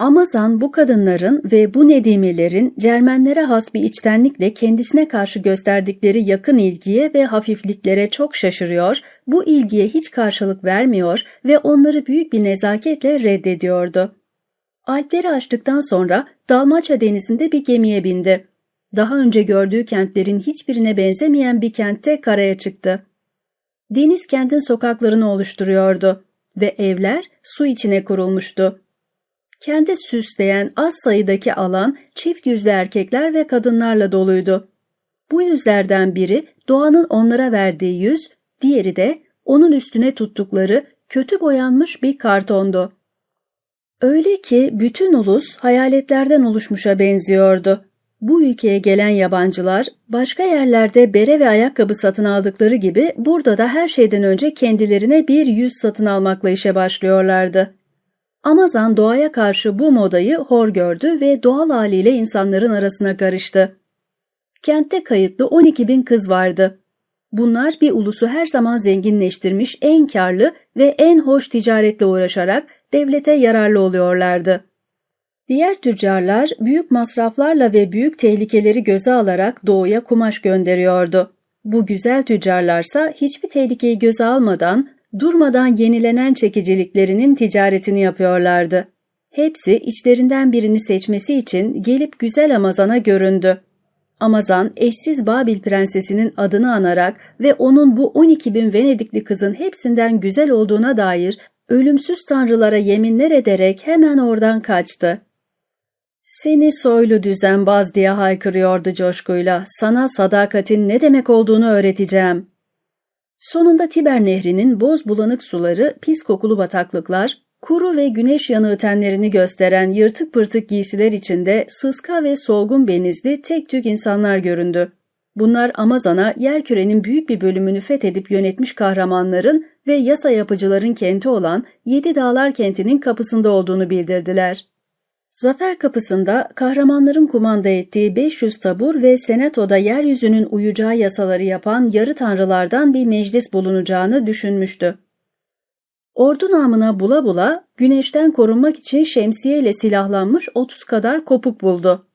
Amazan bu kadınların ve bu nedimelerin Cermenlere has bir içtenlikle kendisine karşı gösterdikleri yakın ilgiye ve hafifliklere çok şaşırıyor, bu ilgiye hiç karşılık vermiyor ve onları büyük bir nezaketle reddediyordu. Alpleri açtıktan sonra Dalmaçya denizinde bir gemiye bindi. Daha önce gördüğü kentlerin hiçbirine benzemeyen bir kentte karaya çıktı. Deniz kentin sokaklarını oluşturuyordu ve evler su içine kurulmuştu. Kendi süsleyen az sayıdaki alan çift yüzlü erkekler ve kadınlarla doluydu. Bu yüzlerden biri doğanın onlara verdiği yüz, diğeri de onun üstüne tuttukları kötü boyanmış bir kartondu. Öyle ki bütün ulus hayaletlerden oluşmuşa benziyordu. Bu ülkeye gelen yabancılar başka yerlerde bere ve ayakkabı satın aldıkları gibi burada da her şeyden önce kendilerine bir yüz satın almakla işe başlıyorlardı. Amazon doğaya karşı bu modayı hor gördü ve doğal haliyle insanların arasına karıştı. Kentte kayıtlı 12 bin kız vardı. Bunlar bir ulusu her zaman zenginleştirmiş en karlı ve en hoş ticaretle uğraşarak devlete yararlı oluyorlardı. Diğer tüccarlar büyük masraflarla ve büyük tehlikeleri göze alarak doğuya kumaş gönderiyordu. Bu güzel tüccarlarsa hiçbir tehlikeyi göze almadan durmadan yenilenen çekiciliklerinin ticaretini yapıyorlardı. Hepsi içlerinden birini seçmesi için gelip güzel Amazan'a göründü. Amazan eşsiz Babil prensesinin adını anarak ve onun bu 12 bin Venedikli kızın hepsinden güzel olduğuna dair ölümsüz tanrılara yeminler ederek hemen oradan kaçtı. Seni soylu düzenbaz diye haykırıyordu coşkuyla. Sana sadakatin ne demek olduğunu öğreteceğim. Sonunda Tiber Nehri'nin boz bulanık suları, pis kokulu bataklıklar, kuru ve güneş yanığı tenlerini gösteren yırtık pırtık giysiler içinde sıska ve solgun benizli tek tük insanlar göründü. Bunlar Amazon'a yerkürenin büyük bir bölümünü fethedip yönetmiş kahramanların ve yasa yapıcıların kenti olan Yedi Dağlar kentinin kapısında olduğunu bildirdiler. Zafer kapısında kahramanların kumanda ettiği 500 tabur ve senatoda yeryüzünün uyacağı yasaları yapan yarı tanrılardan bir meclis bulunacağını düşünmüştü. Ordu namına bula bula güneşten korunmak için şemsiyeyle silahlanmış 30 kadar kopuk buldu.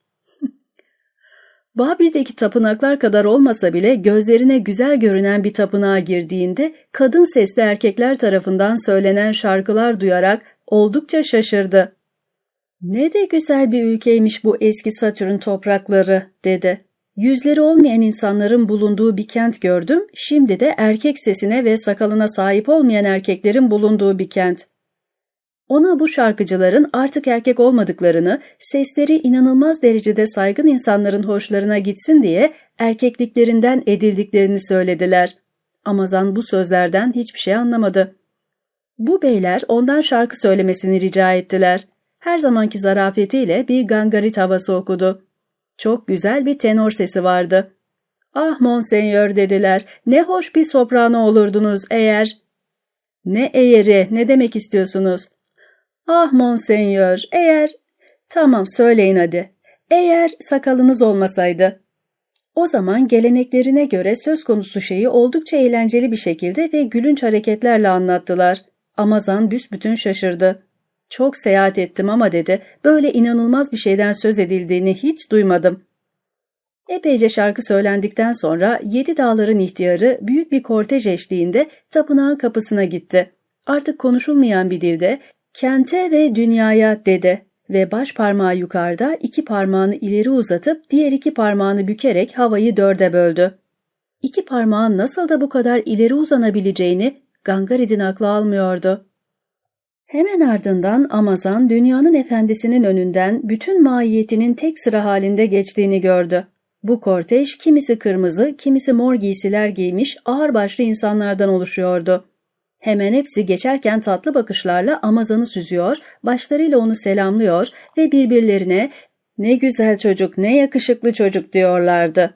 Babil'deki tapınaklar kadar olmasa bile gözlerine güzel görünen bir tapınağa girdiğinde kadın sesli erkekler tarafından söylenen şarkılar duyarak oldukça şaşırdı. Ne de güzel bir ülkeymiş bu eski Satürn toprakları, dedi. Yüzleri olmayan insanların bulunduğu bir kent gördüm, şimdi de erkek sesine ve sakalına sahip olmayan erkeklerin bulunduğu bir kent. Ona bu şarkıcıların artık erkek olmadıklarını, sesleri inanılmaz derecede saygın insanların hoşlarına gitsin diye erkekliklerinden edildiklerini söylediler. Amazan bu sözlerden hiçbir şey anlamadı. Bu beyler ondan şarkı söylemesini rica ettiler her zamanki zarafetiyle bir gangarit havası okudu. Çok güzel bir tenor sesi vardı. Ah monsenyör dediler, ne hoş bir soprano olurdunuz eğer... Ne eğeri, ne demek istiyorsunuz? Ah monsenyör, eğer... Tamam söyleyin hadi. Eğer sakalınız olmasaydı. O zaman geleneklerine göre söz konusu şeyi oldukça eğlenceli bir şekilde ve gülünç hareketlerle anlattılar. Amazan büsbütün şaşırdı. Çok seyahat ettim ama dedi, böyle inanılmaz bir şeyden söz edildiğini hiç duymadım. Epeyce şarkı söylendikten sonra Yedi Dağların ihtiyarı büyük bir kortej eşliğinde tapınağın kapısına gitti. Artık konuşulmayan bir dilde kente ve dünyaya dedi ve baş parmağı yukarıda iki parmağını ileri uzatıp diğer iki parmağını bükerek havayı dörde böldü. İki parmağın nasıl da bu kadar ileri uzanabileceğini Gangarid'in aklı almıyordu. Hemen ardından Amazan dünyanın efendisinin önünden bütün mahiyetinin tek sıra halinde geçtiğini gördü. Bu kortej kimisi kırmızı, kimisi mor giysiler giymiş ağırbaşlı insanlardan oluşuyordu. Hemen hepsi geçerken tatlı bakışlarla Amazan'ı süzüyor, başlarıyla onu selamlıyor ve birbirlerine ''Ne güzel çocuk, ne yakışıklı çocuk'' diyorlardı.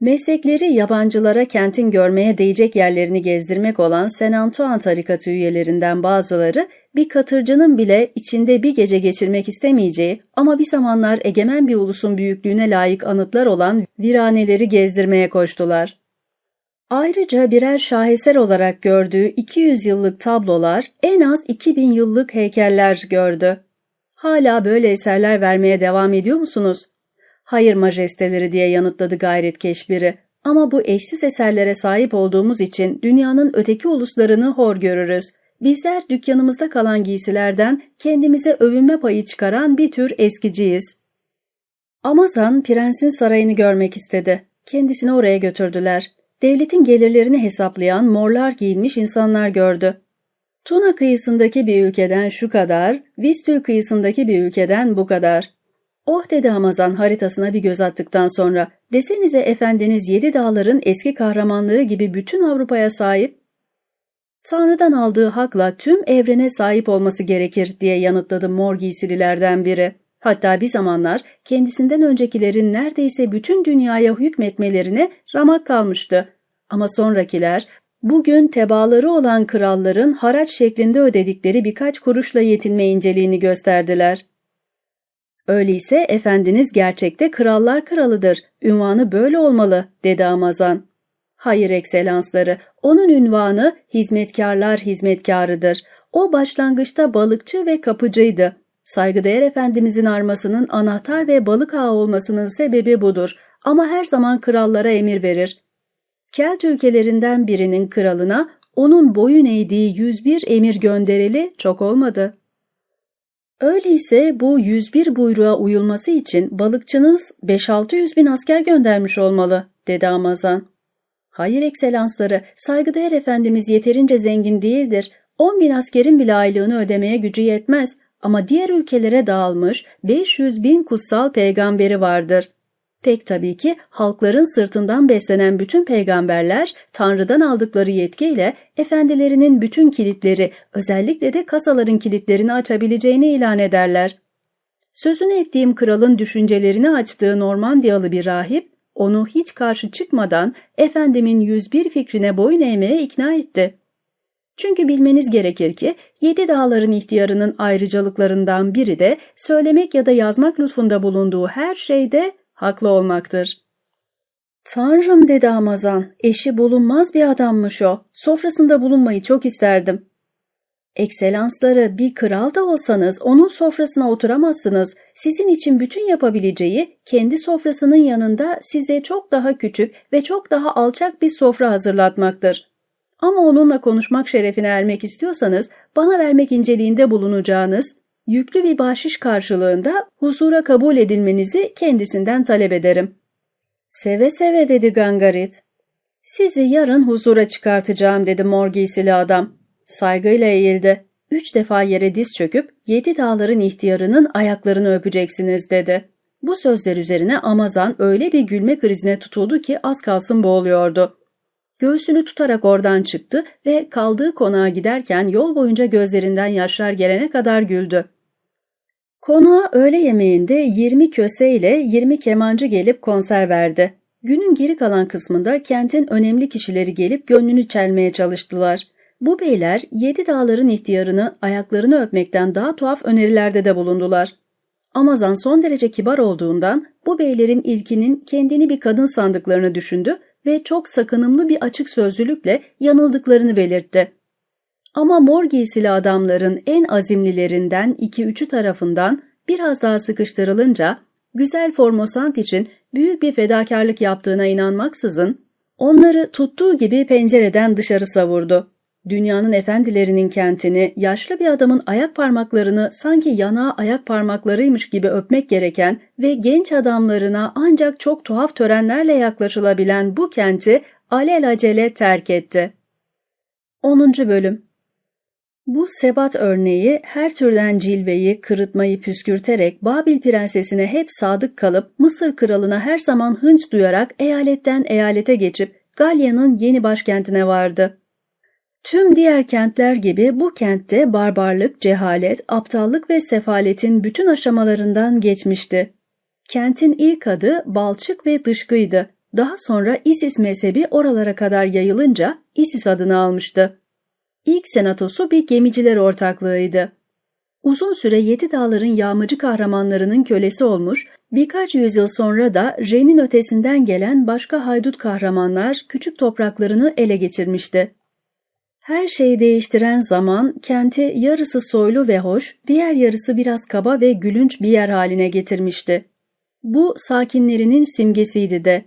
Meslekleri yabancılara kentin görmeye değecek yerlerini gezdirmek olan Saint Antoine tarikatı üyelerinden bazıları bir katırcının bile içinde bir gece geçirmek istemeyeceği ama bir zamanlar egemen bir ulusun büyüklüğüne layık anıtlar olan viraneleri gezdirmeye koştular. Ayrıca birer şaheser olarak gördüğü 200 yıllık tablolar en az 2000 yıllık heykeller gördü. Hala böyle eserler vermeye devam ediyor musunuz? Hayır majesteleri diye yanıtladı gayretkeş biri. Ama bu eşsiz eserlere sahip olduğumuz için dünyanın öteki uluslarını hor görürüz. Bizler dükkanımızda kalan giysilerden kendimize övünme payı çıkaran bir tür eskiciyiz. Amazan prensin sarayını görmek istedi. Kendisini oraya götürdüler. Devletin gelirlerini hesaplayan morlar giyinmiş insanlar gördü. Tuna kıyısındaki bir ülkeden şu kadar, Vistül kıyısındaki bir ülkeden bu kadar. Oh dedi Amazan haritasına bir göz attıktan sonra. Desenize efendiniz yedi dağların eski kahramanları gibi bütün Avrupa'ya sahip. Tanrı'dan aldığı hakla tüm evrene sahip olması gerekir diye yanıtladı mor giysililerden biri. Hatta bir zamanlar kendisinden öncekilerin neredeyse bütün dünyaya hükmetmelerine ramak kalmıştı. Ama sonrakiler bugün tebaaları olan kralların haraç şeklinde ödedikleri birkaç kuruşla yetinme inceliğini gösterdiler. Öyleyse efendiniz gerçekte krallar kralıdır, ünvanı böyle olmalı, dedi Amazan. Hayır ekselansları, onun ünvanı hizmetkarlar hizmetkarıdır. O başlangıçta balıkçı ve kapıcıydı. Saygıdeğer efendimizin armasının anahtar ve balık ağı olmasının sebebi budur ama her zaman krallara emir verir. Kelt ülkelerinden birinin kralına onun boyun eğdiği 101 emir göndereli çok olmadı. Öyleyse bu 101 buyruğa uyulması için balıkçınız 5-600 bin asker göndermiş olmalı, dedi Amazan. Hayır ekselansları, saygıdeğer efendimiz yeterince zengin değildir. 10 bin askerin bile aylığını ödemeye gücü yetmez ama diğer ülkelere dağılmış 500 bin kutsal peygamberi vardır. Tek tabii ki halkların sırtından beslenen bütün peygamberler Tanrı'dan aldıkları yetkiyle efendilerinin bütün kilitleri özellikle de kasaların kilitlerini açabileceğini ilan ederler. Sözünü ettiğim kralın düşüncelerini açtığı Normandiyalı bir rahip, onu hiç karşı çıkmadan efendimin 101 fikrine boyun eğmeye ikna etti. Çünkü bilmeniz gerekir ki yedi dağların ihtiyarının ayrıcalıklarından biri de söylemek ya da yazmak lütfunda bulunduğu her şeyde haklı olmaktır. Tanrım dedi Amazan, eşi bulunmaz bir adammış o. Sofrasında bulunmayı çok isterdim. Ekselansları bir kral da olsanız onun sofrasına oturamazsınız. Sizin için bütün yapabileceği kendi sofrasının yanında size çok daha küçük ve çok daha alçak bir sofra hazırlatmaktır. Ama onunla konuşmak şerefine ermek istiyorsanız bana vermek inceliğinde bulunacağınız yüklü bir bahşiş karşılığında huzura kabul edilmenizi kendisinden talep ederim. Seve seve dedi Gangarit. Sizi yarın huzura çıkartacağım dedi mor giysili adam. Saygıyla eğildi. Üç defa yere diz çöküp yedi dağların ihtiyarının ayaklarını öpeceksiniz dedi. Bu sözler üzerine Amazan öyle bir gülme krizine tutuldu ki az kalsın boğuluyordu. Göğsünü tutarak oradan çıktı ve kaldığı konağa giderken yol boyunca gözlerinden yaşlar gelene kadar güldü. Konağa öğle yemeğinde 20 köse ile 20 kemancı gelip konser verdi. Günün geri kalan kısmında kentin önemli kişileri gelip gönlünü çelmeye çalıştılar. Bu beyler yedi dağların ihtiyarını ayaklarını öpmekten daha tuhaf önerilerde de bulundular. Amazan son derece kibar olduğundan bu beylerin ilkinin kendini bir kadın sandıklarını düşündü ve çok sakınımlı bir açık sözlülükle yanıldıklarını belirtti. Ama mor giysili adamların en azimlilerinden iki üçü tarafından biraz daha sıkıştırılınca güzel Formosant için büyük bir fedakarlık yaptığına inanmaksızın onları tuttuğu gibi pencereden dışarı savurdu. Dünyanın efendilerinin kentini yaşlı bir adamın ayak parmaklarını sanki yanağı ayak parmaklarıymış gibi öpmek gereken ve genç adamlarına ancak çok tuhaf törenlerle yaklaşılabilen bu kenti alelacele terk etti. 10. Bölüm bu sebat örneği her türden cilveyi, kırıtmayı püskürterek Babil prensesine hep sadık kalıp Mısır kralına her zaman hınç duyarak eyaletten eyalete geçip Galya'nın yeni başkentine vardı. Tüm diğer kentler gibi bu kentte barbarlık, cehalet, aptallık ve sefaletin bütün aşamalarından geçmişti. Kentin ilk adı Balçık ve Dışkıydı. Daha sonra Isis mezhebi oralara kadar yayılınca Isis adını almıştı. İlk senatosu bir gemiciler ortaklığıydı. Uzun süre Yedi Dağların yağmacı kahramanlarının kölesi olmuş, birkaç yüzyıl sonra da Ren'in ötesinden gelen başka haydut kahramanlar küçük topraklarını ele geçirmişti. Her şeyi değiştiren zaman kenti yarısı soylu ve hoş, diğer yarısı biraz kaba ve gülünç bir yer haline getirmişti. Bu sakinlerinin simgesiydi de.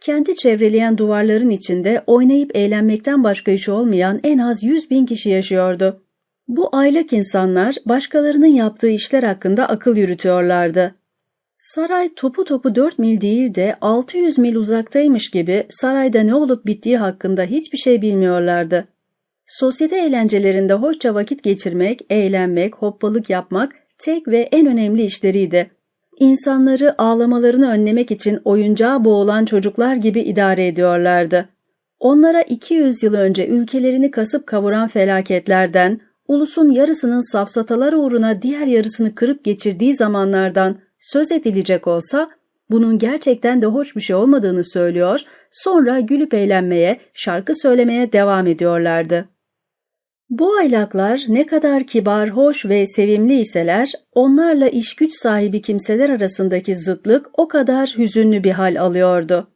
Kenti çevreleyen duvarların içinde oynayıp eğlenmekten başka iş olmayan en az yüz bin kişi yaşıyordu. Bu aylak insanlar başkalarının yaptığı işler hakkında akıl yürütüyorlardı. Saray topu topu 4 mil değil de 600 mil uzaktaymış gibi sarayda ne olup bittiği hakkında hiçbir şey bilmiyorlardı. Sosyete eğlencelerinde hoşça vakit geçirmek, eğlenmek, hoppalık yapmak tek ve en önemli işleriydi. İnsanları ağlamalarını önlemek için oyuncağa boğulan çocuklar gibi idare ediyorlardı. Onlara 200 yıl önce ülkelerini kasıp kavuran felaketlerden, ulusun yarısının safsatalar uğruna diğer yarısını kırıp geçirdiği zamanlardan söz edilecek olsa, bunun gerçekten de hoş bir şey olmadığını söylüyor, sonra gülüp eğlenmeye, şarkı söylemeye devam ediyorlardı. Bu aylaklar ne kadar kibar, hoş ve sevimli iseler, onlarla iş güç sahibi kimseler arasındaki zıtlık o kadar hüzünlü bir hal alıyordu.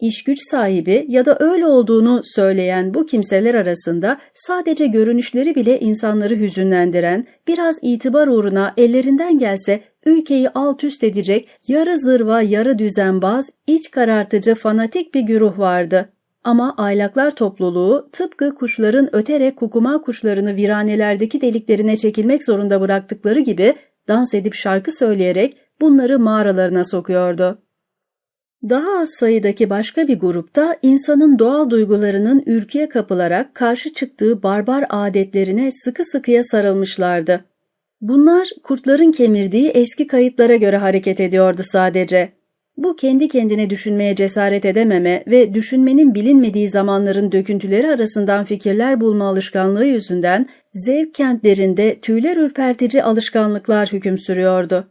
İş güç sahibi ya da öyle olduğunu söyleyen bu kimseler arasında sadece görünüşleri bile insanları hüzünlendiren, biraz itibar uğruna ellerinden gelse ülkeyi alt üst edecek yarı zırva yarı düzenbaz, iç karartıcı fanatik bir güruh vardı. Ama aylaklar topluluğu tıpkı kuşların öterek kukuma kuşlarını viranelerdeki deliklerine çekilmek zorunda bıraktıkları gibi dans edip şarkı söyleyerek bunları mağaralarına sokuyordu. Daha az sayıdaki başka bir grupta insanın doğal duygularının ürküye kapılarak karşı çıktığı barbar adetlerine sıkı sıkıya sarılmışlardı. Bunlar kurtların kemirdiği eski kayıtlara göre hareket ediyordu sadece. Bu kendi kendine düşünmeye cesaret edememe ve düşünmenin bilinmediği zamanların döküntüleri arasından fikirler bulma alışkanlığı yüzünden zevk kentlerinde tüyler ürpertici alışkanlıklar hüküm sürüyordu.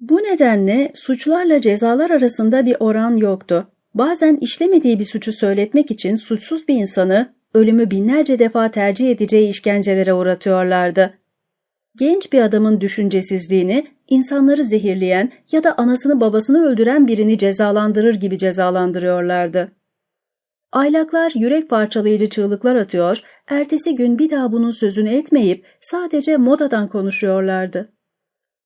Bu nedenle suçlarla cezalar arasında bir oran yoktu. Bazen işlemediği bir suçu söyletmek için suçsuz bir insanı ölümü binlerce defa tercih edeceği işkencelere uğratıyorlardı. Genç bir adamın düşüncesizliğini, insanları zehirleyen ya da anasını babasını öldüren birini cezalandırır gibi cezalandırıyorlardı. Aylaklar yürek parçalayıcı çığlıklar atıyor, ertesi gün bir daha bunun sözünü etmeyip sadece modadan konuşuyorlardı.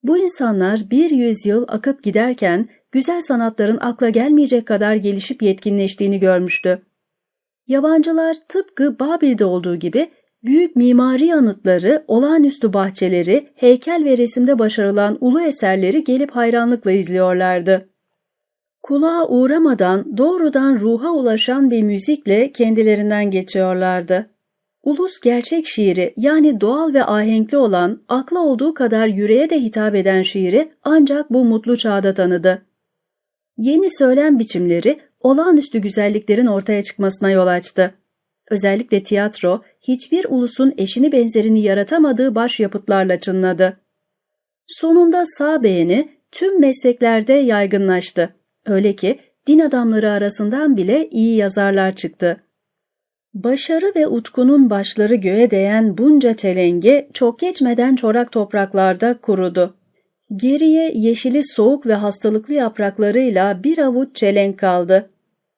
Bu insanlar bir yüzyıl akıp giderken güzel sanatların akla gelmeyecek kadar gelişip yetkinleştiğini görmüştü. Yabancılar tıpkı Babil'de olduğu gibi büyük mimari anıtları, olağanüstü bahçeleri, heykel ve resimde başarılan ulu eserleri gelip hayranlıkla izliyorlardı. Kulağa uğramadan doğrudan ruha ulaşan bir müzikle kendilerinden geçiyorlardı. Ulus gerçek şiiri yani doğal ve ahenkli olan, akla olduğu kadar yüreğe de hitap eden şiiri ancak bu mutlu çağda tanıdı. Yeni söylem biçimleri olağanüstü güzelliklerin ortaya çıkmasına yol açtı. Özellikle tiyatro, hiçbir ulusun eşini benzerini yaratamadığı başyapıtlarla çınladı. Sonunda sağ beğeni tüm mesleklerde yaygınlaştı. Öyle ki din adamları arasından bile iyi yazarlar çıktı. Başarı ve utkunun başları göğe değen bunca çelenge çok geçmeden çorak topraklarda kurudu. Geriye yeşili soğuk ve hastalıklı yapraklarıyla bir avuç çelenk kaldı.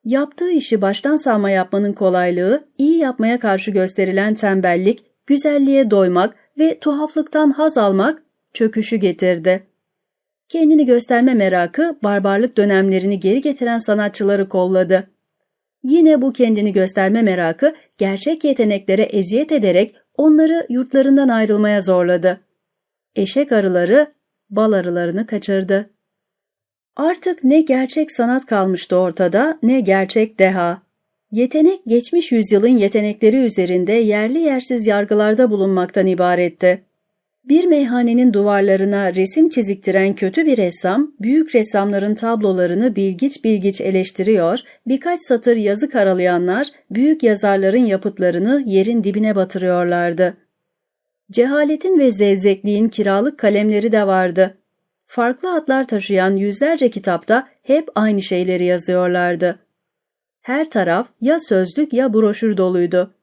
Yaptığı işi baştan sağma yapmanın kolaylığı, iyi yapmaya karşı gösterilen tembellik, güzelliğe doymak ve tuhaflıktan haz almak çöküşü getirdi. Kendini gösterme merakı barbarlık dönemlerini geri getiren sanatçıları kolladı. Yine bu kendini gösterme merakı gerçek yeteneklere eziyet ederek onları yurtlarından ayrılmaya zorladı. Eşek arıları bal arılarını kaçırdı. Artık ne gerçek sanat kalmıştı ortada ne gerçek deha. Yetenek geçmiş yüzyılın yetenekleri üzerinde yerli yersiz yargılarda bulunmaktan ibaretti. Bir meyhanenin duvarlarına resim çiziktiren kötü bir ressam, büyük ressamların tablolarını bilgiç bilgiç eleştiriyor, birkaç satır yazı karalayanlar büyük yazarların yapıtlarını yerin dibine batırıyorlardı. Cehaletin ve zevzekliğin kiralık kalemleri de vardı. Farklı adlar taşıyan yüzlerce kitapta hep aynı şeyleri yazıyorlardı. Her taraf ya sözlük ya broşür doluydu.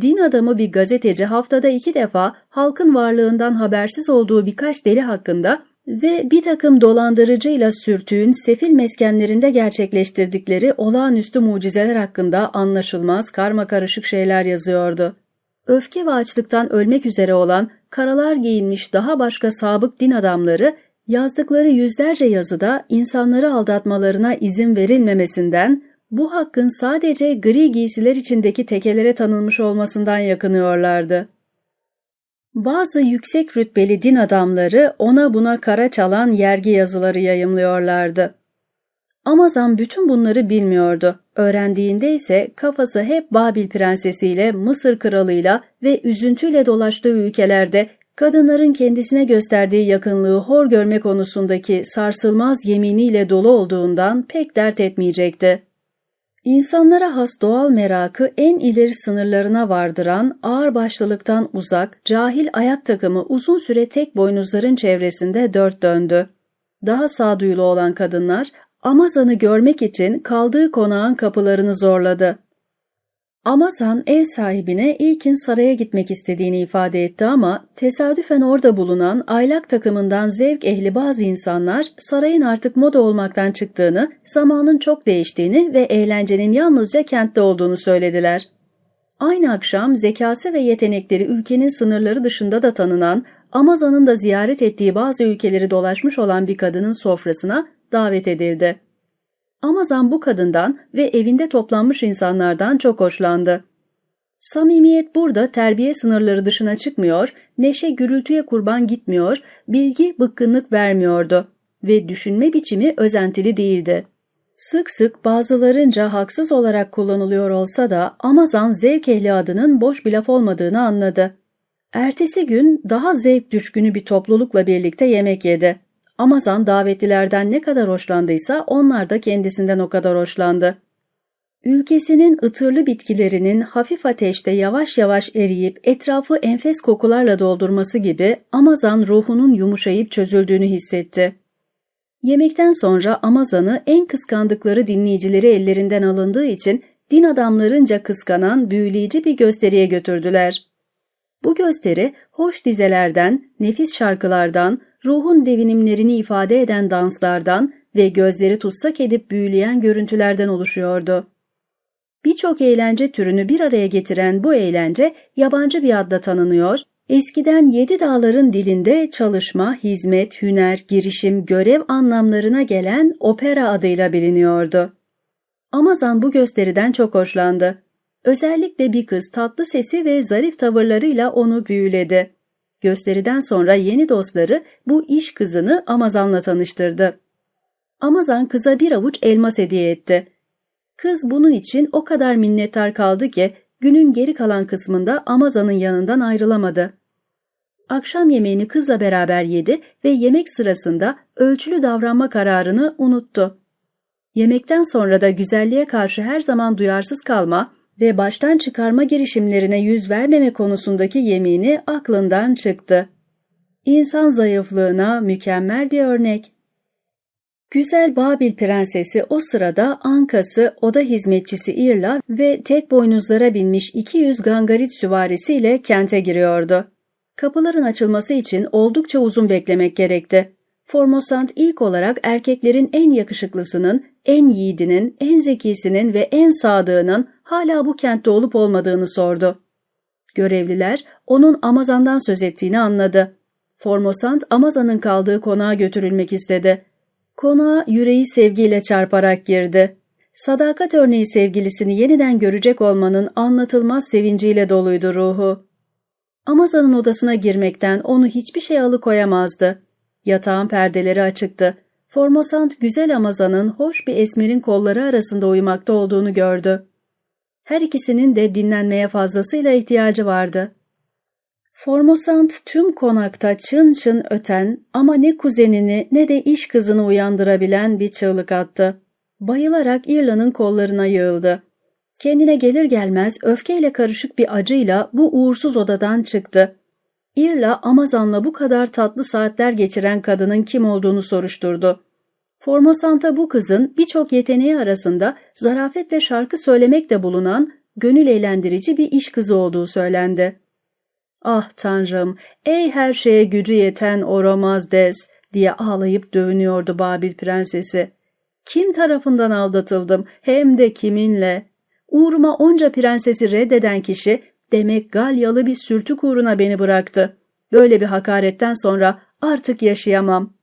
Din adamı bir gazeteci haftada iki defa halkın varlığından habersiz olduğu birkaç deli hakkında ve bir takım dolandırıcıyla sürtüğün sefil meskenlerinde gerçekleştirdikleri olağanüstü mucizeler hakkında anlaşılmaz karma karışık şeyler yazıyordu. Öfke ve açlıktan ölmek üzere olan karalar giyinmiş daha başka sabık din adamları yazdıkları yüzlerce yazıda insanları aldatmalarına izin verilmemesinden bu hakkın sadece gri giysiler içindeki tekelere tanınmış olmasından yakınıyorlardı. Bazı yüksek rütbeli din adamları ona buna kara çalan yergi yazıları yayımlıyorlardı. Amazan bütün bunları bilmiyordu. Öğrendiğinde ise kafası hep Babil prensesiyle, Mısır kralıyla ve üzüntüyle dolaştığı ülkelerde kadınların kendisine gösterdiği yakınlığı hor görme konusundaki sarsılmaz yeminiyle dolu olduğundan pek dert etmeyecekti. İnsanlara has doğal merakı en ileri sınırlarına vardıran, ağır başlılıktan uzak, cahil ayak takımı uzun süre tek boynuzların çevresinde dört döndü. Daha sağduyulu olan kadınlar, Amazan'ı görmek için kaldığı konağın kapılarını zorladı. Amazan ev sahibine ilkin saraya gitmek istediğini ifade etti ama tesadüfen orada bulunan aylak takımından zevk ehli bazı insanlar sarayın artık moda olmaktan çıktığını, zamanın çok değiştiğini ve eğlencenin yalnızca kentte olduğunu söylediler. Aynı akşam zekası ve yetenekleri ülkenin sınırları dışında da tanınan, Amazan'ın da ziyaret ettiği bazı ülkeleri dolaşmış olan bir kadının sofrasına davet edildi. Amazan bu kadından ve evinde toplanmış insanlardan çok hoşlandı. Samimiyet burada terbiye sınırları dışına çıkmıyor, neşe gürültüye kurban gitmiyor, bilgi bıkkınlık vermiyordu ve düşünme biçimi özentili değildi. Sık sık bazılarınca haksız olarak kullanılıyor olsa da Amazan zevk ehli adının boş bir laf olmadığını anladı. Ertesi gün daha zevk düşkünü bir toplulukla birlikte yemek yedi. Amazan davetlilerden ne kadar hoşlandıysa onlar da kendisinden o kadar hoşlandı. Ülkesinin ıtırlı bitkilerinin hafif ateşte yavaş yavaş eriyip etrafı enfes kokularla doldurması gibi Amazan ruhunun yumuşayıp çözüldüğünü hissetti. Yemekten sonra Amazan'ı en kıskandıkları dinleyicileri ellerinden alındığı için din adamlarınca kıskanan büyüleyici bir gösteriye götürdüler. Bu gösteri hoş dizelerden, nefis şarkılardan, ruhun devinimlerini ifade eden danslardan ve gözleri tutsak edip büyüleyen görüntülerden oluşuyordu. Birçok eğlence türünü bir araya getiren bu eğlence yabancı bir adla tanınıyor, eskiden yedi dağların dilinde çalışma, hizmet, hüner, girişim, görev anlamlarına gelen opera adıyla biliniyordu. Amazan bu gösteriden çok hoşlandı. Özellikle bir kız tatlı sesi ve zarif tavırlarıyla onu büyüledi. Gösteriden sonra yeni dostları bu iş kızını Amazan'la tanıştırdı. Amazan kıza bir avuç elmas hediye etti. Kız bunun için o kadar minnettar kaldı ki günün geri kalan kısmında Amazan'ın yanından ayrılamadı. Akşam yemeğini kızla beraber yedi ve yemek sırasında ölçülü davranma kararını unuttu. Yemekten sonra da güzelliğe karşı her zaman duyarsız kalma ve baştan çıkarma girişimlerine yüz vermeme konusundaki yemini aklından çıktı. İnsan zayıflığına mükemmel bir örnek. Güzel Babil prensesi o sırada ankası, oda hizmetçisi İrla ve tek boynuzlara binmiş 200 gangarit süvarisiyle kente giriyordu. Kapıların açılması için oldukça uzun beklemek gerekti. Formosant ilk olarak erkeklerin en yakışıklısının, en yiğidinin, en zekisinin ve en sadığının hala bu kentte olup olmadığını sordu. Görevliler onun Amazan'dan söz ettiğini anladı. Formosant Amazan'ın kaldığı konağa götürülmek istedi. Konağa yüreği sevgiyle çarparak girdi. Sadakat örneği sevgilisini yeniden görecek olmanın anlatılmaz sevinciyle doluydu ruhu. Amazan'ın odasına girmekten onu hiçbir şey alıkoyamazdı. Yatağın perdeleri açıktı. Formosant güzel Amazan'ın hoş bir esmerin kolları arasında uyumakta olduğunu gördü. Her ikisinin de dinlenmeye fazlasıyla ihtiyacı vardı. Formosant tüm konakta çın çın öten ama ne kuzenini ne de iş kızını uyandırabilen bir çığlık attı. Bayılarak İrla'nın kollarına yığıldı. Kendine gelir gelmez öfkeyle karışık bir acıyla bu uğursuz odadan çıktı. İrla Amazan'la bu kadar tatlı saatler geçiren kadının kim olduğunu soruşturdu. Formosant'a bu kızın birçok yeteneği arasında zarafetle şarkı söylemekte bulunan gönül eğlendirici bir iş kızı olduğu söylendi. Ah tanrım, ey her şeye gücü yeten Oromazdes diye ağlayıp dövünüyordu Babil prensesi. Kim tarafından aldatıldım hem de kiminle? Uğruma onca prensesi reddeden kişi demek Galyalı bir sürtük uğruna beni bıraktı. Böyle bir hakaretten sonra artık yaşayamam.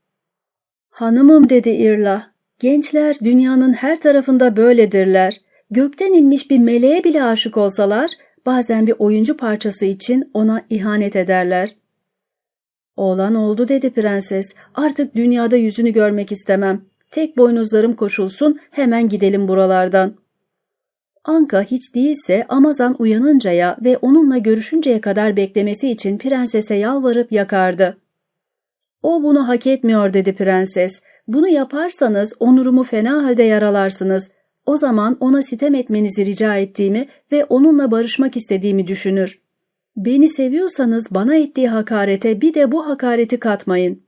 Hanımım dedi İrla. Gençler dünyanın her tarafında böyledirler. Gökten inmiş bir meleğe bile aşık olsalar bazen bir oyuncu parçası için ona ihanet ederler. Oğlan oldu dedi prenses. Artık dünyada yüzünü görmek istemem. Tek boynuzlarım koşulsun hemen gidelim buralardan. Anka hiç değilse Amazan uyanıncaya ve onunla görüşünceye kadar beklemesi için prensese yalvarıp yakardı. O bunu hak etmiyor dedi prenses. Bunu yaparsanız onurumu fena halde yaralarsınız. O zaman ona sitem etmenizi rica ettiğimi ve onunla barışmak istediğimi düşünür. Beni seviyorsanız bana ettiği hakarete bir de bu hakareti katmayın.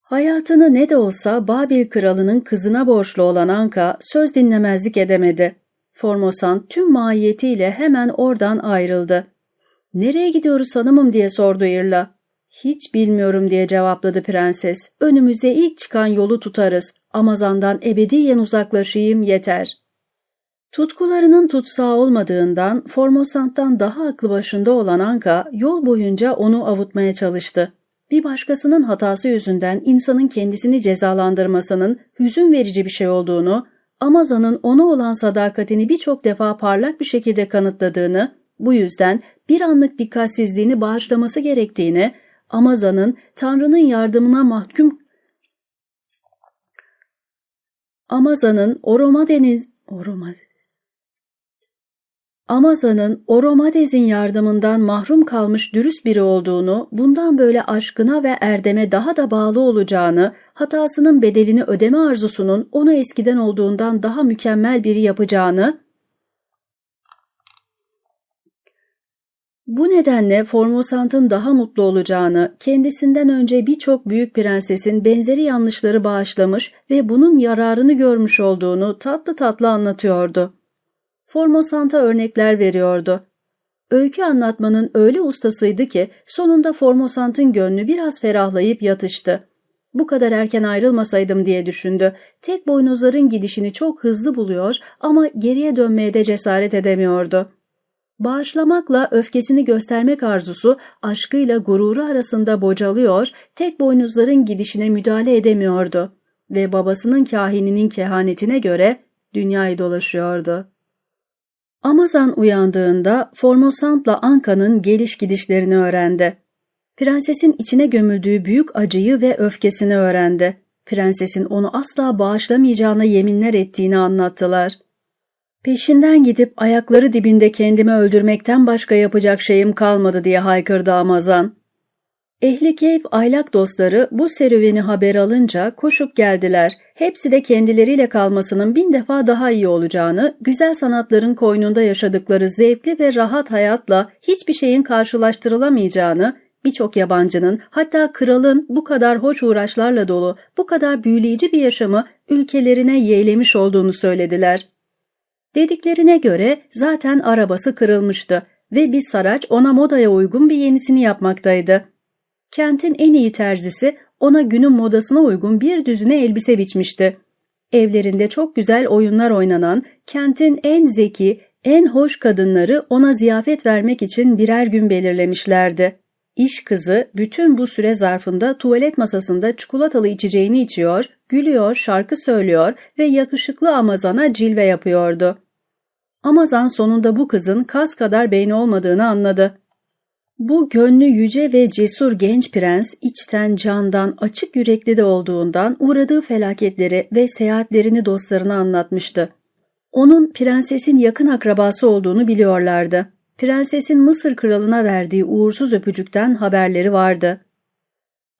Hayatını ne de olsa Babil kralının kızına borçlu olan Anka söz dinlemezlik edemedi. Formosan tüm mahiyetiyle hemen oradan ayrıldı. ''Nereye gidiyoruz hanımım?'' diye sordu İrla. ''Hiç bilmiyorum.'' diye cevapladı prenses. ''Önümüze ilk çıkan yolu tutarız. Amazan'dan ebediyen uzaklaşayım yeter. Tutkularının tutsağı olmadığından Formosant'tan daha aklı başında olan Anka yol boyunca onu avutmaya çalıştı. Bir başkasının hatası yüzünden insanın kendisini cezalandırmasının hüzün verici bir şey olduğunu, Amazan'ın ona olan sadakatini birçok defa parlak bir şekilde kanıtladığını, bu yüzden bir anlık dikkatsizliğini bağışlaması gerektiğini, Amazan'ın Tanrı'nın yardımına mahkum Amazan'ın Oromadeniz Oromadeniz Amazan'ın Oromadez'in yardımından mahrum kalmış dürüst biri olduğunu, bundan böyle aşkına ve erdeme daha da bağlı olacağını, hatasının bedelini ödeme arzusunun onu eskiden olduğundan daha mükemmel biri yapacağını, Bu nedenle Formosant'ın daha mutlu olacağını, kendisinden önce birçok büyük prensesin benzeri yanlışları bağışlamış ve bunun yararını görmüş olduğunu tatlı tatlı anlatıyordu. Formosant'a örnekler veriyordu. Öykü anlatmanın öyle ustasıydı ki sonunda Formosant'ın gönlü biraz ferahlayıp yatıştı. Bu kadar erken ayrılmasaydım diye düşündü. Tek boynuzların gidişini çok hızlı buluyor ama geriye dönmeye de cesaret edemiyordu. Bağışlamakla öfkesini göstermek arzusu aşkıyla gururu arasında bocalıyor, tek boynuzların gidişine müdahale edemiyordu ve babasının kahininin kehanetine göre dünyayı dolaşıyordu. Amazan uyandığında Formosant'la Anka'nın geliş gidişlerini öğrendi. Prensesin içine gömüldüğü büyük acıyı ve öfkesini öğrendi. Prensesin onu asla bağışlamayacağına yeminler ettiğini anlattılar. Peşinden gidip ayakları dibinde kendimi öldürmekten başka yapacak şeyim kalmadı diye haykırdı Amazan. Ehli keyif aylak dostları bu serüveni haber alınca koşup geldiler. Hepsi de kendileriyle kalmasının bin defa daha iyi olacağını, güzel sanatların koynunda yaşadıkları zevkli ve rahat hayatla hiçbir şeyin karşılaştırılamayacağını, birçok yabancının hatta kralın bu kadar hoş uğraşlarla dolu, bu kadar büyüleyici bir yaşamı ülkelerine yeğlemiş olduğunu söylediler. Dediklerine göre zaten arabası kırılmıştı ve bir saraç ona modaya uygun bir yenisini yapmaktaydı. Kentin en iyi terzisi ona günün modasına uygun bir düzine elbise biçmişti. Evlerinde çok güzel oyunlar oynanan, kentin en zeki, en hoş kadınları ona ziyafet vermek için birer gün belirlemişlerdi. İş kızı bütün bu süre zarfında tuvalet masasında çikolatalı içeceğini içiyor, gülüyor, şarkı söylüyor ve yakışıklı Amazan'a cilve yapıyordu. Amazan sonunda bu kızın kas kadar beyni olmadığını anladı. Bu gönlü yüce ve cesur genç prens içten candan açık yürekli de olduğundan uğradığı felaketleri ve seyahatlerini dostlarına anlatmıştı. Onun prensesin yakın akrabası olduğunu biliyorlardı. Prensesin Mısır kralına verdiği uğursuz öpücükten haberleri vardı.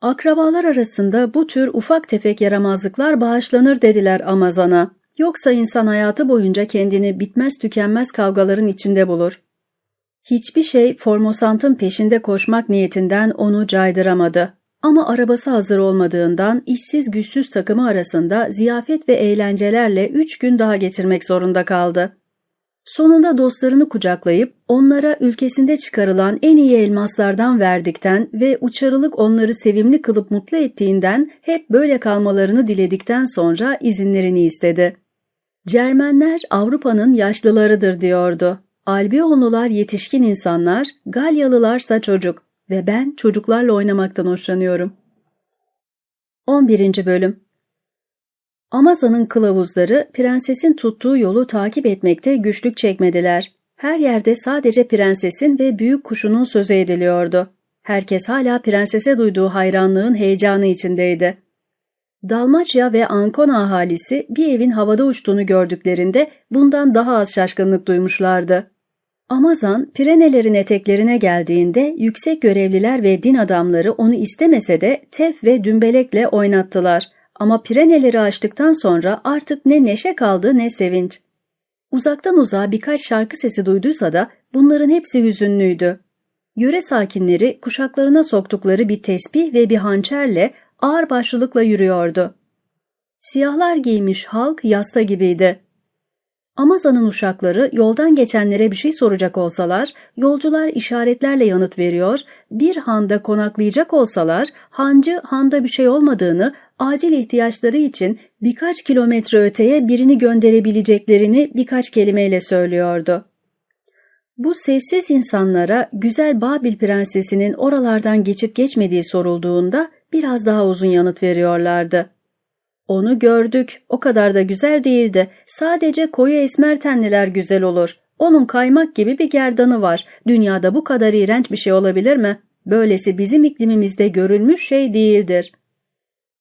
Akrabalar arasında bu tür ufak tefek yaramazlıklar bağışlanır dediler Amazan'a. Yoksa insan hayatı boyunca kendini bitmez tükenmez kavgaların içinde bulur. Hiçbir şey Formosant'ın peşinde koşmak niyetinden onu caydıramadı. Ama arabası hazır olmadığından işsiz güçsüz takımı arasında ziyafet ve eğlencelerle üç gün daha geçirmek zorunda kaldı. Sonunda dostlarını kucaklayıp onlara ülkesinde çıkarılan en iyi elmaslardan verdikten ve uçarılık onları sevimli kılıp mutlu ettiğinden hep böyle kalmalarını diledikten sonra izinlerini istedi. Cermenler Avrupa'nın yaşlılarıdır diyordu. Albiyonlular yetişkin insanlar, Galyalılarsa çocuk ve ben çocuklarla oynamaktan hoşlanıyorum. 11. Bölüm Amaza'nın kılavuzları prensesin tuttuğu yolu takip etmekte güçlük çekmediler. Her yerde sadece prensesin ve büyük kuşunun sözü ediliyordu. Herkes hala prensese duyduğu hayranlığın heyecanı içindeydi. Dalmaçya ve Ankona ahalisi bir evin havada uçtuğunu gördüklerinde bundan daha az şaşkınlık duymuşlardı. Amazan, Pirenelerin eteklerine geldiğinde yüksek görevliler ve din adamları onu istemese de tef ve dümbelekle oynattılar. Ama Pireneleri aştıktan sonra artık ne neşe kaldı ne sevinç. Uzaktan uzağa birkaç şarkı sesi duyduysa da bunların hepsi hüzünlüydü. Yöre sakinleri kuşaklarına soktukları bir tesbih ve bir hançerle ağır başlılıkla yürüyordu. Siyahlar giymiş halk yasta gibiydi. Amazon'un uşakları yoldan geçenlere bir şey soracak olsalar, yolcular işaretlerle yanıt veriyor, bir handa konaklayacak olsalar, hancı handa bir şey olmadığını, acil ihtiyaçları için birkaç kilometre öteye birini gönderebileceklerini birkaç kelimeyle söylüyordu. Bu sessiz insanlara güzel Babil prensesinin oralardan geçip geçmediği sorulduğunda biraz daha uzun yanıt veriyorlardı. Onu gördük, o kadar da güzel değildi. Sadece koyu esmer tenliler güzel olur. Onun kaymak gibi bir gerdanı var. Dünyada bu kadar iğrenç bir şey olabilir mi? Böylesi bizim iklimimizde görülmüş şey değildir.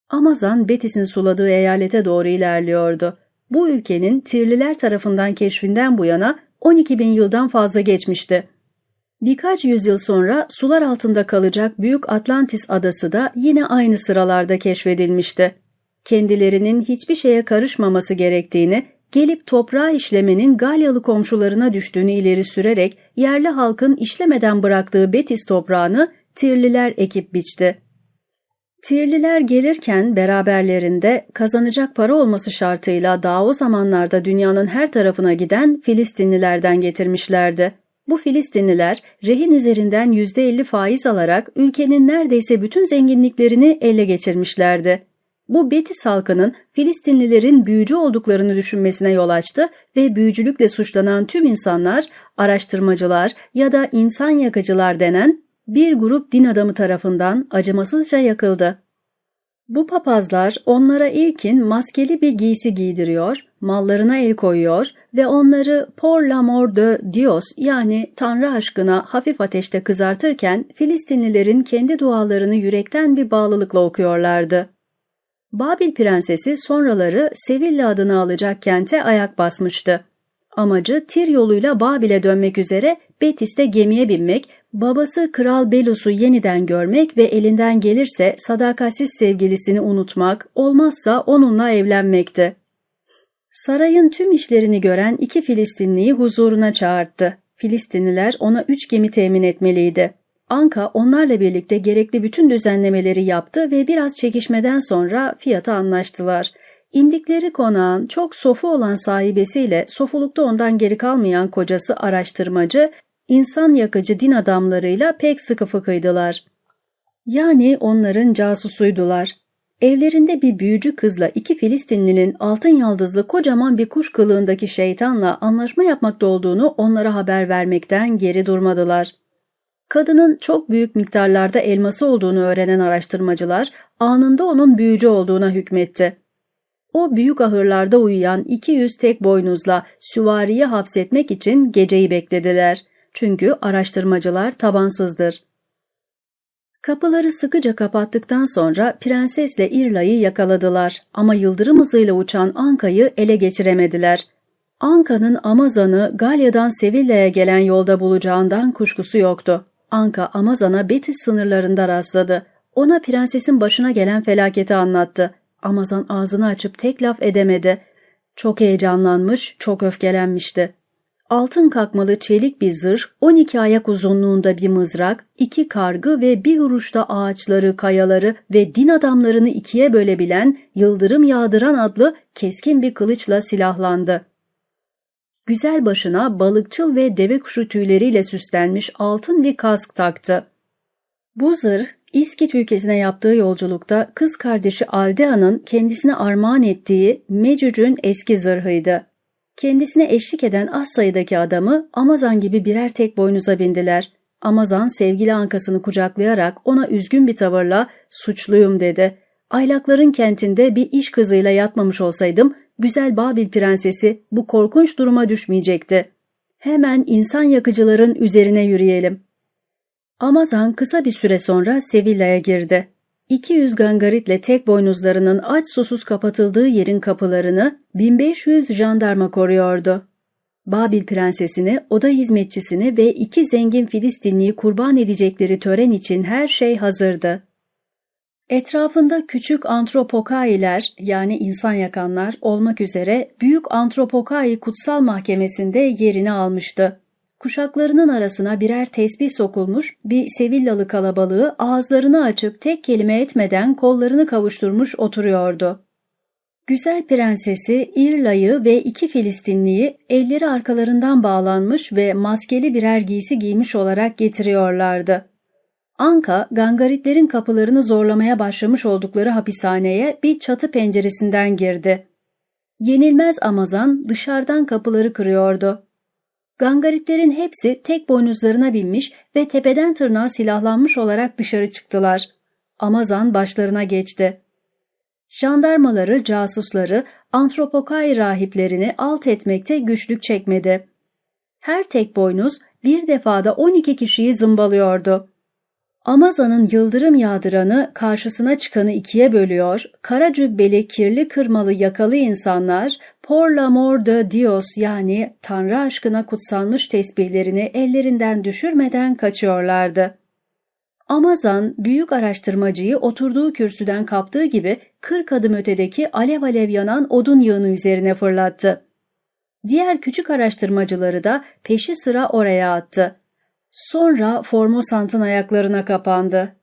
Amazon Betis'in suladığı eyalete doğru ilerliyordu. Bu ülkenin Tirliler tarafından keşfinden bu yana 12 bin yıldan fazla geçmişti. Birkaç yüzyıl sonra sular altında kalacak Büyük Atlantis adası da yine aynı sıralarda keşfedilmişti. Kendilerinin hiçbir şeye karışmaması gerektiğini, gelip toprağı işlemenin Galyalı komşularına düştüğünü ileri sürerek yerli halkın işlemeden bıraktığı Betis toprağını Tirliler ekip biçti. Tirliler gelirken beraberlerinde kazanacak para olması şartıyla daha o zamanlarda dünyanın her tarafına giden Filistinlilerden getirmişlerdi. Bu Filistinliler rehin üzerinden %50 faiz alarak ülkenin neredeyse bütün zenginliklerini ele geçirmişlerdi. Bu Betis halkının Filistinlilerin büyücü olduklarını düşünmesine yol açtı ve büyücülükle suçlanan tüm insanlar, araştırmacılar ya da insan yakıcılar denen bir grup din adamı tarafından acımasızca yakıldı. Bu papazlar onlara ilkin maskeli bir giysi giydiriyor, mallarına el koyuyor ve onları por l'amor de Dios yani Tanrı aşkına hafif ateşte kızartırken Filistinlilerin kendi dualarını yürekten bir bağlılıkla okuyorlardı. Babil prensesi sonraları Sevilla adını alacak kente ayak basmıştı. Amacı Tir yoluyla Babil'e dönmek üzere Betis'te gemiye binmek, babası Kral Belus'u yeniden görmek ve elinden gelirse sadakatsiz sevgilisini unutmak, olmazsa onunla evlenmekti. Sarayın tüm işlerini gören iki Filistinliyi huzuruna çağırdı. Filistinliler ona üç gemi temin etmeliydi. Anka onlarla birlikte gerekli bütün düzenlemeleri yaptı ve biraz çekişmeden sonra fiyata anlaştılar. İndikleri konağın çok sofu olan sahibesiyle sofulukta ondan geri kalmayan kocası araştırmacı, insan yakıcı din adamlarıyla pek sıkı fıkıydılar. Yani onların casusuydular. Evlerinde bir büyücü kızla iki Filistinlinin altın yaldızlı kocaman bir kuş kılığındaki şeytanla anlaşma yapmakta olduğunu onlara haber vermekten geri durmadılar. Kadının çok büyük miktarlarda elması olduğunu öğrenen araştırmacılar anında onun büyücü olduğuna hükmetti. O büyük ahırlarda uyuyan 200 tek boynuzla süvariyi hapsetmek için geceyi beklediler. Çünkü araştırmacılar tabansızdır. Kapıları sıkıca kapattıktan sonra prensesle İrla'yı yakaladılar ama yıldırım hızıyla uçan Anka'yı ele geçiremediler. Anka'nın Amazan'ı Galya'dan Sevilla'ya gelen yolda bulacağından kuşkusu yoktu. Anka Amazan'a Betis sınırlarında rastladı. Ona prensesin başına gelen felaketi anlattı. Amazan ağzını açıp tek laf edemedi. Çok heyecanlanmış, çok öfkelenmişti. Altın kakmalı çelik bir zırh, 12 ayak uzunluğunda bir mızrak, iki kargı ve bir vuruşta ağaçları, kayaları ve din adamlarını ikiye bölebilen, yıldırım yağdıran adlı keskin bir kılıçla silahlandı. Güzel başına balıkçıl ve deve kuşu tüyleriyle süslenmiş altın bir kask taktı. Bu zırh, İskit ülkesine yaptığı yolculukta kız kardeşi Aldea'nın kendisine armağan ettiği Mecüc'ün eski zırhıydı. Kendisine eşlik eden az sayıdaki adamı Amazan gibi birer tek boynuza bindiler. Amazan sevgili ankasını kucaklayarak ona üzgün bir tavırla suçluyum dedi. Aylakların kentinde bir iş kızıyla yatmamış olsaydım güzel Babil prensesi bu korkunç duruma düşmeyecekti. Hemen insan yakıcıların üzerine yürüyelim. Amazan kısa bir süre sonra Sevilla'ya girdi. 200 gangaritle tek boynuzlarının aç susuz kapatıldığı yerin kapılarını 1500 jandarma koruyordu. Babil prensesini, oda hizmetçisini ve iki zengin Filistinliyi kurban edecekleri tören için her şey hazırdı. Etrafında küçük antropokailer yani insan yakanlar olmak üzere büyük antropokai kutsal mahkemesinde yerini almıştı. Kuşaklarının arasına birer tesbih sokulmuş bir Sevillalı kalabalığı ağızlarını açıp tek kelime etmeden kollarını kavuşturmuş oturuyordu. Güzel prensesi İrla'yı ve iki Filistinliyi elleri arkalarından bağlanmış ve maskeli birer giysi giymiş olarak getiriyorlardı. Anka, gangaritlerin kapılarını zorlamaya başlamış oldukları hapishaneye bir çatı penceresinden girdi. Yenilmez Amazan dışarıdan kapıları kırıyordu. Gangaritlerin hepsi tek boynuzlarına binmiş ve tepeden tırnağa silahlanmış olarak dışarı çıktılar. Amazan başlarına geçti. Jandarmaları, casusları, antropokai rahiplerini alt etmekte güçlük çekmedi. Her tek boynuz bir defada 12 kişiyi zımbalıyordu. Amazan'ın yıldırım yağdıranı karşısına çıkanı ikiye bölüyor, kara cübbeli, kirli kırmalı yakalı insanlar por l'amor de Dios yani Tanrı aşkına kutsanmış tesbihlerini ellerinden düşürmeden kaçıyorlardı. Amazan büyük araştırmacıyı oturduğu kürsüden kaptığı gibi kırk adım ötedeki alev alev yanan odun yığını üzerine fırlattı. Diğer küçük araştırmacıları da peşi sıra oraya attı. Sonra Formosant'ın ayaklarına kapandı.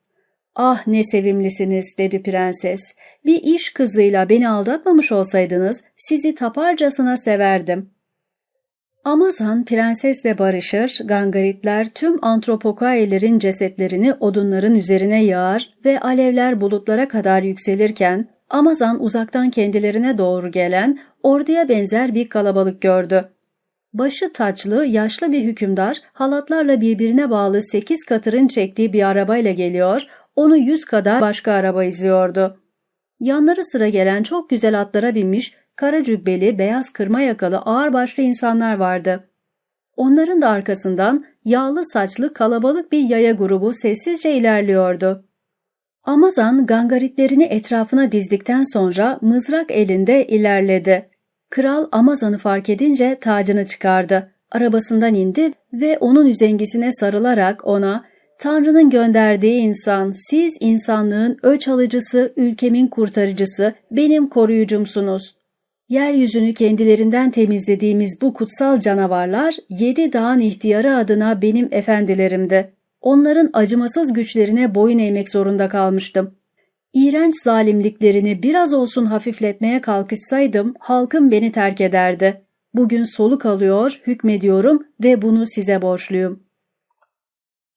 Ah ne sevimlisiniz dedi prenses. Bir iş kızıyla beni aldatmamış olsaydınız sizi taparcasına severdim. Amazan prensesle barışır, gangaritler tüm antropokaelerin cesetlerini odunların üzerine yağar ve alevler bulutlara kadar yükselirken Amazan uzaktan kendilerine doğru gelen orduya benzer bir kalabalık gördü. Başı taçlı, yaşlı bir hükümdar halatlarla birbirine bağlı sekiz katırın çektiği bir arabayla geliyor, onu yüz kadar başka araba izliyordu. Yanları sıra gelen çok güzel atlara binmiş, kara cübbeli, beyaz kırma yakalı ağırbaşlı insanlar vardı. Onların da arkasından yağlı saçlı kalabalık bir yaya grubu sessizce ilerliyordu. Amazan gangaritlerini etrafına dizdikten sonra mızrak elinde ilerledi. Kral Amazan'ı fark edince tacını çıkardı. Arabasından indi ve onun üzengisine sarılarak ona Tanrı'nın gönderdiği insan, siz insanlığın öç alıcısı, ülkemin kurtarıcısı, benim koruyucumsunuz. Yeryüzünü kendilerinden temizlediğimiz bu kutsal canavarlar, yedi dağın ihtiyarı adına benim efendilerimdi. Onların acımasız güçlerine boyun eğmek zorunda kalmıştım. İğrenç zalimliklerini biraz olsun hafifletmeye kalkışsaydım halkım beni terk ederdi. Bugün soluk alıyor, hükmediyorum ve bunu size borçluyum.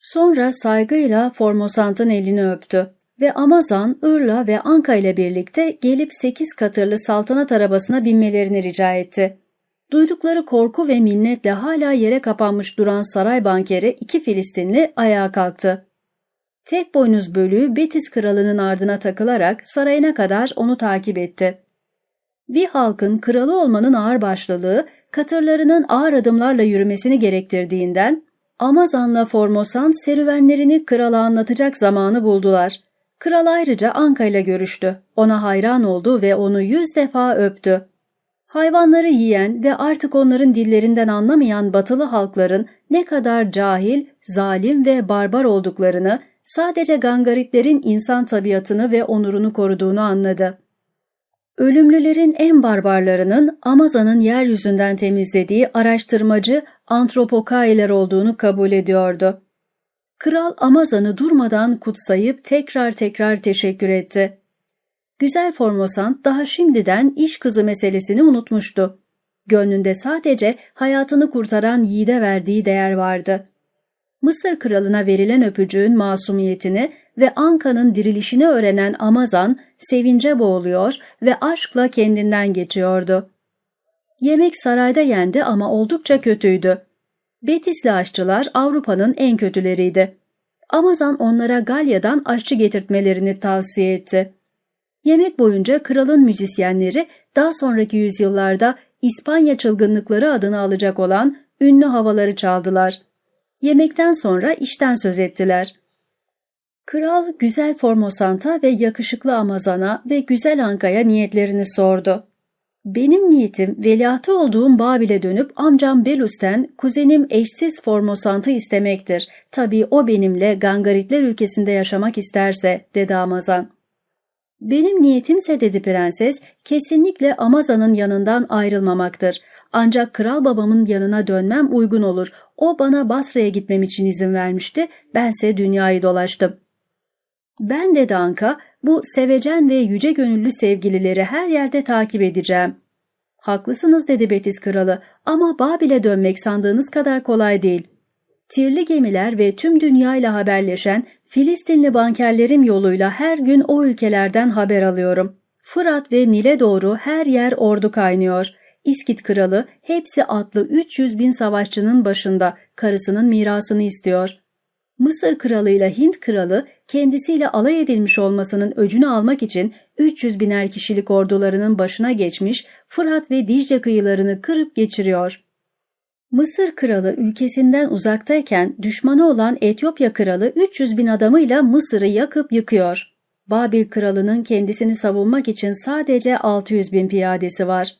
Sonra saygıyla Formosant'ın elini öptü ve Amazan, Irla ve Anka ile birlikte gelip sekiz katırlı saltanat arabasına binmelerini rica etti. Duydukları korku ve minnetle hala yere kapanmış duran saray bankeri iki Filistinli ayağa kalktı. Tek boynuz bölüğü Betis kralının ardına takılarak sarayına kadar onu takip etti. Bir halkın kralı olmanın ağır başlılığı, katırlarının ağır adımlarla yürümesini gerektirdiğinden Amazan'la Formosan serüvenlerini krala anlatacak zamanı buldular. Kral ayrıca Anka ile görüştü. Ona hayran oldu ve onu yüz defa öptü. Hayvanları yiyen ve artık onların dillerinden anlamayan batılı halkların ne kadar cahil, zalim ve barbar olduklarını, sadece gangaritlerin insan tabiatını ve onurunu koruduğunu anladı. Ölümlülerin en barbarlarının Amazon'ın yeryüzünden temizlediği araştırmacı antropokailer olduğunu kabul ediyordu. Kral Amazon'ı durmadan kutsayıp tekrar tekrar teşekkür etti. Güzel Formosan daha şimdiden iş kızı meselesini unutmuştu. Gönlünde sadece hayatını kurtaran yiğide verdiği değer vardı. Mısır kralına verilen öpücüğün masumiyetini ve Anka'nın dirilişini öğrenen Amazan sevince boğuluyor ve aşkla kendinden geçiyordu. Yemek sarayda yendi ama oldukça kötüydü. Betisli aşçılar Avrupa'nın en kötüleriydi. Amazan onlara Galya'dan aşçı getirtmelerini tavsiye etti. Yemek boyunca kralın müzisyenleri daha sonraki yüzyıllarda İspanya çılgınlıkları adını alacak olan ünlü havaları çaldılar. Yemekten sonra işten söz ettiler. Kral güzel Formosant'a ve yakışıklı Amazan'a ve güzel Anka'ya niyetlerini sordu. Benim niyetim veliahtı olduğum Babil'e dönüp amcam Belus'ten kuzenim eşsiz Formosant'ı istemektir. Tabii o benimle Gangaritler ülkesinde yaşamak isterse, dedi Amazan. Benim niyetimse dedi prenses, kesinlikle Amazan'ın yanından ayrılmamaktır. Ancak kral babamın yanına dönmem uygun olur. O bana Basra'ya gitmem için izin vermişti, bense dünyayı dolaştım. Ben de Danka bu sevecen ve yüce gönüllü sevgilileri her yerde takip edeceğim. Haklısınız dedi Betis kralı ama Babil'e dönmek sandığınız kadar kolay değil. Tirli gemiler ve tüm dünyayla haberleşen Filistinli bankerlerim yoluyla her gün o ülkelerden haber alıyorum. Fırat ve Nil'e doğru her yer ordu kaynıyor. İskit kralı hepsi atlı 300 bin savaşçının başında karısının mirasını istiyor. Mısır kralı ile Hint kralı kendisiyle alay edilmiş olmasının öcünü almak için 300 biner kişilik ordularının başına geçmiş Fırat ve Dicle kıyılarını kırıp geçiriyor. Mısır kralı ülkesinden uzaktayken düşmanı olan Etiyopya kralı 300 bin adamıyla Mısır'ı yakıp yıkıyor. Babil kralının kendisini savunmak için sadece 600 bin piyadesi var.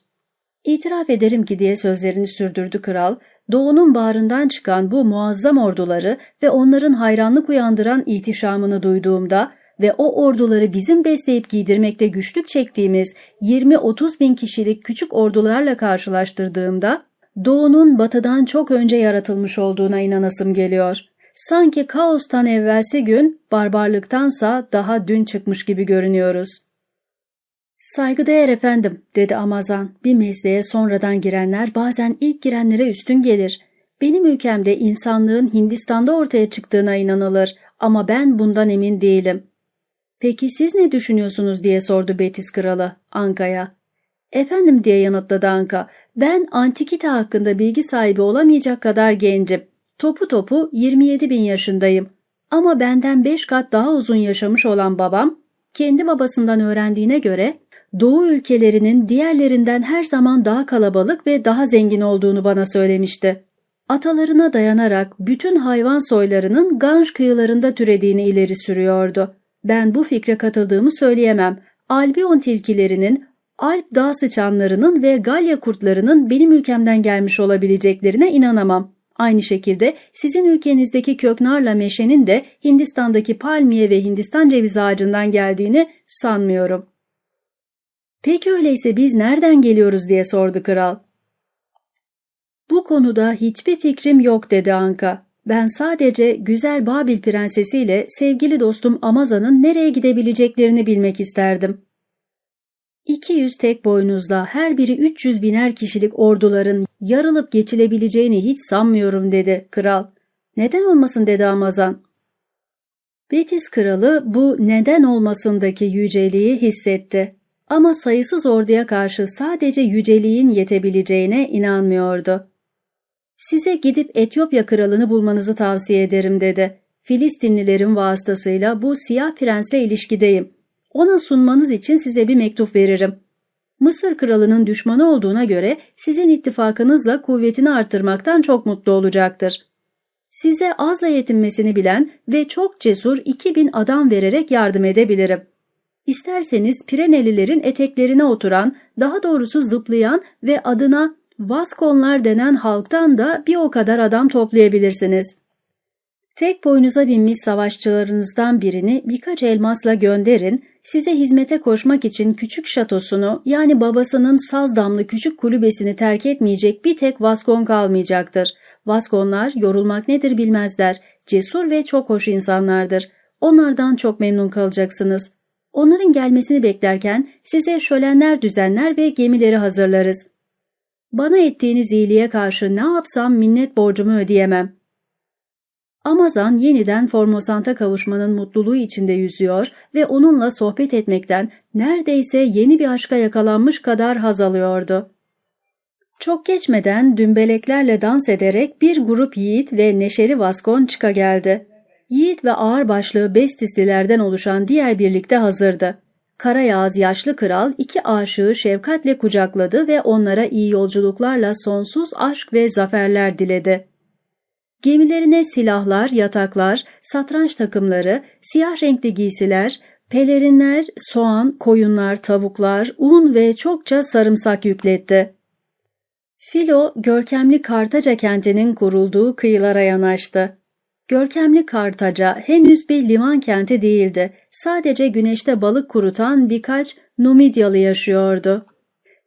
İtiraf ederim ki diye sözlerini sürdürdü kral, doğunun bağrından çıkan bu muazzam orduları ve onların hayranlık uyandıran ihtişamını duyduğumda ve o orduları bizim besleyip giydirmekte güçlük çektiğimiz 20-30 bin kişilik küçük ordularla karşılaştırdığımda doğunun batıdan çok önce yaratılmış olduğuna inanasım geliyor. Sanki kaostan evvelsi gün, barbarlıktansa daha dün çıkmış gibi görünüyoruz. Saygıdeğer efendim, dedi Amazan. Bir mesleğe sonradan girenler bazen ilk girenlere üstün gelir. Benim ülkemde insanlığın Hindistan'da ortaya çıktığına inanılır ama ben bundan emin değilim. Peki siz ne düşünüyorsunuz diye sordu Betis kralı Anka'ya. Efendim diye yanıtladı Anka. Ben antikite hakkında bilgi sahibi olamayacak kadar gencim. Topu topu 27 bin yaşındayım. Ama benden 5 kat daha uzun yaşamış olan babam, kendi babasından öğrendiğine göre Doğu ülkelerinin diğerlerinden her zaman daha kalabalık ve daha zengin olduğunu bana söylemişti. Atalarına dayanarak bütün hayvan soylarının Ganj kıyılarında türediğini ileri sürüyordu. Ben bu fikre katıldığımı söyleyemem. Albion tilkilerinin, Alp dağ sıçanlarının ve Galya kurtlarının benim ülkemden gelmiş olabileceklerine inanamam. Aynı şekilde sizin ülkenizdeki köknarla meşenin de Hindistan'daki palmiye ve Hindistan cevizi ağacından geldiğini sanmıyorum. Peki öyleyse biz nereden geliyoruz diye sordu kral. Bu konuda hiçbir fikrim yok dedi Anka. Ben sadece güzel Babil prensesiyle sevgili dostum Amaza'nın nereye gidebileceklerini bilmek isterdim. 200 tek boynuzla her biri 300 biner kişilik orduların yarılıp geçilebileceğini hiç sanmıyorum dedi kral. Neden olmasın dedi Amazan. Betis kralı bu neden olmasındaki yüceliği hissetti. Ama sayısız orduya karşı sadece yüceliğin yetebileceğine inanmıyordu. Size gidip Etiyopya kralını bulmanızı tavsiye ederim dedi. Filistinlilerin vasıtasıyla bu siyah prensle ilişkideyim. Ona sunmanız için size bir mektup veririm. Mısır kralının düşmanı olduğuna göre sizin ittifakınızla kuvvetini artırmaktan çok mutlu olacaktır. Size azla yetinmesini bilen ve çok cesur 2000 adam vererek yardım edebilirim. İsterseniz Pirenelilerin eteklerine oturan, daha doğrusu zıplayan ve adına Vaskonlar denen halktan da bir o kadar adam toplayabilirsiniz. Tek boynuza binmiş savaşçılarınızdan birini birkaç elmasla gönderin, size hizmete koşmak için küçük şatosunu yani babasının saz damlı küçük kulübesini terk etmeyecek bir tek Vaskon kalmayacaktır. Vaskonlar yorulmak nedir bilmezler, cesur ve çok hoş insanlardır. Onlardan çok memnun kalacaksınız. Onların gelmesini beklerken size şölenler düzenler ve gemileri hazırlarız. Bana ettiğiniz iyiliğe karşı ne yapsam minnet borcumu ödeyemem. Amazan yeniden Formosant'a kavuşmanın mutluluğu içinde yüzüyor ve onunla sohbet etmekten neredeyse yeni bir aşka yakalanmış kadar haz alıyordu. Çok geçmeden dümbeleklerle dans ederek bir grup yiğit ve neşeli vaskon çıka geldi. Yiğit ve ağır başlığı Bestislilerden oluşan diğer birlikte hazırdı. Karayağız yaşlı kral iki aşığı şefkatle kucakladı ve onlara iyi yolculuklarla sonsuz aşk ve zaferler diledi. Gemilerine silahlar, yataklar, satranç takımları, siyah renkli giysiler, pelerinler, soğan, koyunlar, tavuklar, un ve çokça sarımsak yükletti. Filo, görkemli Kartaca kentinin kurulduğu kıyılara yanaştı. Görkemli Kartaca henüz bir liman kenti değildi. Sadece güneşte balık kurutan birkaç Numidyalı yaşıyordu.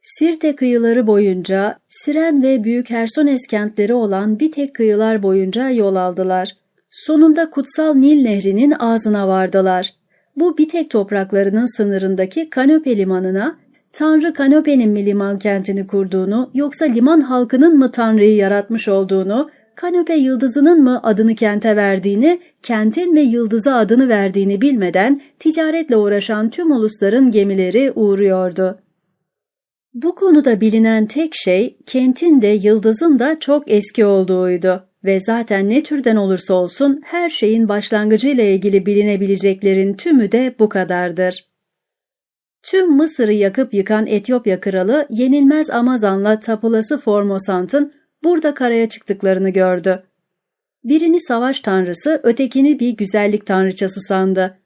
Sirte kıyıları boyunca Siren ve Büyük Hersones kentleri olan bir tek kıyılar boyunca yol aldılar. Sonunda Kutsal Nil Nehri'nin ağzına vardılar. Bu bir tek topraklarının sınırındaki Kanope limanına Tanrı Kanope'nin mi liman kentini kurduğunu yoksa liman halkının mı Tanrı'yı yaratmış olduğunu Kanope yıldızının mı adını kente verdiğini, kentin ve yıldıza adını verdiğini bilmeden ticaretle uğraşan tüm ulusların gemileri uğruyordu. Bu konuda bilinen tek şey kentin de yıldızın da çok eski olduğuydu ve zaten ne türden olursa olsun her şeyin başlangıcıyla ilgili bilinebileceklerin tümü de bu kadardır. Tüm Mısır'ı yakıp yıkan Etiyopya kralı yenilmez Amazan'la tapılası Formosant'ın burada karaya çıktıklarını gördü. Birini savaş tanrısı, ötekini bir güzellik tanrıçası sandı.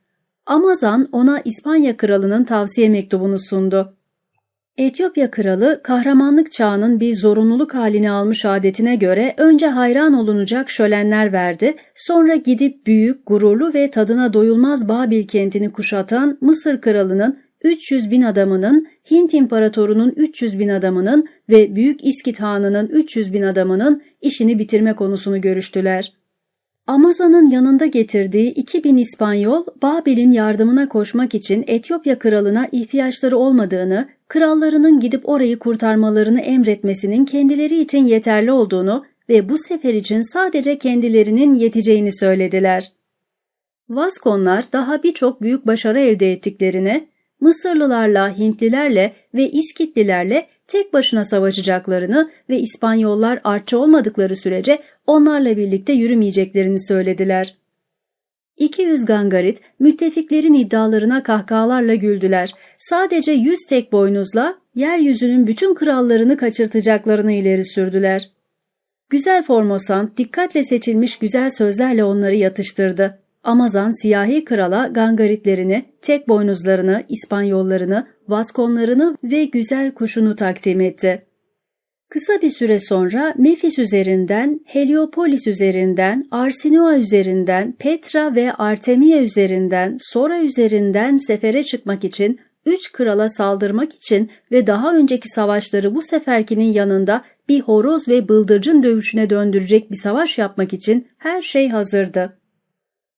Amazan ona İspanya kralının tavsiye mektubunu sundu. Etiyopya kralı kahramanlık çağının bir zorunluluk halini almış adetine göre önce hayran olunacak şölenler verdi, sonra gidip büyük, gururlu ve tadına doyulmaz Babil kentini kuşatan Mısır kralının 300 bin adamının, Hint İmparatoru'nun 300 bin adamının ve Büyük İskit Hanı'nın 300 bin adamının işini bitirme konusunu görüştüler. Amaza'nın yanında getirdiği 2000 İspanyol, Babil'in yardımına koşmak için Etiyopya kralına ihtiyaçları olmadığını, krallarının gidip orayı kurtarmalarını emretmesinin kendileri için yeterli olduğunu ve bu sefer için sadece kendilerinin yeteceğini söylediler. Vaskonlar daha birçok büyük başarı elde ettiklerini, Mısırlılarla, Hintlilerle ve İskitlilerle tek başına savaşacaklarını ve İspanyollar artçı olmadıkları sürece onlarla birlikte yürümeyeceklerini söylediler. 200 gangarit müttefiklerin iddialarına kahkahalarla güldüler. Sadece 100 tek boynuzla yeryüzünün bütün krallarını kaçırtacaklarını ileri sürdüler. Güzel Formosan dikkatle seçilmiş güzel sözlerle onları yatıştırdı. Amazan siyahi krala gangaritlerini, tek boynuzlarını, İspanyollarını, Vaskonlarını ve güzel kuşunu takdim etti. Kısa bir süre sonra Mefis üzerinden, Heliopolis üzerinden, Arsinoa üzerinden, Petra ve Artemia üzerinden, Sora üzerinden sefere çıkmak için, üç krala saldırmak için ve daha önceki savaşları bu seferkinin yanında bir horoz ve bıldırcın dövüşüne döndürecek bir savaş yapmak için her şey hazırdı.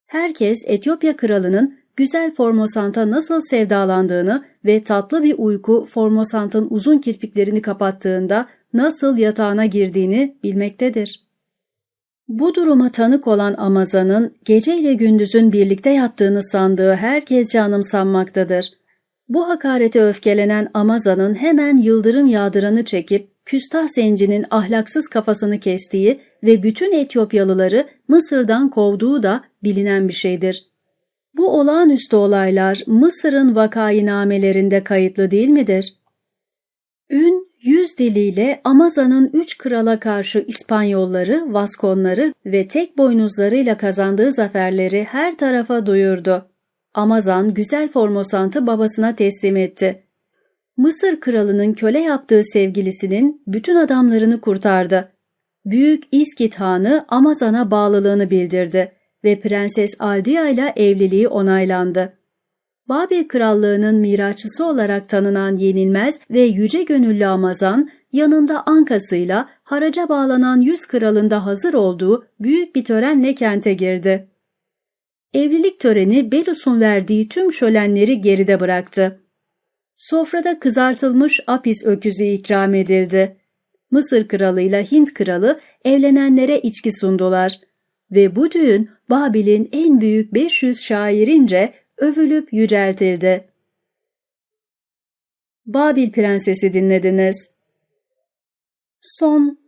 Herkes Etiyopya kralının güzel Formosant'a nasıl sevdalandığını ve tatlı bir uyku Formosant'ın uzun kirpiklerini kapattığında nasıl yatağına girdiğini bilmektedir. Bu duruma tanık olan Amazan'ın geceyle gündüzün birlikte yattığını sandığı herkesce anımsanmaktadır. Bu hakarete öfkelenen Amazan'ın hemen yıldırım yağdıranı çekip küstah zencinin ahlaksız kafasını kestiği ve bütün Etiyopyalıları Mısır'dan kovduğu da bilinen bir şeydir. Bu olağanüstü olaylar Mısır'ın vakainamelerinde kayıtlı değil midir? Ün, yüz diliyle Amaza'nın üç krala karşı İspanyolları, Vaskonları ve tek boynuzlarıyla kazandığı zaferleri her tarafa duyurdu. Amazan güzel Formosant'ı babasına teslim etti. Mısır kralının köle yaptığı sevgilisinin bütün adamlarını kurtardı. Büyük İskit Hanı Amazan'a bağlılığını bildirdi ve Prenses Aldia ile evliliği onaylandı. Babil Krallığı'nın miraççısı olarak tanınan yenilmez ve yüce gönüllü Amazan, yanında ankasıyla haraca bağlanan yüz kralında hazır olduğu büyük bir törenle kente girdi. Evlilik töreni Belus'un verdiği tüm şölenleri geride bıraktı. Sofrada kızartılmış apis öküzü ikram edildi. Mısır kralı ile Hint kralı evlenenlere içki sundular ve bu düğün Babil'in en büyük 500 şairince övülüp yüceltildi. Babil Prensesi dinlediniz. Son